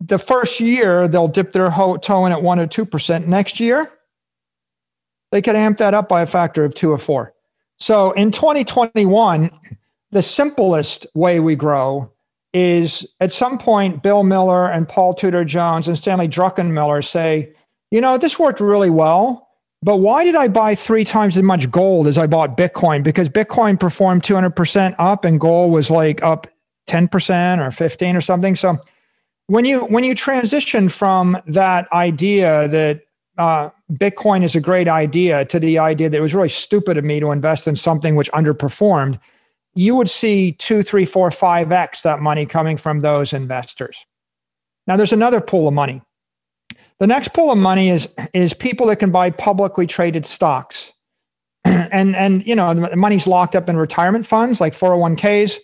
The first year they'll dip their toe in at one or two percent. Next year, they could amp that up by a factor of two or four. So in 2021, the simplest way we grow is at some point, Bill Miller and Paul Tudor Jones and Stanley Druckenmiller say, you know, this worked really well, but why did I buy three times as much gold as I bought Bitcoin? Because Bitcoin performed 200% up and gold was like up 10% or 15 or something. So when you when you transition from that idea that uh, Bitcoin is a great idea to the idea that it was really stupid of me to invest in something which underperformed, you would see two, three, four, five X that money coming from those investors. Now, there's another pool of money. The next pool of money is, is people that can buy publicly traded stocks. (clears throat) and, and, you know, the money's locked up in retirement funds like 401ks.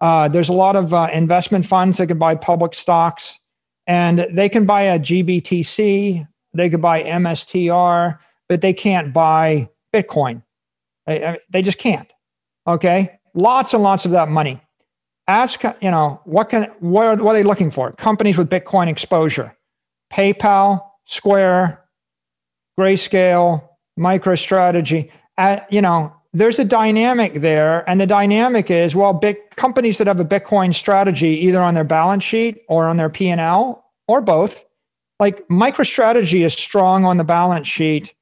Uh, there's a lot of uh, investment funds that can buy public stocks and they can buy a GBTC, they could buy MSTR, but they can't buy Bitcoin. They, they just can't. Okay lots and lots of that money. Ask, you know, what can what are, what are they looking for? Companies with Bitcoin exposure, PayPal, Square, Grayscale, MicroStrategy. Uh, you know, there's a dynamic there, and the dynamic is well, big companies that have a Bitcoin strategy, either on their balance sheet or on their P and L or both. Like MicroStrategy is strong on the balance sheet,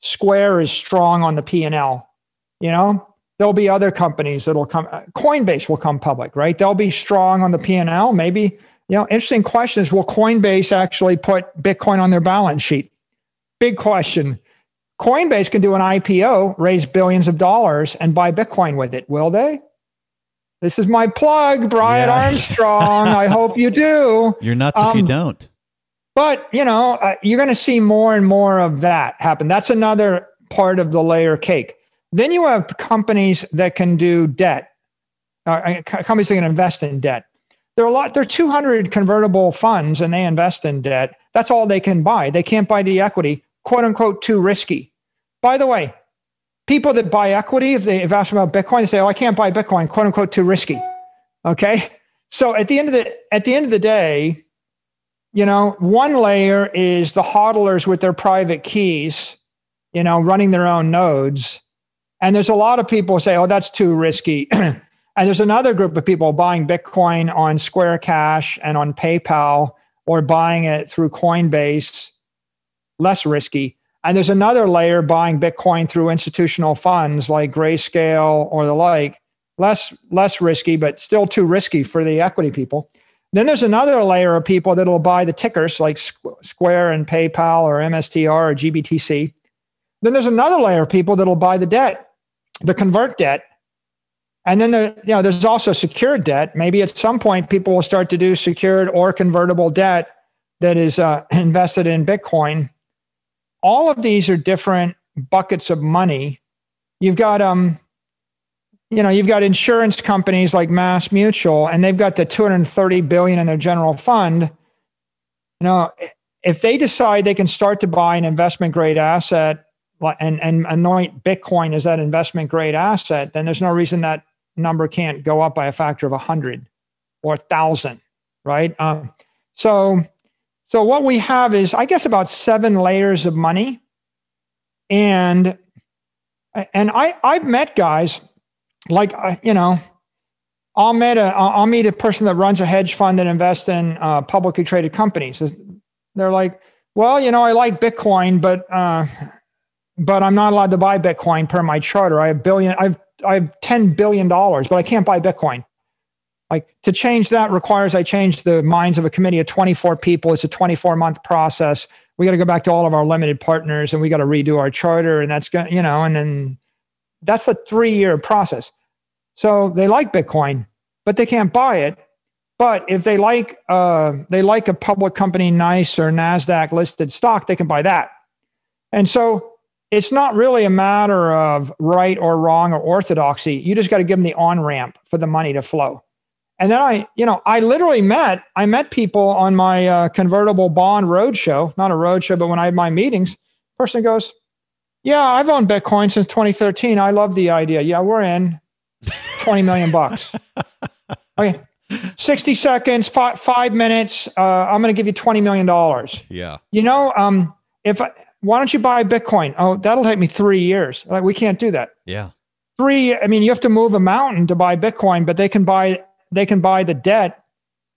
Square is strong on the P and L. You know, there'll be other companies that'll come coinbase will come public right? They'll be strong on the p&l maybe you know interesting question is will coinbase actually put bitcoin on their balance sheet? Big question. Coinbase can do an ipo raise billions of dollars and buy bitcoin with it. Will they? This is my plug brian yeah. armstrong. I (laughs) hope you do. You're nuts um, if you um, don't. but you know uh, you're going to see more and more of that happen. That's another part of the layer cake then you have companies that can do debt, uh, companies that can invest in debt. There are a lot, there are 200 convertible funds and they invest in debt. That's all they can buy. They can't buy the equity, quote unquote, too risky. By the way, people that buy equity, if they asked about Bitcoin, they say, oh, I can't buy Bitcoin, quote unquote, too risky. Okay. So at the end of the, at the end of the day, you know, one layer is the hodlers with their private keys, you know, running their own nodes. And there's a lot of people say, oh, that's too risky. (clears throat) and there's another group of people buying Bitcoin on Square Cash and on PayPal or buying it through Coinbase, less risky. And there's another layer buying Bitcoin through institutional funds like Grayscale or the like, less less risky, but still too risky for the equity people. Then there's another layer of people that'll buy the tickers like Square and PayPal or MSTR or GBTC. Then there's another layer of people that'll buy the debt, the convert debt. And then there, you know, there's also secured debt. Maybe at some point people will start to do secured or convertible debt that is uh, (clears throat) invested in Bitcoin all of these are different buckets of money. You've got um, you know, you've got insurance companies like Mass Mutual, and they've got the 230 billion in their general fund. You know, if they decide they can start to buy an investment grade asset and, and anoint Bitcoin as that investment grade asset, then there's no reason that number can't go up by a factor of 100 or 1,000, right? Um, so so what we have is, I guess, about seven layers of money, and and I I've met guys like you know I'll meet a I'll meet a person that runs a hedge fund that invests in uh, publicly traded companies. They're like, well, you know, I like Bitcoin, but uh, but I'm not allowed to buy Bitcoin per my charter. I have billion, I've I have ten billion dollars, but I can't buy Bitcoin. Like to change that requires I change the minds of a committee of 24 people. It's a 24 month process. We got to go back to all of our limited partners and we got to redo our charter. And that's going, you know, and then that's a three year process. So they like Bitcoin, but they can't buy it. But if they like uh, they like a public company, NYSE or Nasdaq listed stock, they can buy that. And so it's not really a matter of right or wrong or orthodoxy. You just got to give them the on ramp for the money to flow. And then I, you know, I literally met, I met people on my uh, convertible bond roadshow, not a roadshow, but when I had my meetings, person goes, yeah, I've owned Bitcoin since 2013. I love the idea. Yeah, we're in 20 million bucks. (laughs) Okay. 60 seconds, five, five minutes. Uh, I'm going to give you $20 million. Yeah. You know, um, if, I, why don't you buy Bitcoin? Oh, that'll take me three years. Like we can't do that. Yeah. Three, I mean, you have to move a mountain to buy Bitcoin, but they can buy they can buy the debt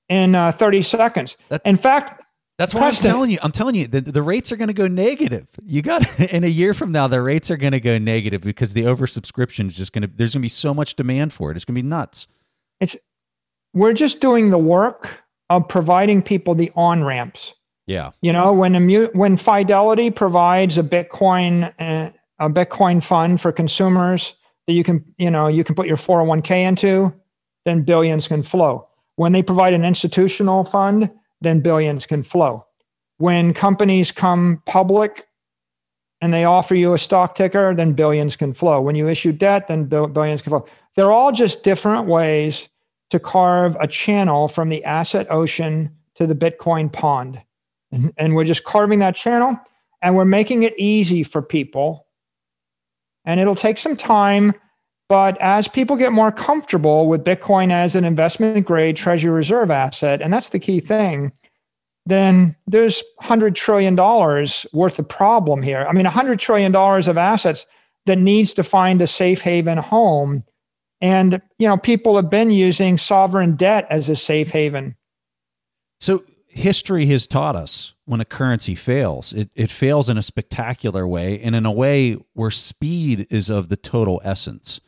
in uh, 30 seconds. That, in fact, that's what I'm telling you. I'm telling you the, the rates are going to go negative. You got (laughs) in a year from now, the rates are going to go negative because the oversubscription is just going to. There's going to be so much demand for it. It's going to be nuts. It's we're just doing the work of providing people the on ramps. Yeah. You know when a when Fidelity provides a Bitcoin uh, a Bitcoin fund for consumers that you can you know you can put your 401k into then billions can flow. When they provide an institutional fund, then billions can flow. When companies come public and they offer you a stock ticker, then billions can flow. When you issue debt, then billions can flow. They're all just different ways to carve a channel from the asset ocean to the Bitcoin pond. And, we're just carving that channel and we're making it easy for people. And it'll take some time but as people get more comfortable with Bitcoin as an investment grade treasury reserve asset, and that's the key thing, then there's $100 trillion worth of problem here. I mean, $100 trillion of assets that needs to find a safe haven home. And, you know, people have been using sovereign debt as a safe haven. So history has taught us when a currency fails, it, it fails in a spectacular way and in a way where speed is of the total essence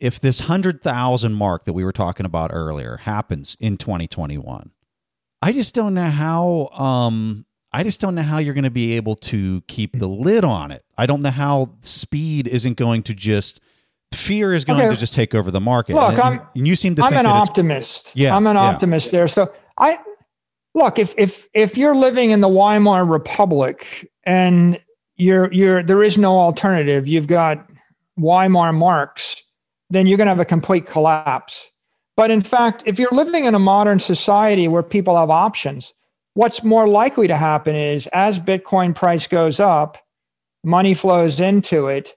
if this 100,000 mark that we were talking about earlier happens in 2021, I just don't know how um I just don't know how you're going to be able to keep the lid on it. I don't know how speed isn't going to just fear is going okay. to just take over the market. Look, and, I'm and you seem to I'm an optimist. Yeah. I'm an yeah. optimist there. So I look, if if if you're living in the Weimar Republic and you're you're there is no alternative, you've got Weimar marks then you're going to have a complete collapse. But in fact, if you're living in a modern society where people have options, what's more likely to happen is as Bitcoin price goes up, money flows into it,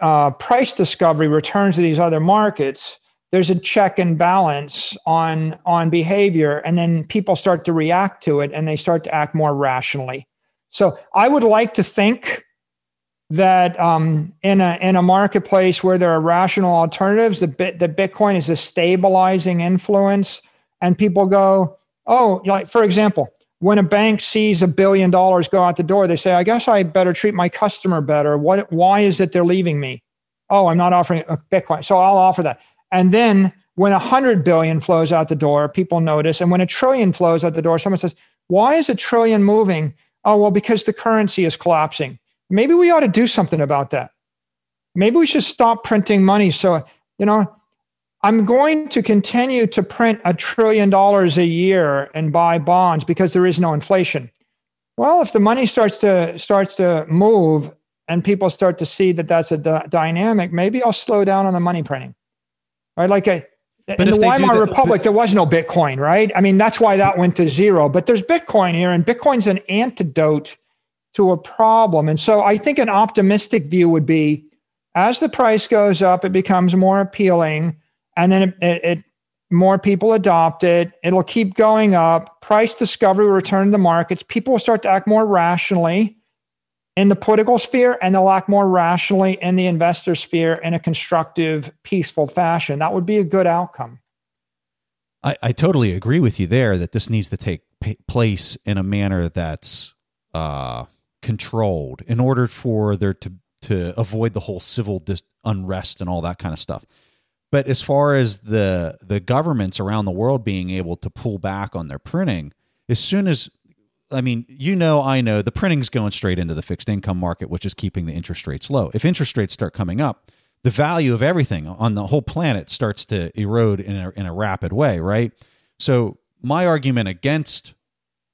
uh, price discovery returns to these other markets. There's a check and balance on on behavior, and then people start to react to it, and they start to act more rationally. So I would like to think that um, in a in a marketplace where there are rational alternatives, the bit the Bitcoin is a stabilizing influence, and people go, oh, like for example, when a bank sees a billion dollars go out the door, they say, I guess I better treat my customer better. What, why is it they're leaving me? Oh, I'm not offering Bitcoin. So I'll offer that. And then when a hundred billion flows out the door, people notice. And when a trillion flows out the door, someone says, why is a trillion moving? Oh, well, because the currency is collapsing. Maybe we ought to do something about that. Maybe we should stop printing money. So, you know, I'm going to continue to print a trillion dollars a year and buy bonds because there is no inflation. Well, if the money starts to starts to move and people start to see that that's a d- dynamic, maybe I'll slow down on the money printing. Right? Like a, but in the Weimar that, Republic, but, there was no Bitcoin, right? I mean, that's why that went to zero. But there's Bitcoin here, and Bitcoin's an antidote to a problem. And so I think an optimistic view would be as the price goes up, it becomes more appealing and then it, it, it, more people adopt it. It'll keep going up. Price discovery will return to the markets. People will start to act more rationally in the political sphere, and they'll act more rationally in the investor sphere in a constructive, peaceful fashion. That would be a good outcome. I, I totally agree with you there that this needs to take place in a manner that's uh, controlled in order for there to to avoid the whole civil dis- unrest and all that kind of stuff. But as far as the the governments around the world being able to pull back on their printing, as soon as I mean, you know, I know the printing's going straight into the fixed income market, which is keeping the interest rates low. If interest rates start coming up, the value of everything on the whole planet starts to erode in a, in a rapid way, right? So, my argument against,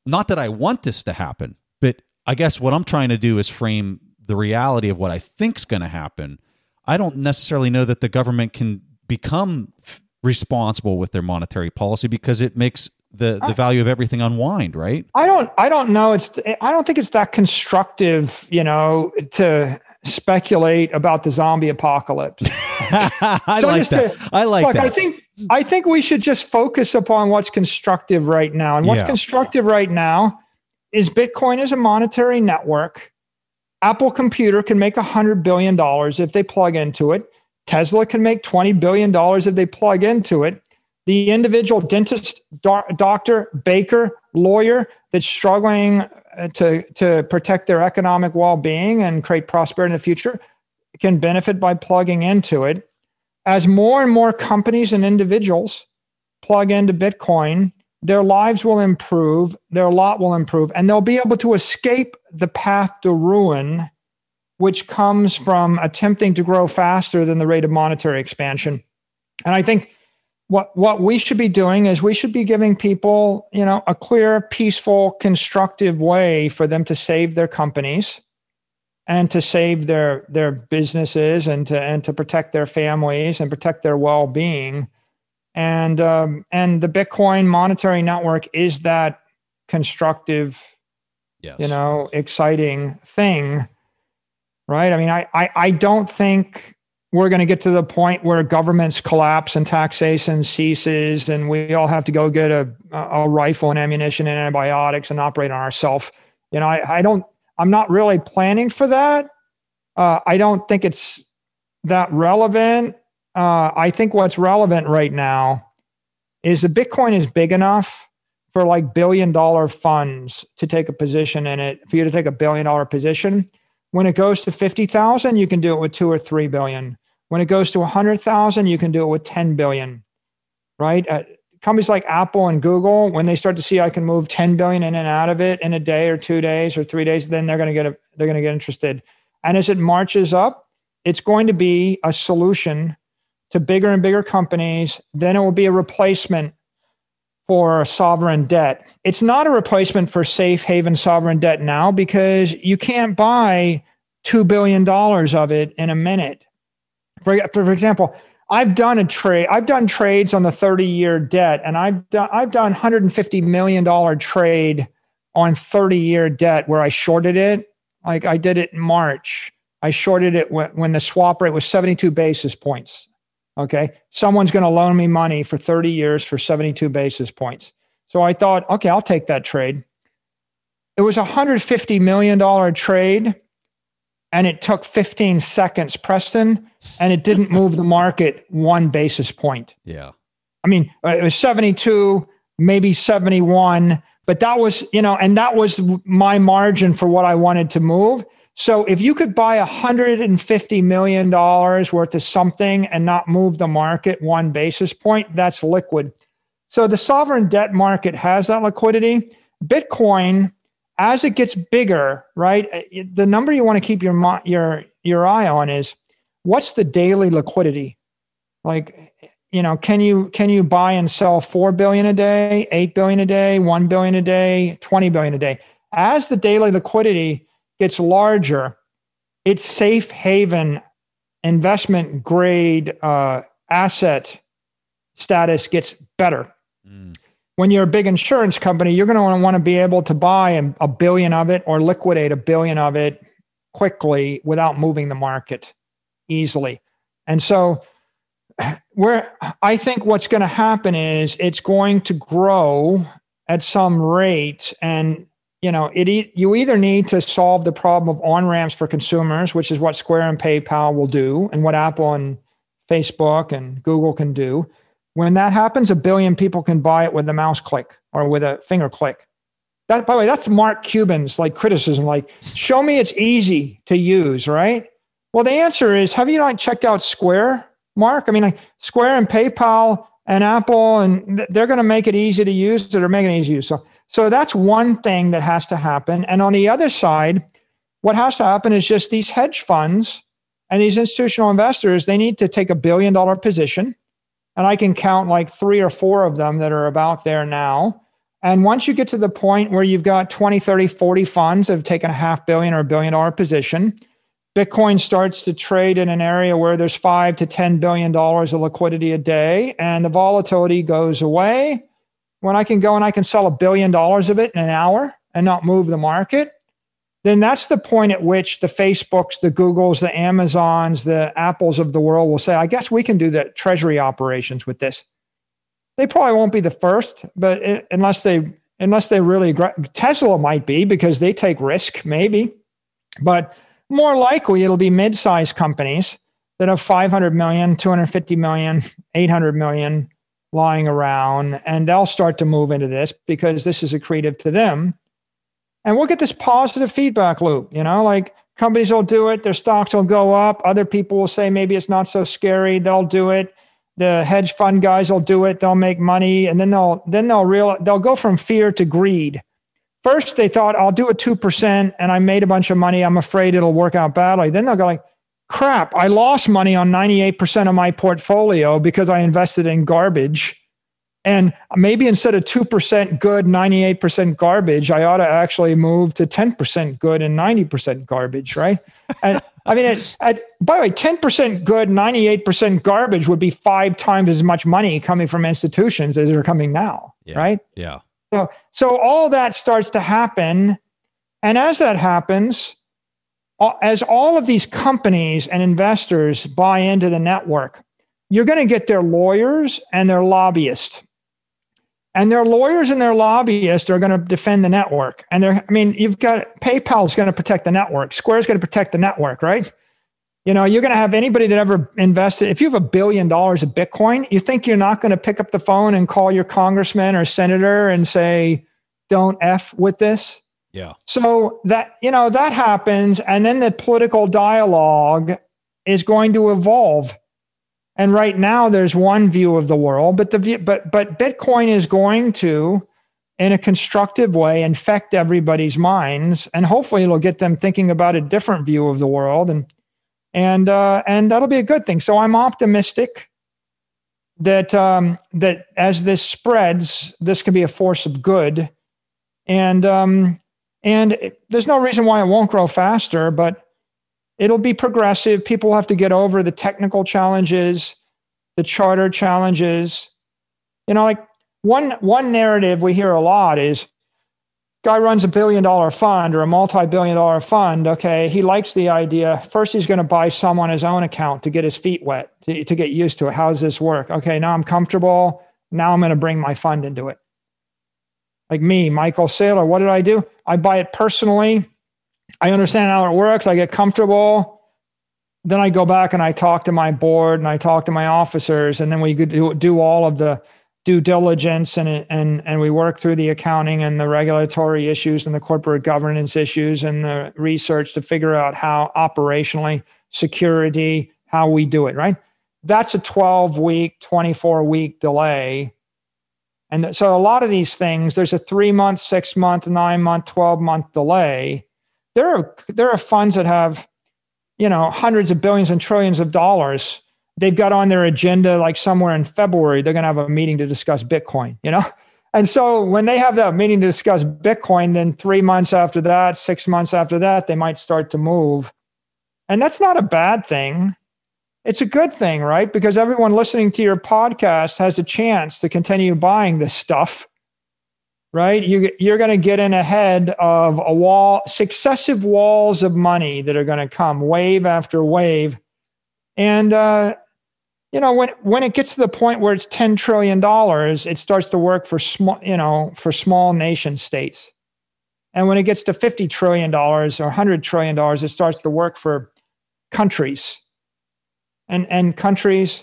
not that I want this to happen, but I guess what I'm trying to do is frame the reality of what I think's going to happen. I don't necessarily know that the government can become f- responsible with their monetary policy because it makes the the value of everything unwind right? I don't i don't know. It's i don't think it's that constructive you know to speculate about the zombie apocalypse. (laughs) I so like that. To, i like look, that. i think i think we should just focus upon what's constructive right now. And what's yeah. constructive right now is bitcoin as a monetary network. Apple computer can make a hundred billion dollars if they plug into it. Tesla can make $20 billion if they plug into it. The individual dentist, doctor, baker, lawyer that's struggling uh, to, to protect their economic well being and create prosperity in the future can benefit by plugging into it. As more and more companies and individuals plug into Bitcoin, their lives will improve, their lot will improve, and they'll be able to escape the path to ruin which comes from attempting to grow faster than the rate of monetary expansion. And I think what what we should be doing is we should be giving people, you know, a clear, peaceful, constructive way for them to save their companies and to save their their businesses and to and to protect their families and protect their well-being. And um, and the Bitcoin monetary network is that constructive, yes. you know, exciting thing right? I mean, I, I, I don't think we're going to get to the point where governments collapse and taxation ceases and we all have to go get a, a rifle and ammunition and antibiotics and operate on ourselves. You know, I, I don't, I'm not really planning for that. Uh, I don't think it's that relevant. Uh, I think what's relevant right now is the Bitcoin is big enough for like billion dollar funds to take a position in it, for you to take a billion dollar position when it goes to 50,000, you can do it with 2 or 3 billion. When it goes to 100,000, you can do it with 10 billion. Right? Uh, companies like Apple and Google, when they start to see I can move 10 billion in and out of it in a day or 2 days or 3 days, then they're going to get a, they're going to get interested. And as it marches up, it's going to be a solution to bigger and bigger companies. Then it will be a replacement for sovereign debt. It's not a replacement for safe haven sovereign debt now because you can't buy $2 billion of it in a minute. For, for example, I've done a trade, I've done trades on the 30 year debt, and I've done, I've done $150 million trade on 30 year debt where I shorted it. Like I did it in March. I shorted it when, when the swap rate was 72 basis points. Okay. Someone's going to loan me money for 30 years for 72 basis points. So I thought, okay, I'll take that trade. It was a $150 million trade and it took 15 seconds, Preston, and it didn't move the market one basis point. Yeah. I mean, it was 72, maybe 71, But that was, you know, and that was my margin for what I wanted to move. So if you could buy $150 million worth of something and not move the market one basis point, that's liquid. So the sovereign debt market has that liquidity. Bitcoin, as it gets bigger, right? The number you want to keep your your your eye on is what's the daily liquidity? Like, you know, can you can you buy and sell 4 billion a day, 8 billion a day, 1 billion a day, 20 billion a day? As the daily liquidity gets larger, its safe haven investment grade uh, asset status gets better. Mm. When you're a big insurance company, you're going to want to be able to buy a billion of it or liquidate a billion of it quickly without moving the market easily. And so, where I think what's going to happen is it's going to grow at some rate and you know, it you either need to solve the problem of on ramps for consumers, which is what Square and PayPal will do, and what Apple and Facebook and Google can do. When that happens, a billion people can buy it with a mouse click or with a finger click. That, by the way, that's Mark Cuban's like criticism. Like, show me it's easy to use, right? Well, the answer is, have you not checked out Square, Mark? I mean, like Square and PayPal and Apple, and they're going to make it easy to use. They're making it easy to use. So so that's one thing that has to happen. And on the other side, what has to happen is just these hedge funds and these institutional investors, they need to take a billion dollar position. And I can count like three or four of them that are about there now. And once you get to the point where you've got 20, 30, 40 funds that have taken a half billion or a billion dollar position, Bitcoin starts to trade in an area where there's five to $10 billion of liquidity a day, and the volatility goes away when I can go and I can sell a billion dollars of it in an hour and not move the market, then that's the point at which the Facebooks, the Googles, the Amazons, the Apples of the world will say, I guess we can do the treasury operations with this. They probably won't be the first, but it, unless they unless they really Tesla might be because they take risk, maybe. But more likely it'll be mid-sized companies that have 500 million, 250 million, 800 million lying around and they'll start to move into this because this is accretive to them. And we'll get this positive feedback loop you know like companies will do it their stocks will go up other people will say maybe it's not so scary they'll do it the hedge fund guys will do it they'll make money and then they'll then they'll real they'll go from fear to greed first they thought i'll do a 2% and i made a bunch of money i'm afraid it'll work out badly then they'll go like crap, I lost money on 98% of my portfolio because I invested in garbage. And maybe instead of 2% good, 98% garbage, I ought to actually move to 10% good and 90% garbage, right? and I mean, at, at, by the way, 10% good, 98% garbage would be five times as much money coming from institutions as are coming now, yeah. right? Yeah. So, so all that starts to happen. And as that happens, as all of these companies and investors buy into the network, you're going to get their lawyers and their lobbyists. And their lawyers and their lobbyists are going to defend the network. And they're, I mean, you've got PayPal is going to protect the network, Square is going to protect the network, right? You know, you're going to have anybody that ever invested. If you have a billion dollars of Bitcoin, you think you're not going to pick up the phone and call your congressman or senator and say, don't F with this? Yeah. So that, you know, that happens. And then the political dialogue is going to evolve. And right now there's one view of the world, but the but but Bitcoin is going to, in a constructive way, infect everybody's minds, and hopefully it'll get them thinking about a different view of the world, and and uh, and that'll be a good thing. So I'm optimistic that um, that as this spreads, this can be a force of good, and um, and there's no reason why it won't grow faster, but it'll be progressive. People have to get over the technical challenges, the charter challenges. You know, like one one narrative we hear a lot is guy runs a billion dollar fund or a multi-billion dollar fund okay he likes the idea first he's going to buy some on his own account to get his feet wet to, to get used to it how does this work okay now i'm comfortable now i'm going to bring my fund into it like me, Michael Saylor, what did I do? I buy it personally. I understand how it works. I get comfortable. Then I go back and I talk to my board and I talk to my officers, and then we could do, do all of the due diligence and and and we work through the accounting and the regulatory issues and the corporate governance issues and the research to figure out how operationally security how we do it right? That's a 12 week 24 week delay. And so a lot of these things there's a 3 month 6 month 9 month 12 month delay. There are there are funds that have you know hundreds of billions and trillions of dollars they've got on their agenda like somewhere in February, they're going to have a meeting to discuss Bitcoin, you know? (laughs) And so when they have that meeting to discuss Bitcoin, then three months after that, six months after that, they might start to move. And that's not a bad thing. It's a good thing, right? Because everyone listening to your podcast has a chance to continue buying this stuff, right? You, you're going to get in ahead of a wall, successive walls of money that are going to come wave after wave. And uh, you know when when it gets to the point where it's 10 trillion dollars it starts to work for small you know for small nation states. And when it gets to 50 trillion dollars or 100 trillion dollars it starts to work for countries and and countries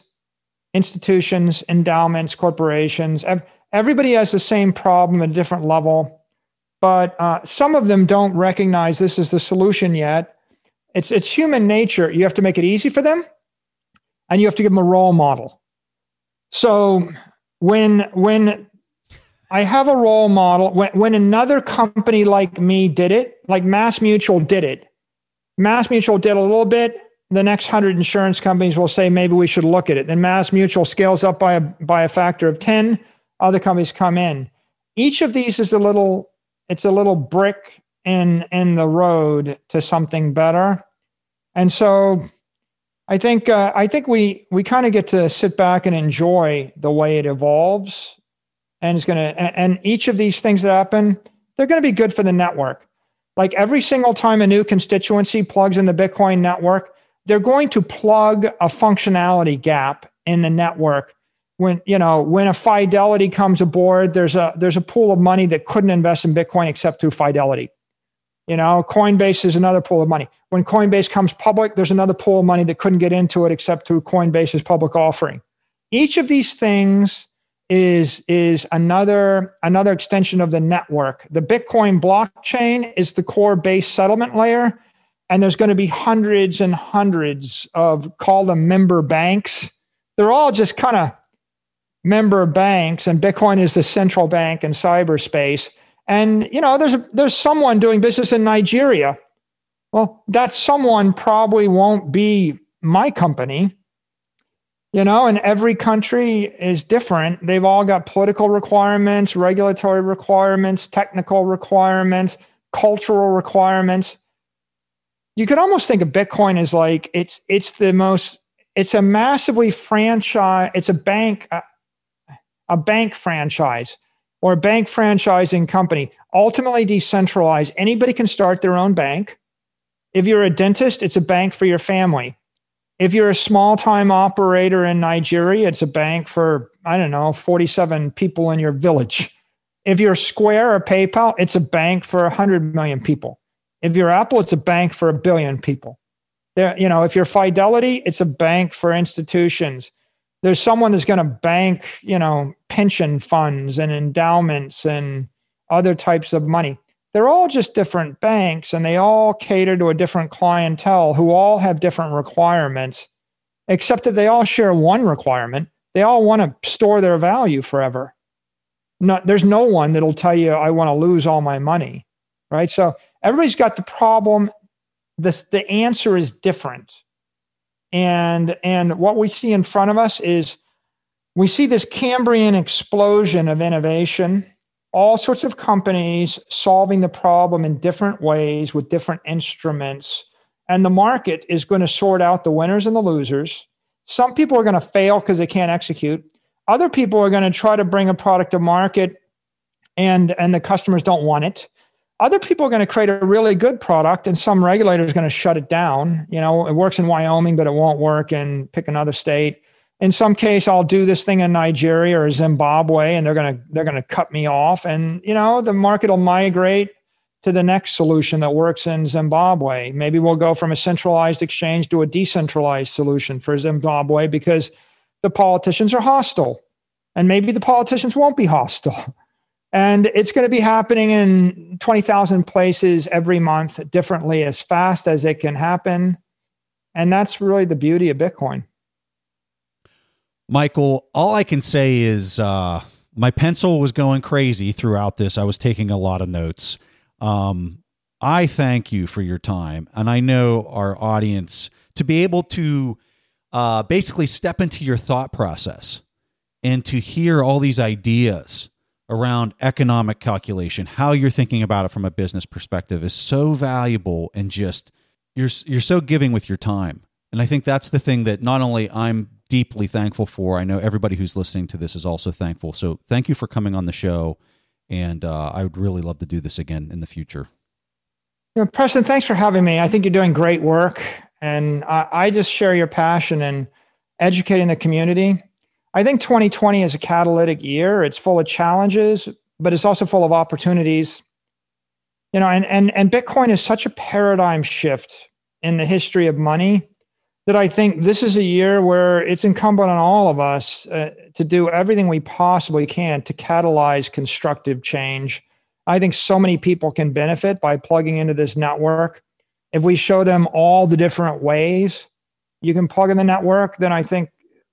institutions endowments corporations. Everybody has the same problem at a different level but uh, some of them don't recognize this is the solution yet. It's it's human nature. You have to make it easy for them and you have to give them a role model. So when when I have a role model, when, when another company like me did it, like Mass Mutual did it, Mass Mutual did a little bit. The next hundred insurance companies will say maybe we should look at it. Then Mass Mutual scales up by a by a factor of ten. Other companies come in. Each of these is a little. It's a little brick in in the road to something better. And so I think uh, I think we we kind of get to sit back and enjoy the way it evolves, and it's gonna and, and each of these things that happen, they're to be good for the network. Like every single time a new constituency plugs in the Bitcoin network, they're going to plug a functionality gap in the network. When you know when a Fidelity comes aboard, there's a there's a pool of money that couldn't invest in Bitcoin except through Fidelity. You know, Coinbase is another pool of money. When Coinbase comes public, there's another pool of money that couldn't get into it except through Coinbase's public offering. Each of these things is, is another, another extension of the network. The Bitcoin blockchain is the core base settlement layer. And there's going to be hundreds and hundreds of call them member banks. They're all just kind of member banks, and Bitcoin is the central bank in cyberspace. And you know, there's there's someone doing business in Nigeria. Well, that someone probably won't be my company. You know, and every country is different. They've all got political requirements, regulatory requirements, technical requirements, cultural requirements. You could almost think of Bitcoin as like it's it's the most it's a massively franchise, it's a bank a, a bank franchise or a bank franchising company, ultimately decentralized. Anybody can start their own bank. If you're a dentist, it's a bank for your family. If you're a small time operator in Nigeria, it's a bank for, I don't know, 47 people in your village. If you're Square or PayPal, it's a bank for 100 million people. If you're Apple, it's a bank for a billion people. There, you know, if you're Fidelity, it's a bank for institutions there's someone that's going to bank, you know, pension funds and endowments and other types of money. They're all just different banks and they all cater to a different clientele who all have different requirements, except that they all share one requirement. They all want to store their value forever. Not, there's no one that'll tell you, I want to lose all my money, right? So everybody's got the problem. This, the answer is different and and what we see in front of us is we see this cambrian explosion of innovation all sorts of companies solving the problem in different ways with different instruments. And the market is going to sort out the winners and the losers. Some people are going to fail because they can't execute. Other people are going to try to bring a product to market and and the customers don't want it other people are going to create a really good product, and some regulator is going to shut it down. You know, it works in Wyoming, but it won't work in pick another state. In some case, I'll do this thing in Nigeria or Zimbabwe, and they're going to they're going to cut me off, and you know, the market will migrate to the next solution that works in Zimbabwe. Maybe we'll go from a centralized exchange to a decentralized solution for Zimbabwe because the politicians are hostile And maybe the politicians won't be hostile. (laughs) And it's going to be happening in 20,000 places every month differently, as fast as it can happen. And that's really the beauty of Bitcoin. Michael, all I can say is uh, my pencil was going crazy throughout this. I was taking a lot of notes. Um, I thank you for your time. And I know our audience to be able to uh, basically step into your thought process and to hear all these ideas around economic calculation, how you're thinking about it from a business perspective is so valuable and just you're you're so giving with your time. And I think that's the thing that not only I'm deeply thankful for, I know everybody who's listening to this is also thankful. So thank you for coming on the show and uh, I would really love to do this again in the future. You know, Preston, thanks for having me. I think you're doing great work, and I, I just share your passion in educating the community I think 2020 is a catalytic year. It's full of challenges, but it's also full of opportunities. You know, and and and Bitcoin is such a paradigm shift in the history of money that I think this is a year where it's incumbent on all of us uh, to do everything we possibly can to catalyze constructive change. I think so many people can benefit by plugging into this network. If we show them all the different ways you can plug in the network, then I think